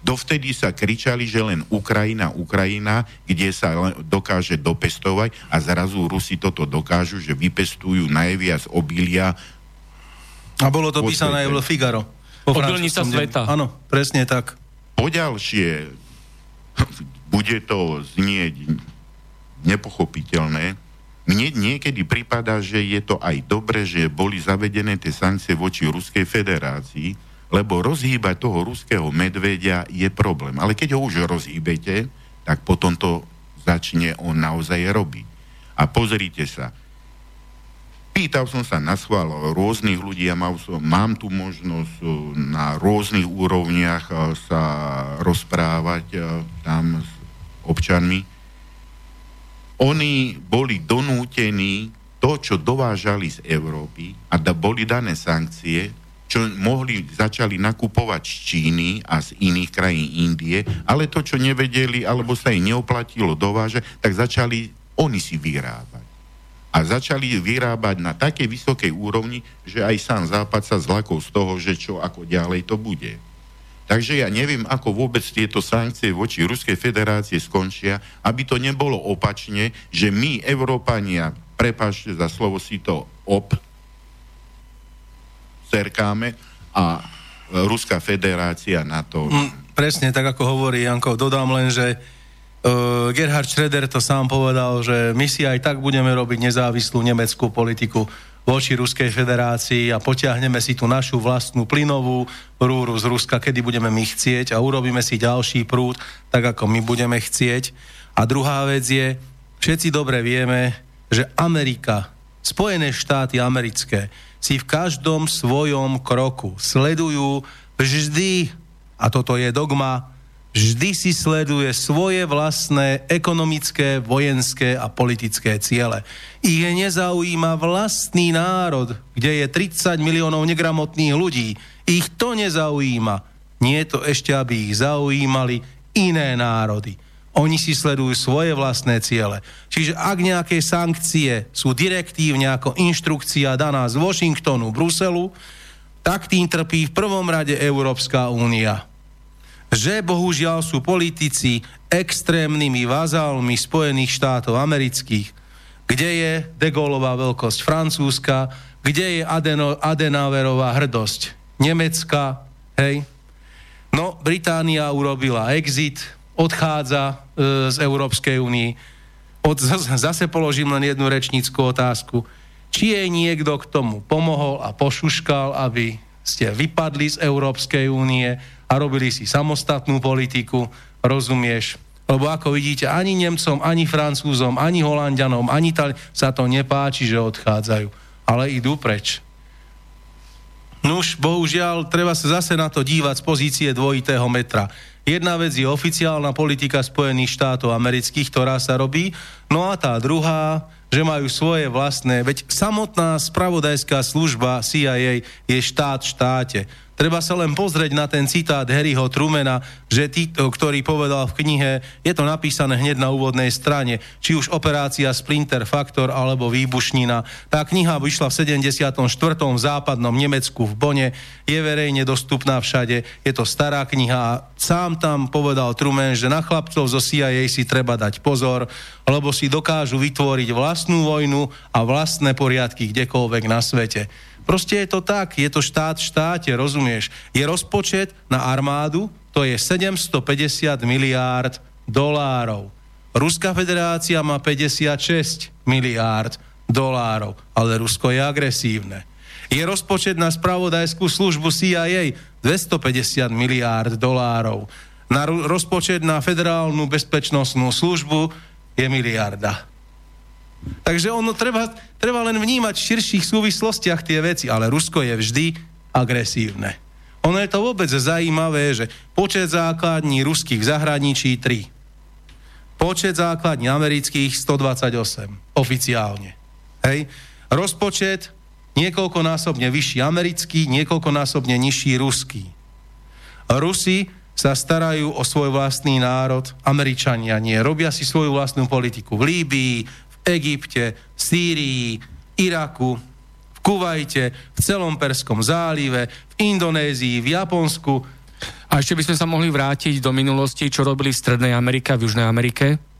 Dovtedy sa kričali, že len Ukrajina, Ukrajina, kde sa dokáže dopestovať a zrazu Rusi toto dokážu, že vypestujú najviac obilia. A bolo to písané aj v Figaro. Obilnica sveta. Áno, presne tak. Poďalšie, bude to znieť nepochopiteľné. Mne niekedy prípada, že je to aj dobre, že boli zavedené tie sankcie voči Ruskej federácii, lebo rozhýbať toho ruského medvedia je problém. Ale keď ho už rozhýbete, tak potom to začne on naozaj robiť. A pozrite sa, pýtal som sa na schvál rôznych ľudí a mal mám tu možnosť uh, na rôznych úrovniach uh, sa rozprávať uh, tam s občanmi. Oni boli donútení to, čo dovážali z Európy a da boli dané sankcie, čo mohli, začali nakupovať z Číny a z iných krajín Indie, ale to, čo nevedeli, alebo sa im neoplatilo dovážať, tak začali oni si vyrábať a začali vyrábať na takej vysokej úrovni, že aj sám Západ sa zlakol z toho, že čo ako ďalej to bude. Takže ja neviem, ako vôbec tieto sankcie voči Ruskej federácie skončia, aby to nebolo opačne, že my, Európania, prepáčte za slovo si to op, cerkáme a Ruská federácia na to... Mm, presne tak, ako hovorí Janko. Dodám len, že Uh, Gerhard Schroeder to sám povedal, že my si aj tak budeme robiť nezávislú nemeckú politiku voči Ruskej federácii a potiahneme si tú našu vlastnú plynovú rúru z Ruska, kedy budeme my chcieť a urobíme si ďalší prúd, tak ako my budeme chcieť. A druhá vec je, všetci dobre vieme, že Amerika, Spojené štáty americké si v každom svojom kroku sledujú vždy, a toto je dogma, vždy si sleduje svoje vlastné ekonomické, vojenské a politické ciele. Ich nezaujíma vlastný národ, kde je 30 miliónov negramotných ľudí. Ich to nezaujíma. Nie je to ešte, aby ich zaujímali iné národy. Oni si sledujú svoje vlastné ciele. Čiže ak nejaké sankcie sú direktívne ako inštrukcia daná z Washingtonu, Bruselu, tak tým trpí v prvom rade Európska únia že bohužiaľ sú politici extrémnymi vazálmi Spojených štátov amerických, kde je de Gaulleová veľkosť Francúzska, kde je Adeno, Adenauerová hrdosť Nemecka, hej. No, Británia urobila exit, odchádza e, z Európskej únie. [LAUGHS] Zase položím len jednu rečníckú otázku. Či je niekto k tomu pomohol a pošuškal, aby ste vypadli z Európskej únie a robili si samostatnú politiku, rozumieš? Lebo ako vidíte, ani Nemcom, ani Francúzom, ani Holandianom, ani Tali sa to nepáči, že odchádzajú, ale idú preč. Nuž, bohužiaľ, treba sa zase na to dívať z pozície dvojitého metra. Jedna vec je oficiálna politika Spojených štátov amerických, ktorá sa robí, no a tá druhá, že majú svoje vlastné, veď samotná spravodajská služba CIA je štát v štáte. Treba sa len pozrieť na ten citát Harryho Trumena, že tí, ktorý povedal v knihe, je to napísané hneď na úvodnej strane, či už operácia Splinter Factor alebo výbušnina. Tá kniha vyšla v 74. v západnom Nemecku v Bone, je verejne dostupná všade, je to stará kniha a sám tam povedal Truman, že na chlapcov zo CIA si treba dať pozor, lebo si dokážu vytvoriť vlastnú vojnu a vlastné poriadky kdekoľvek na svete. Proste je to tak, je to štát v štáte, rozumieš? Je rozpočet na armádu, to je 750 miliárd dolárov. Ruská federácia má 56 miliárd dolárov, ale Rusko je agresívne. Je rozpočet na spravodajskú službu CIA 250 miliárd dolárov. Na rozpočet na federálnu bezpečnostnú službu je miliarda. Takže ono treba, treba len vnímať v širších súvislostiach tie veci, ale Rusko je vždy agresívne. Ono je to vôbec zaujímavé, že počet základní ruských zahraničí 3. Počet základní amerických 128 oficiálne. Hej. Rozpočet niekoľkonásobne vyšší americký, niekoľkonásobne nižší ruský. Rusi sa starajú o svoj vlastný národ, Američania nie. Robia si svoju vlastnú politiku v Líbii, Egypte, Sýrii, Iraku, v Kuvajte, v celom Perskom zálive, v Indonézii, v Japonsku. A ešte by sme sa mohli vrátiť do minulosti, čo robili v Strednej Amerike a v Južnej Amerike?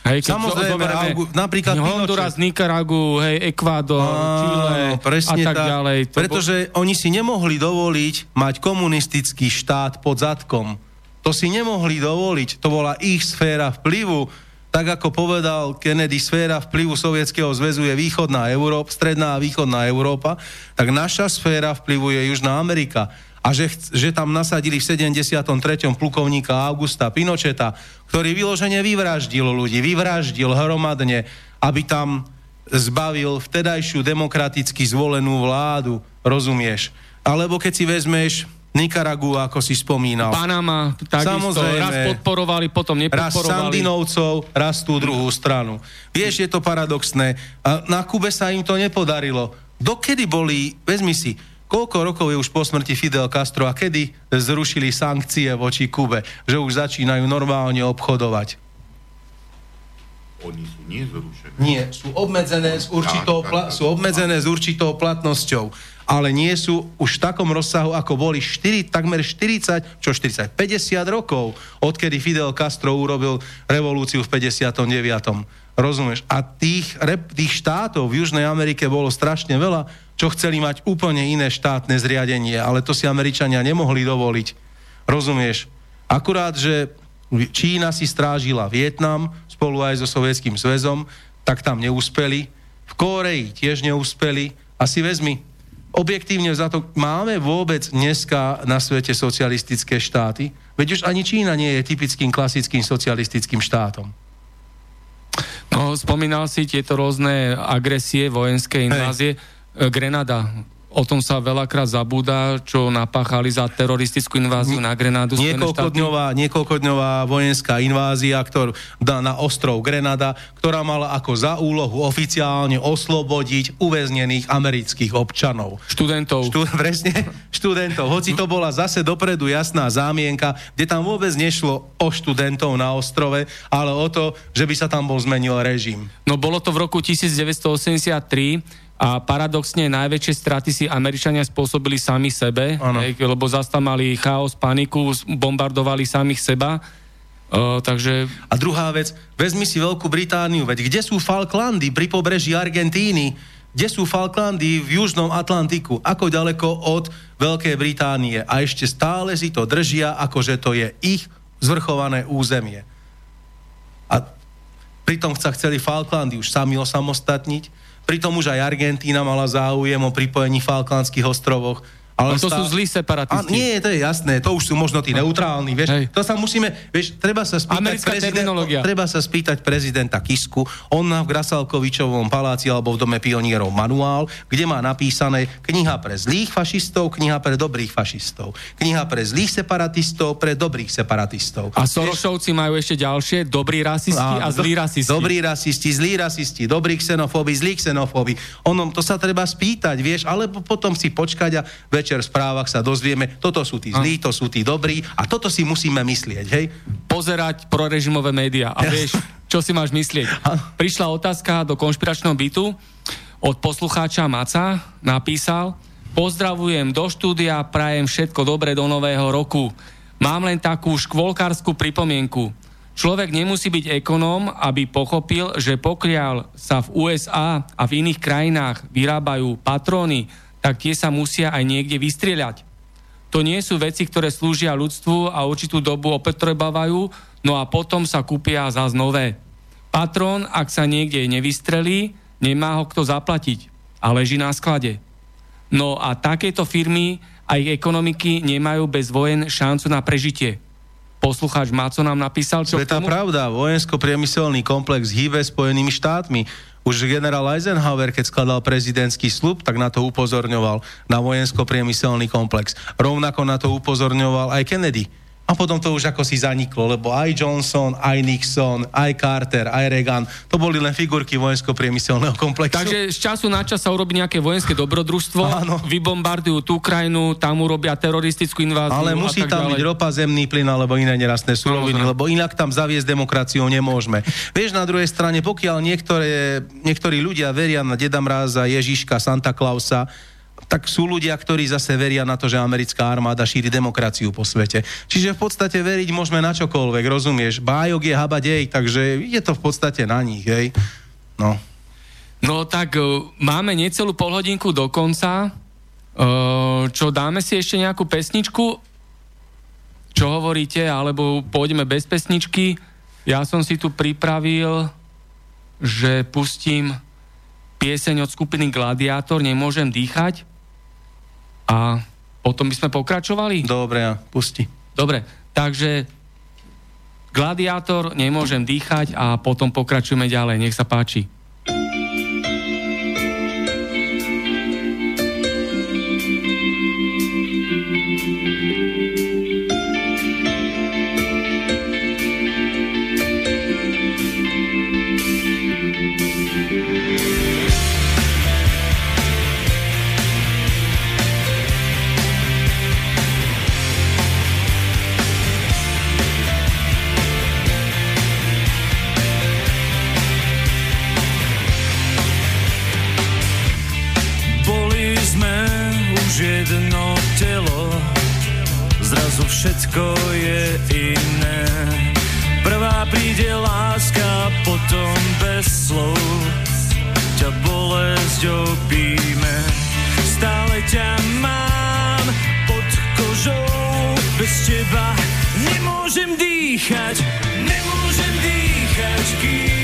Hej, Samozrejme, augu, napríklad Honduras, Nicaragu, hej, Ekvádor, Chile a tak, tak ďalej. To pretože bo... oni si nemohli dovoliť mať komunistický štát pod zadkom. To si nemohli dovoliť, to bola ich sféra vplyvu tak ako povedal Kennedy, sféra vplyvu Sovietskeho zväzu je východná Európa, stredná a východná Európa, tak naša sféra vplyvu je Južná Amerika. A že, že tam nasadili v 73. plukovníka Augusta Pinocheta, ktorý vyložene vyvraždil ľudí, vyvraždil hromadne, aby tam zbavil vtedajšiu demokraticky zvolenú vládu, rozumieš? Alebo keď si vezmeš Nikaragu, ako si spomínal. Panama, takisto, raz podporovali, potom nepodporovali. Raz Sandinovcov, raz tú druhú stranu. Vieš, je to paradoxné. A na Kube sa im to nepodarilo. Dokedy boli, vezmi si, koľko rokov je už po smrti Fidel Castro a kedy zrušili sankcie voči Kube, že už začínajú normálne obchodovať? Oni sú nezrušené. Nie, sú obmedzené s určitou, pla- sú obmedzené s určitou platnosťou ale nie sú už v takom rozsahu, ako boli 4, takmer 40, čo 40, 50 rokov, odkedy Fidel Castro urobil revolúciu v 59. Rozumieš? A tých, tých štátov v Južnej Amerike bolo strašne veľa, čo chceli mať úplne iné štátne zriadenie, ale to si Američania nemohli dovoliť. Rozumieš? Akurát, že Čína si strážila Vietnam spolu aj so Sovietským zväzom, tak tam neúspeli. V Kóreji tiež neúspeli. A si vezmi, objektívne za to, máme vôbec dneska na svete socialistické štáty? Veď už ani Čína nie je typickým klasickým socialistickým štátom. No, spomínal si tieto rôzne agresie, vojenské invázie. Hey. Grenada, O tom sa veľakrát zabúda, čo napáchali za teroristickú inváziu na Grenádu. Niekoľkodňová, niekoľkodňová vojenská invázia ktorú, dá na ostrov Grenada, ktorá mala ako za úlohu oficiálne oslobodiť uväznených amerických občanov. Študentov. Štu, [LAUGHS] presne, študentov. Hoci to bola zase dopredu jasná zámienka, kde tam vôbec nešlo o študentov na ostrove, ale o to, že by sa tam bol zmenil režim. No bolo to v roku 1983 a paradoxne najväčšie straty si Američania spôsobili sami sebe, hej, lebo zase tam mali chaos, paniku, bombardovali samých seba. Uh, takže... A druhá vec, vezmi si Veľkú Britániu, veď kde sú Falklandy pri pobreží Argentíny? Kde sú Falklandy v Južnom Atlantiku? Ako ďaleko od Veľkej Británie? A ešte stále si to držia, ako že to je ich zvrchované územie. A pritom sa chceli Falklandy už sami osamostatniť, Pritom už aj Argentína mala záujem o pripojení Falklandských ostrovoch ale to stá... sú zlí separatisti. A, nie, to je jasné, to už sú možno tí neutrálni, vieš. Hej. To sa musíme, vieš, treba sa spýtať prezident, treba sa spýtať prezidenta Kisku, on má v Grasalkovičovom paláci alebo v dome pionierov manuál, kde má napísané kniha pre zlých fašistov, kniha pre dobrých fašistov, kniha pre zlých separatistov, pre dobrých separatistov. A Sorošovci majú ešte ďalšie, dobrí rasisti a, a zlí rasisti. Dobrí rasisti, zlí rasisti, dobrí xenofóbi, zlí xenofóbi. Onom to sa treba spýtať, vieš, alebo potom si počkať a več večer v správach sa dozvieme, toto sú tí zlí, to sú tí dobrí a toto si musíme myslieť, hej? Pozerať prorežimové médiá a vieš, čo si máš myslieť. [LAUGHS] Prišla otázka do konšpiračného bytu od poslucháča Maca, napísal, pozdravujem do štúdia, prajem všetko dobre do nového roku. Mám len takú škôlkárskú pripomienku. Človek nemusí byť ekonóm, aby pochopil, že pokiaľ sa v USA a v iných krajinách vyrábajú patróny tak tie sa musia aj niekde vystrieľať. To nie sú veci, ktoré slúžia ľudstvu a určitú dobu opotrebávajú, no a potom sa kúpia zás nové. Patrón, ak sa niekde nevystrelí, nemá ho kto zaplatiť a leží na sklade. No a takéto firmy a ich ekonomiky nemajú bez vojen šancu na prežitie. Poslucháč Maco nám napísal, čo... To je tá pravda, vojensko-priemyselný komplex hýbe Spojenými štátmi. Už generál Eisenhower, keď skladal prezidentský slub, tak na to upozorňoval na vojensko-priemyselný komplex. Rovnako na to upozorňoval aj Kennedy a potom to už ako si zaniklo, lebo aj Johnson, aj Nixon, aj Carter, aj Reagan, to boli len figurky vojensko-priemyselného komplexu. Takže z času na čas sa urobí nejaké vojenské dobrodružstvo, Áno. vybombardujú tú krajinu, tam urobia teroristickú inváziu. Ale musí tam ďalej. byť ropa, zemný plyn alebo iné nerastné suroviny, lebo inak tam zaviesť demokraciu nemôžeme. Vieš, na druhej strane, pokiaľ niektoré, niektorí ľudia veria na Deda Mráza, Ježiška, Santa Clausa, tak sú ľudia, ktorí zase veria na to, že americká armáda šíri demokraciu po svete. Čiže v podstate veriť môžeme na čokoľvek, rozumieš? Bájok je habadej, takže je to v podstate na nich, hej? No. No tak uh, máme necelú polhodinku do konca. Uh, čo, dáme si ešte nejakú pesničku? Čo hovoríte? Alebo pôjdeme bez pesničky? Ja som si tu pripravil, že pustím pieseň od skupiny Gladiátor, Nemôžem dýchať. A potom by sme pokračovali? Dobre, ja, pusti. Dobre, takže Gladiátor, nemôžem dýchať a potom pokračujeme ďalej. Nech sa páči. Všetko je iné. Prvá príde láska, potom bez slov ťa bolesť opíme. Stále ťa mám pod kožou, bez teba nemôžem dýchať, nemôžem dýchať, kým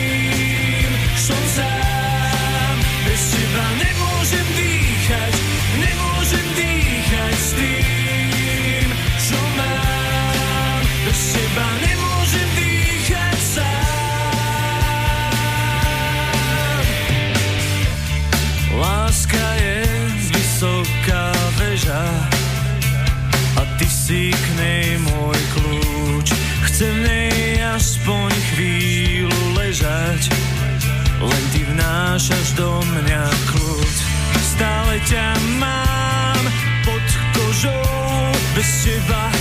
vnášaš do mňa kľud. Stále ťa mám pod kožou, bez teba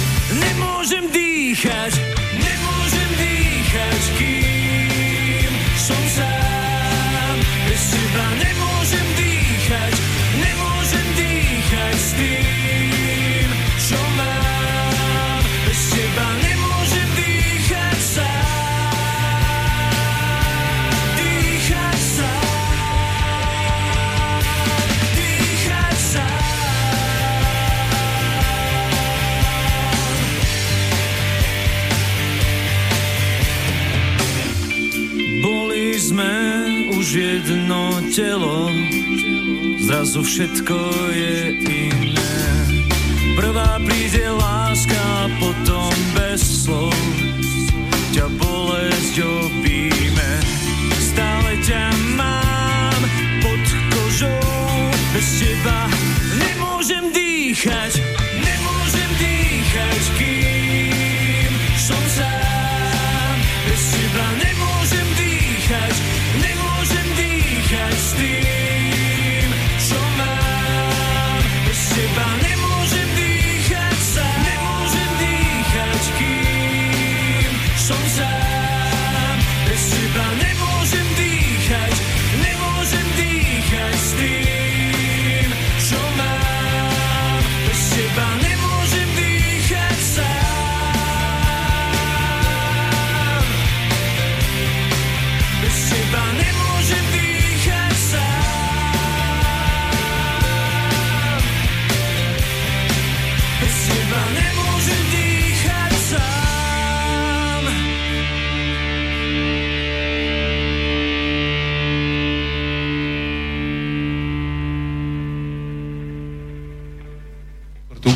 jedno telo, zrazu všetko je iné. Prvá príde láska, potom bez slov, ťa bolesť obíme.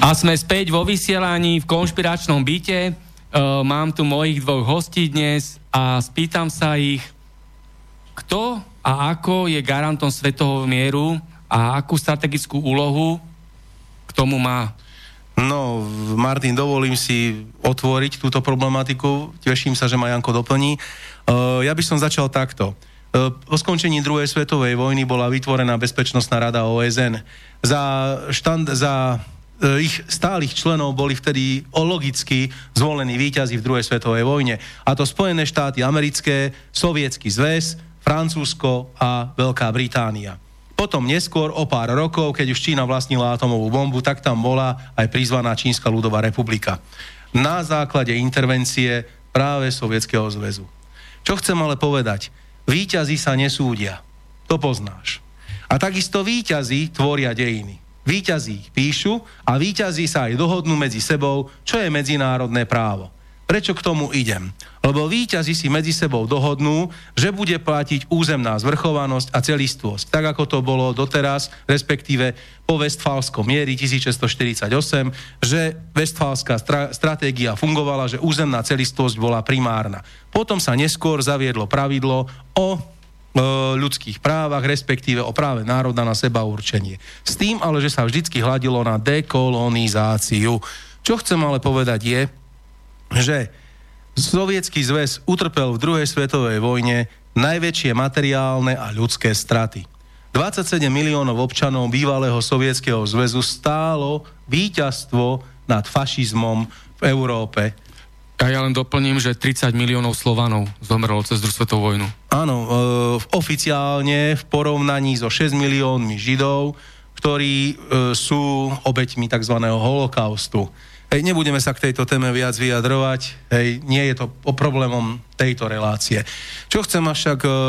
A sme späť vo vysielaní v konšpiračnom byte. Uh, mám tu mojich dvoch hostí dnes a spýtam sa ich, kto a ako je garantom svetového mieru a akú strategickú úlohu k tomu má. No, Martin, dovolím si otvoriť túto problematiku. Teším sa, že ma Janko doplní. Uh, ja by som začal takto. Uh, po skončení druhej svetovej vojny bola vytvorená Bezpečnostná rada OSN. Za, štand, za ich stálych členov boli vtedy logicky zvolení víťazi v druhej svetovej vojne. A to Spojené štáty americké, Sovietský zväz, Francúzsko a Veľká Británia. Potom neskôr, o pár rokov, keď už Čína vlastnila atomovú bombu, tak tam bola aj prizvaná Čínska ľudová republika. Na základe intervencie práve Sovietskeho zväzu. Čo chcem ale povedať? Výťazí sa nesúdia. To poznáš. A takisto výťazí tvoria dejiny. Výťazí ich píšu a výťazí sa aj dohodnú medzi sebou, čo je medzinárodné právo. Prečo k tomu idem? Lebo výťazí si medzi sebou dohodnú, že bude platiť územná zvrchovanosť a celistvosť, tak ako to bolo doteraz, respektíve po Westfálskom miery 1648, že Westfálska stra- stratégia fungovala, že územná celistvosť bola primárna. Potom sa neskôr zaviedlo pravidlo o ľudských právach, respektíve o práve národa na seba určenie. S tým ale, že sa vždycky hladilo na dekolonizáciu. Čo chcem ale povedať je, že Sovietský zväz utrpel v druhej svetovej vojne najväčšie materiálne a ľudské straty. 27 miliónov občanov bývalého Sovietskeho zväzu stálo víťazstvo nad fašizmom v Európe. A ja len doplním, že 30 miliónov Slovanov zomrelo cez druhú svetovú vojnu. Áno, e, oficiálne v porovnaní so 6 miliónmi Židov, ktorí e, sú obeťmi tzv. holokaustu. Hej, nebudeme sa k tejto téme viac vyjadrovať, hej, nie je to o problémom tejto relácie. Čo chcem, však, e,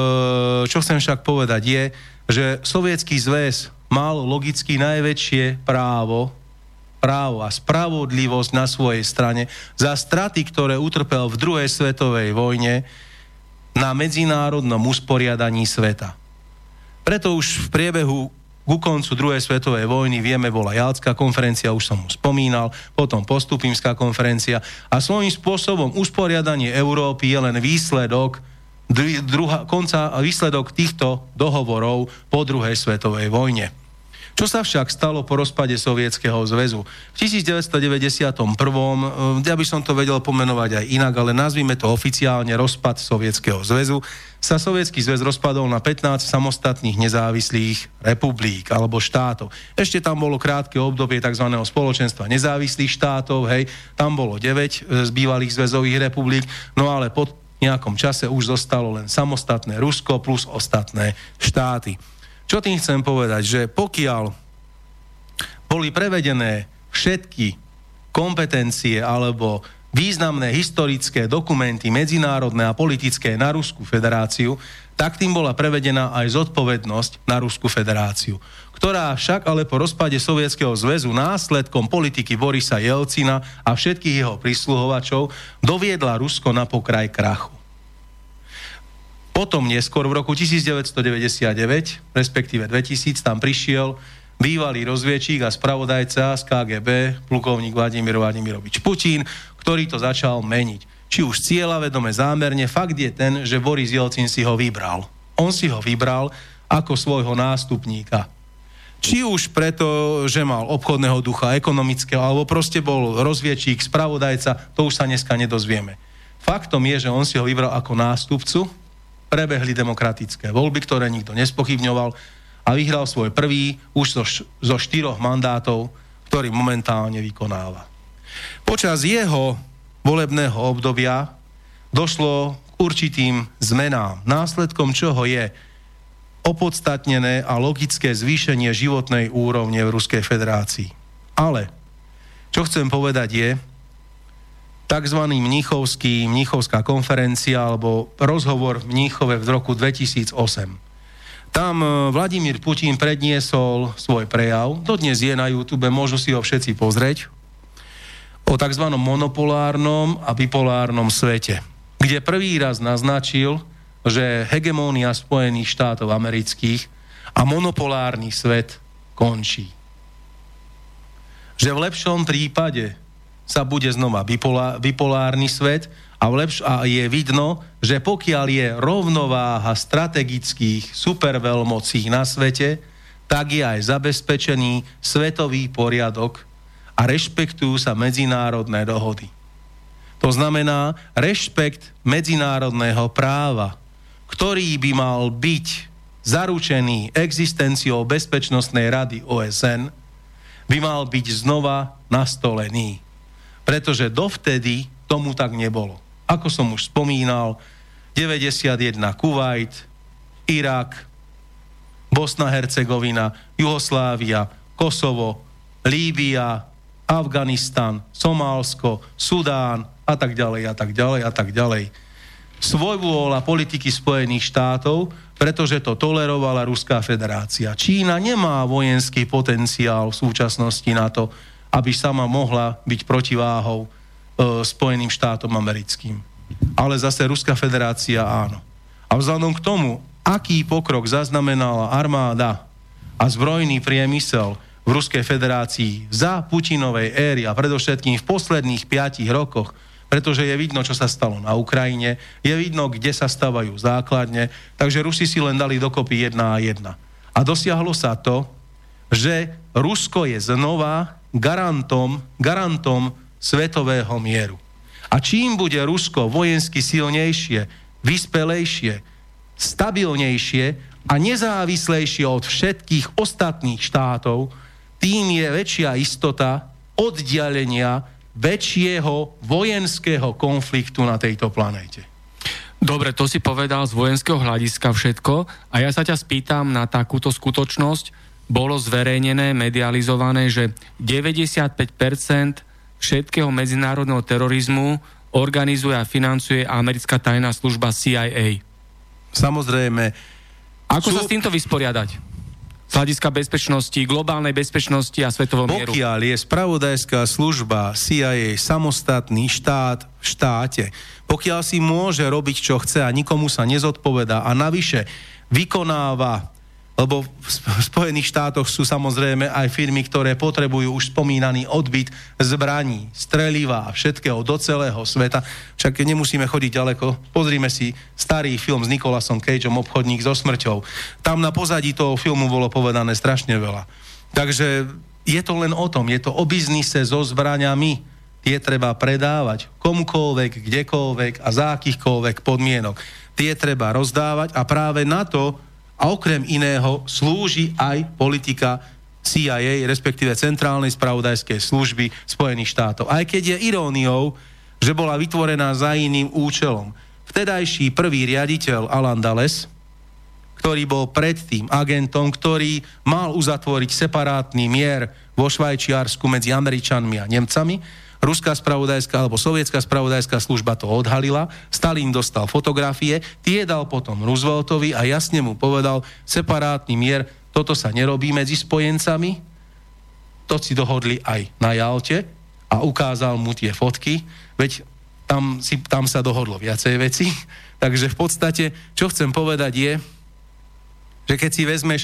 čo chcem však povedať je, že Sovietský zväz mal logicky najväčšie právo právo a spravodlivosť na svojej strane za straty, ktoré utrpel v druhej svetovej vojne na medzinárodnom usporiadaní sveta. Preto už v priebehu ku koncu druhej svetovej vojny, vieme, bola Jalská konferencia, už som mu spomínal, potom postupimská konferencia a svojím spôsobom usporiadanie Európy je len výsledok druha, konca, výsledok týchto dohovorov po druhej svetovej vojne. Čo sa však stalo po rozpade Sovietskeho zväzu? V 1991. eh, ja by som to vedel pomenovať aj inak, ale nazvime to oficiálne rozpad Sovietskeho zväzu, sa Sovietský zväz rozpadol na 15 samostatných nezávislých republik alebo štátov. Ešte tam bolo krátke obdobie tzv. spoločenstva nezávislých štátov, hej, tam bolo 9 eh, z bývalých zväzových republik, no ale po nejakom čase už zostalo len samostatné Rusko plus ostatné štáty. Čo tým chcem povedať? Že pokiaľ boli prevedené všetky kompetencie alebo významné historické dokumenty medzinárodné a politické na Ruskú federáciu, tak tým bola prevedená aj zodpovednosť na Ruskú federáciu, ktorá však ale po rozpade Sovietskeho zväzu následkom politiky Borisa Jelcina a všetkých jeho prisluhovačov doviedla Rusko na pokraj krachu. Potom neskôr v roku 1999, respektíve 2000, tam prišiel bývalý rozviečík a spravodajca z KGB, plukovník Vladimír Vladimirovič Putin, ktorý to začal meniť. Či už cieľa vedome zámerne, fakt je ten, že Boris Jelcin si ho vybral. On si ho vybral ako svojho nástupníka. Či už preto, že mal obchodného ducha, ekonomického, alebo proste bol rozviečík, spravodajca, to už sa dneska nedozvieme. Faktom je, že on si ho vybral ako nástupcu, prebehli demokratické voľby, ktoré nikto nespochybňoval a vyhral svoj prvý už zo, zo štyroch mandátov, ktorý momentálne vykonáva. Počas jeho volebného obdobia došlo k určitým zmenám, následkom čoho je opodstatnené a logické zvýšenie životnej úrovne v Ruskej federácii. Ale čo chcem povedať je, tzv. Mnichovský, Mnichovská konferencia alebo rozhovor v Mníchove v roku 2008. Tam e, Vladimír Putin predniesol svoj prejav, dodnes je na YouTube, môžu si ho všetci pozrieť, o tzv. monopolárnom a bipolárnom svete, kde prvý raz naznačil, že hegemónia Spojených štátov amerických a monopolárny svet končí. Že v lepšom prípade sa bude znova bipolá, bipolárny svet a, lepš- a je vidno, že pokiaľ je rovnováha strategických superveľmocí na svete, tak je aj zabezpečený svetový poriadok a rešpektujú sa medzinárodné dohody. To znamená rešpekt medzinárodného práva, ktorý by mal byť zaručený existenciou Bezpečnostnej rady OSN, by mal byť znova nastolený pretože dovtedy tomu tak nebolo. Ako som už spomínal, 91 Kuwait, Irak, Bosna, Hercegovina, Juhoslávia, Kosovo, Líbia, Afganistan, Somálsko, Sudán a tak ďalej a tak ďalej a tak ďalej. Svojvôľa politiky Spojených štátov, pretože to tolerovala Ruská federácia. Čína nemá vojenský potenciál v súčasnosti na to, aby sama mohla byť protiváhou e, Spojeným štátom americkým. Ale zase Ruská federácia áno. A vzhľadom k tomu, aký pokrok zaznamenala armáda a zbrojný priemysel v Ruskej federácii za Putinovej éry a predovšetkým v posledných piatich rokoch, pretože je vidno, čo sa stalo na Ukrajine, je vidno, kde sa stavajú základne, takže Rusi si len dali dokopy jedna a jedna. A dosiahlo sa to, že Rusko je znova garantom, garantom svetového mieru. A čím bude Rusko vojensky silnejšie, vyspelejšie, stabilnejšie a nezávislejšie od všetkých ostatných štátov, tým je väčšia istota oddialenia väčšieho vojenského konfliktu na tejto planéte. Dobre, to si povedal z vojenského hľadiska všetko a ja sa ťa spýtam na takúto skutočnosť, bolo zverejnené, medializované, že 95% všetkého medzinárodného terorizmu organizuje a financuje americká tajná služba CIA. Samozrejme. Ako sú... sa s týmto vysporiadať? Samozrejme, hľadiska bezpečnosti, globálnej bezpečnosti a svetového mieru. Pokiaľ je spravodajská služba CIA samostatný štát v štáte, pokiaľ si môže robiť, čo chce a nikomu sa nezodpovedá a navyše vykonáva lebo v Sp- v Spojených štátoch sú samozrejme aj firmy, ktoré potrebujú už spomínaný odbyt zbraní, streliva a všetkého do celého sveta. Však nemusíme chodiť ďaleko. Pozrime si starý film s Nikolasom Cageom Obchodník so smrťou. Tam na pozadí toho filmu bolo povedané strašne veľa. Takže je to len o tom, je to o biznise so zbraniami. Tie treba predávať komukoľvek, kdekoľvek a za akýchkoľvek podmienok. Tie treba rozdávať a práve na to a okrem iného slúži aj politika CIA, respektíve Centrálnej spravodajskej služby Spojených štátov. Aj keď je iróniou, že bola vytvorená za iným účelom. Vtedajší prvý riaditeľ Alan Dales, ktorý bol predtým agentom, ktorý mal uzatvoriť separátny mier vo Švajčiarsku medzi Američanmi a Nemcami, Ruská spravodajská alebo sovietská spravodajská služba to odhalila, Stalin dostal fotografie, tie dal potom Rooseveltovi a jasne mu povedal, separátny mier, toto sa nerobí medzi spojencami, to si dohodli aj na Jalte a ukázal mu tie fotky, veď tam, si, tam sa dohodlo viacej veci. [LAUGHS] Takže v podstate, čo chcem povedať je, že keď si vezmeš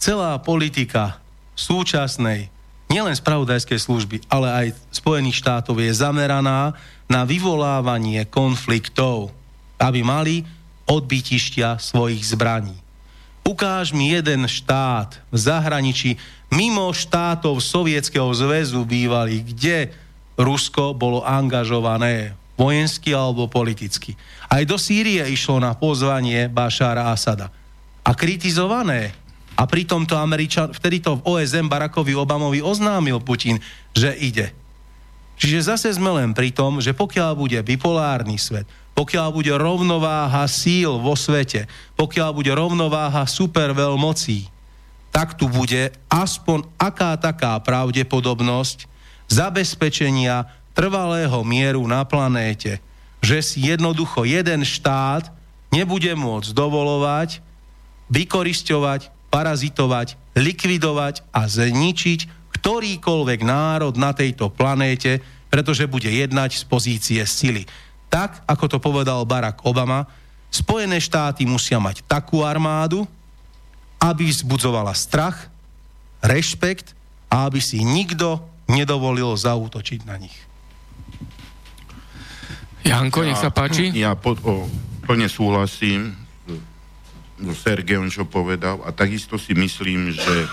celá politika súčasnej, nielen spravodajskej služby, ale aj Spojených štátov je zameraná na vyvolávanie konfliktov, aby mali odbytištia svojich zbraní. Ukáž mi jeden štát v zahraničí, mimo štátov Sovietskeho zväzu bývali, kde Rusko bolo angažované vojensky alebo politicky. Aj do Sýrie išlo na pozvanie Bašára Asada. A kritizované. A pritom to Američan, vtedy to v OSM Barackovi Obamovi oznámil Putin, že ide. Čiže zase sme len pri tom, že pokiaľ bude bipolárny svet, pokiaľ bude rovnováha síl vo svete, pokiaľ bude rovnováha superveľmocí, tak tu bude aspoň aká taká pravdepodobnosť zabezpečenia trvalého mieru na planéte, že si jednoducho jeden štát nebude môcť dovolovať vykorisťovať, parazitovať, likvidovať a zničiť ktorýkoľvek národ na tejto planéte, pretože bude jednať z pozície sily. Tak, ako to povedal Barack Obama, Spojené štáty musia mať takú armádu, aby vzbudzovala strach, rešpekt a aby si nikto nedovolil zaútočiť na nich. Janko, nech sa páči. Ja pod, o, plne súhlasím Sergejom, čo povedal a takisto si myslím, že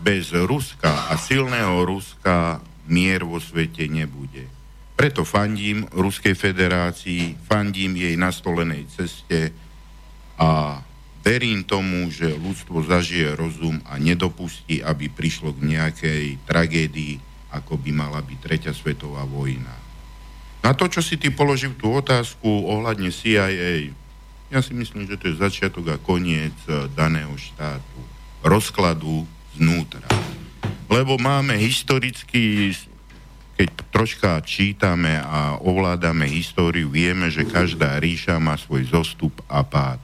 bez Ruska a silného Ruska mier vo svete nebude. Preto fandím Ruskej federácii, fandím jej nastolenej ceste a verím tomu, že ľudstvo zažije rozum a nedopustí, aby prišlo k nejakej tragédii, ako by mala byť Tretia svetová vojna. Na to, čo si ty položil tú otázku ohľadne CIA, ja si myslím, že to je začiatok a koniec eh, daného štátu. Rozkladu znútra. Lebo máme historicky, keď troška čítame a ovládame históriu, vieme, že každá ríša má svoj zostup a pád.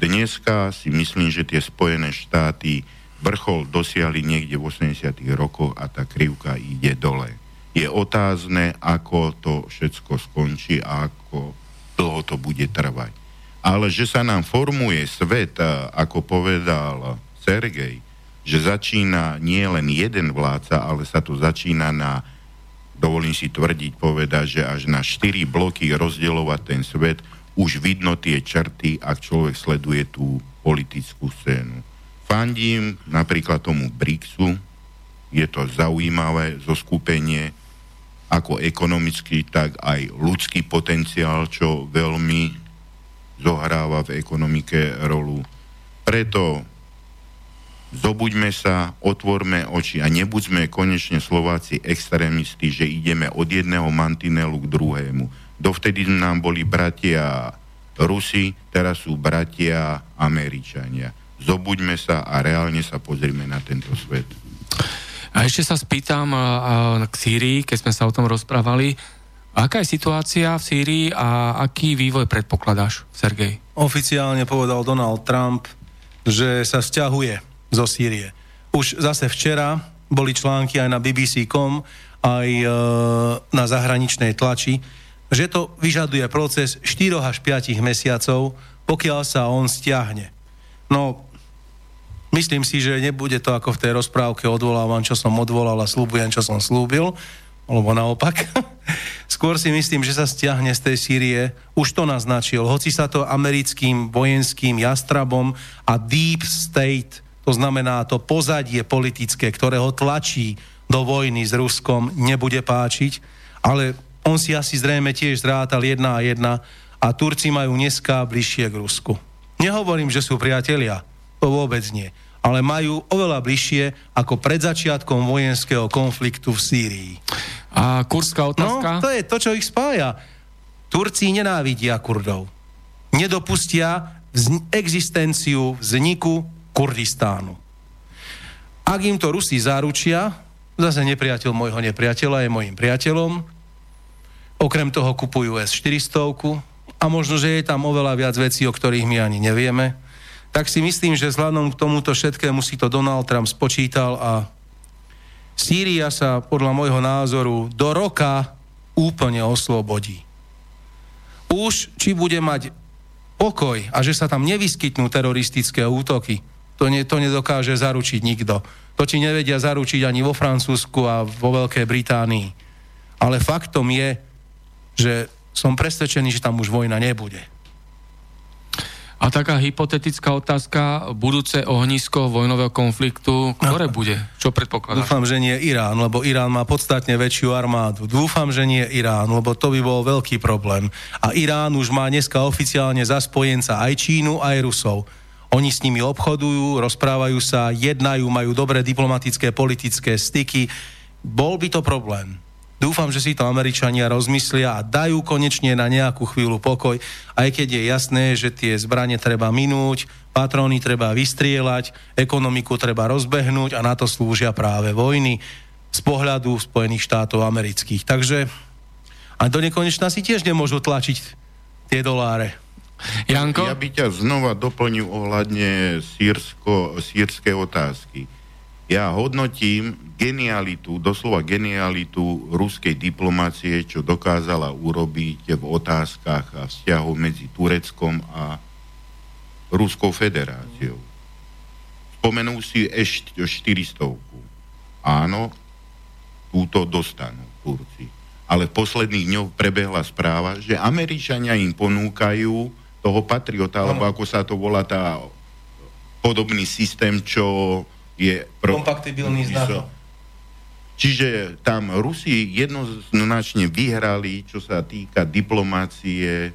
Dneska si myslím, že tie Spojené štáty vrchol dosiahli niekde v 80 rokoch a tá krivka ide dole. Je otázne, ako to všetko skončí a ako dlho to bude trvať. Ale že sa nám formuje svet, ako povedal Sergej, že začína nie len jeden vládca, ale sa to začína na, dovolím si tvrdiť, povedať, že až na štyri bloky rozdielovať ten svet, už vidno tie črty, ak človek sleduje tú politickú scénu. Fandím napríklad tomu BRICSu, je to zaujímavé zoskupenie, ako ekonomický, tak aj ľudský potenciál, čo veľmi zohráva v ekonomike rolu. Preto zobuďme sa, otvorme oči a nebuďme konečne Slováci extrémisti, že ideme od jedného mantinelu k druhému. Dovtedy nám boli bratia Rusi, teraz sú bratia Američania. Zobuďme sa a reálne sa pozrime na tento svet. A ešte sa spýtam k Sýrii, keď sme sa o tom rozprávali. Aká je situácia v Sýrii a aký vývoj predpokladáš, Sergej? Oficiálne povedal Donald Trump, že sa sťahuje zo Sýrie. Už zase včera boli články aj na BBC.com, aj e, na zahraničnej tlači, že to vyžaduje proces 4 až 5 mesiacov, pokiaľ sa on stiahne. No, myslím si, že nebude to ako v tej rozprávke odvolávam, čo som odvolal a slúbujem, čo som slúbil, alebo naopak. [LAUGHS] Skôr si myslím, že sa stiahne z tej Sýrie. Už to naznačil. Hoci sa to americkým vojenským jastrabom a deep state, to znamená to pozadie politické, ktoré ho tlačí do vojny s Ruskom, nebude páčiť, ale on si asi zrejme tiež zrátal jedna a jedna a Turci majú dneska bližšie k Rusku. Nehovorím, že sú priatelia, to vôbec nie, ale majú oveľa bližšie ako pred začiatkom vojenského konfliktu v Sýrii. A kurská No, otázka? to je to, čo ich spája. Turci nenávidia Kurdov. Nedopustia vzni- existenciu vzniku Kurdistánu. Ak im to Rusi zaručia, zase nepriateľ môjho nepriateľa je môjim priateľom, okrem toho kupujú S-400 a možno, že je tam oveľa viac vecí, o ktorých my ani nevieme, tak si myslím, že vzhľadom k tomuto všetkému si to Donald Trump spočítal a Sýria sa podľa môjho názoru do roka úplne oslobodí. Už či bude mať pokoj a že sa tam nevyskytnú teroristické útoky, to, ne, to nedokáže zaručiť nikto. To ti nevedia zaručiť ani vo Francúzsku a vo Veľkej Británii. Ale faktom je, že som presvedčený, že tam už vojna nebude. A taká hypotetická otázka, budúce ohnisko vojnového konfliktu, ktoré bude? Čo predpokladáš? Dúfam, že nie Irán, lebo Irán má podstatne väčšiu armádu. Dúfam, že nie Irán, lebo to by bol veľký problém. A Irán už má dneska oficiálne za spojenca aj Čínu, aj Rusov. Oni s nimi obchodujú, rozprávajú sa, jednajú, majú dobré diplomatické, politické styky. Bol by to problém. Dúfam, že si to Američania rozmyslia a dajú konečne na nejakú chvíľu pokoj, aj keď je jasné, že tie zbranie treba minúť, patróny treba vystrieľať, ekonomiku treba rozbehnúť a na to slúžia práve vojny z pohľadu Spojených štátov amerických. Takže a do nekonečna si tiež nemôžu tlačiť tie doláre. Janko? Ja by ťa znova doplnil ohľadne sírsko, sírskej otázky. Ja hodnotím genialitu, doslova genialitu ruskej diplomácie, čo dokázala urobiť v otázkach a vzťahov medzi Tureckom a Ruskou federáciou. Spomenul si ešte 400. Áno, túto dostanú Turci. Ale v posledných dňoch prebehla správa, že Američania im ponúkajú toho patriota, alebo ako sa to volá, tá podobný systém, čo je... Kompatibilný s NATO. Čiže tam Rusi jednoznačne vyhrali, čo sa týka diplomácie,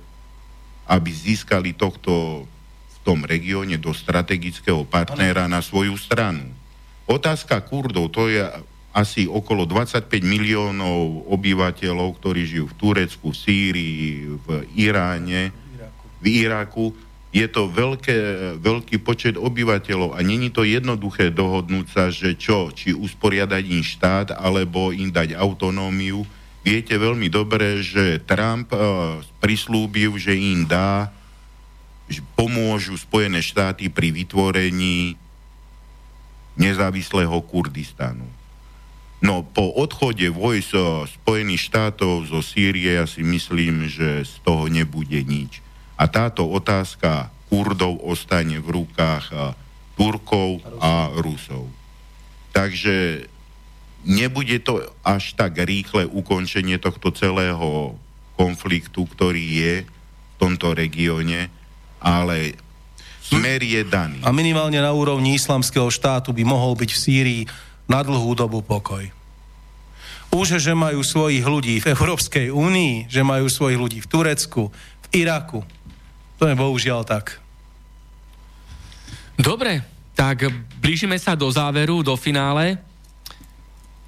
aby získali tohto v tom regióne do strategického partnera na svoju stranu. Otázka Kurdov, to je asi okolo 25 miliónov obyvateľov, ktorí žijú v Turecku, v Sýrii, v Iráne, v Iraku. Je to veľké, veľký počet obyvateľov a není to jednoduché dohodnúť sa, že čo, či usporiadať im štát, alebo im dať autonómiu. Viete veľmi dobre, že Trump uh, prislúbil, že im dá, že pomôžu Spojené štáty pri vytvorení nezávislého Kurdistanu. No po odchode vojsk Spojených štátov zo Sýrie ja si myslím, že z toho nebude nič. A táto otázka Kurdov ostane v rukách a, Turkov a Rusov. Takže nebude to až tak rýchle ukončenie tohto celého konfliktu, ktorý je v tomto regióne, ale smer je daný. A minimálne na úrovni islamského štátu by mohol byť v Sýrii na dlhú dobu pokoj. Už, že majú svojich ľudí v Európskej únii, že majú svojich ľudí v Turecku, v Iraku, to je bohužiaľ tak. Dobre, tak blížime sa do záveru, do finále.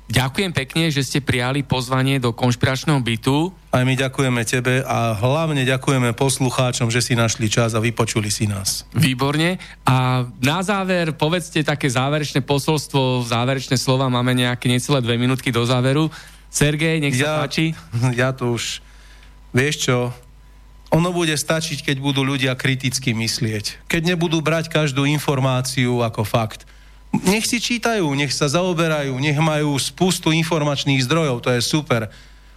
Ďakujem pekne, že ste prijali pozvanie do konšpiračného bytu. Aj my ďakujeme tebe a hlavne ďakujeme poslucháčom, že si našli čas a vypočuli si nás. Výborne. A na záver povedzte také záverečné posolstvo, záverečné slova, máme nejaké necelé dve minútky do záveru. Sergej, nech sa Ja- páči. [LAUGHS] Ja to už... Vieš čo? Ono bude stačiť, keď budú ľudia kriticky myslieť. Keď nebudú brať každú informáciu ako fakt. Nech si čítajú, nech sa zaoberajú, nech majú spustu informačných zdrojov, to je super.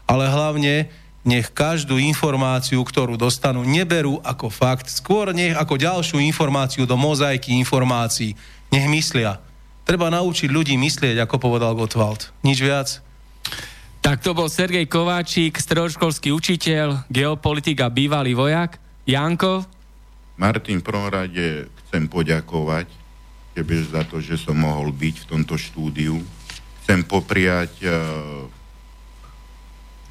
Ale hlavne nech každú informáciu, ktorú dostanú, neberú ako fakt, skôr nech ako ďalšiu informáciu do mozaiky informácií. Nech myslia. Treba naučiť ľudí myslieť, ako povedal Gottwald. Nič viac. Tak to bol Sergej Kováčik, stredoškolský učiteľ, geopolitik a bývalý vojak. Janko, Martin, v prvom rade chcem poďakovať tebe za to, že som mohol byť v tomto štúdiu. Chcem popriať uh,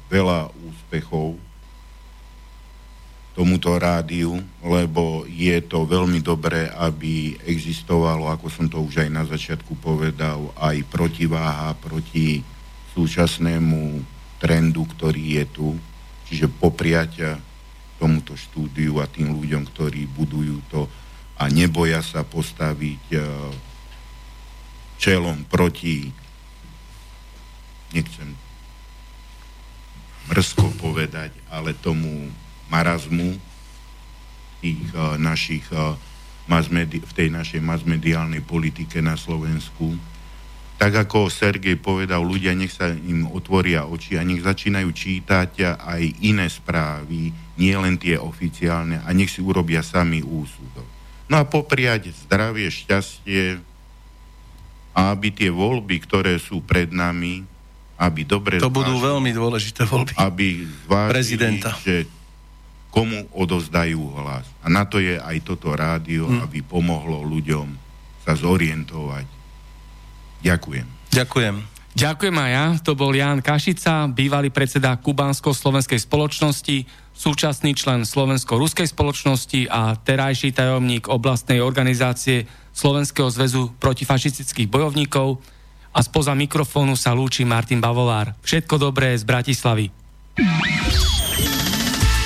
veľa úspechov tomuto rádiu, lebo je to veľmi dobré, aby existovalo, ako som to už aj na začiatku povedal, aj protiváha proti súčasnému trendu, ktorý je tu. Čiže popriať tomuto štúdiu a tým ľuďom, ktorí budujú to a neboja sa postaviť eh, čelom proti nechcem mrzko povedať, ale tomu marazmu tých uh, našich masmedi- v tej našej masmediálnej politike na Slovensku. Tak ako Sergej povedal, ľudia nech sa im otvoria oči a nech začínajú čítať aj iné správy, nie len tie oficiálne a nech si urobia sami úsudok. No a popriať zdravie, šťastie a aby tie voľby, ktoré sú pred nami, aby dobre To budú zvážili, veľmi dôležité voľby. aby zvážili, Prezidenta. že komu odozdajú hlas. A na to je aj toto rádio, Hm. aby pomohlo ľuďom sa zorientovať. Ďakujem. Ďakujem. Ďakujem aj ja. To bol Jan Kašica, bývalý predseda Kubánsko-slovenskej spoločnosti, súčasný člen Slovensko-ruskej spoločnosti a terajší tajomník oblastnej organizácie Slovenského zväzu protifašistických bojovníkov. A spoza mikrofónu sa lúči Martin Bavolár. Všetko dobré z Bratislavy.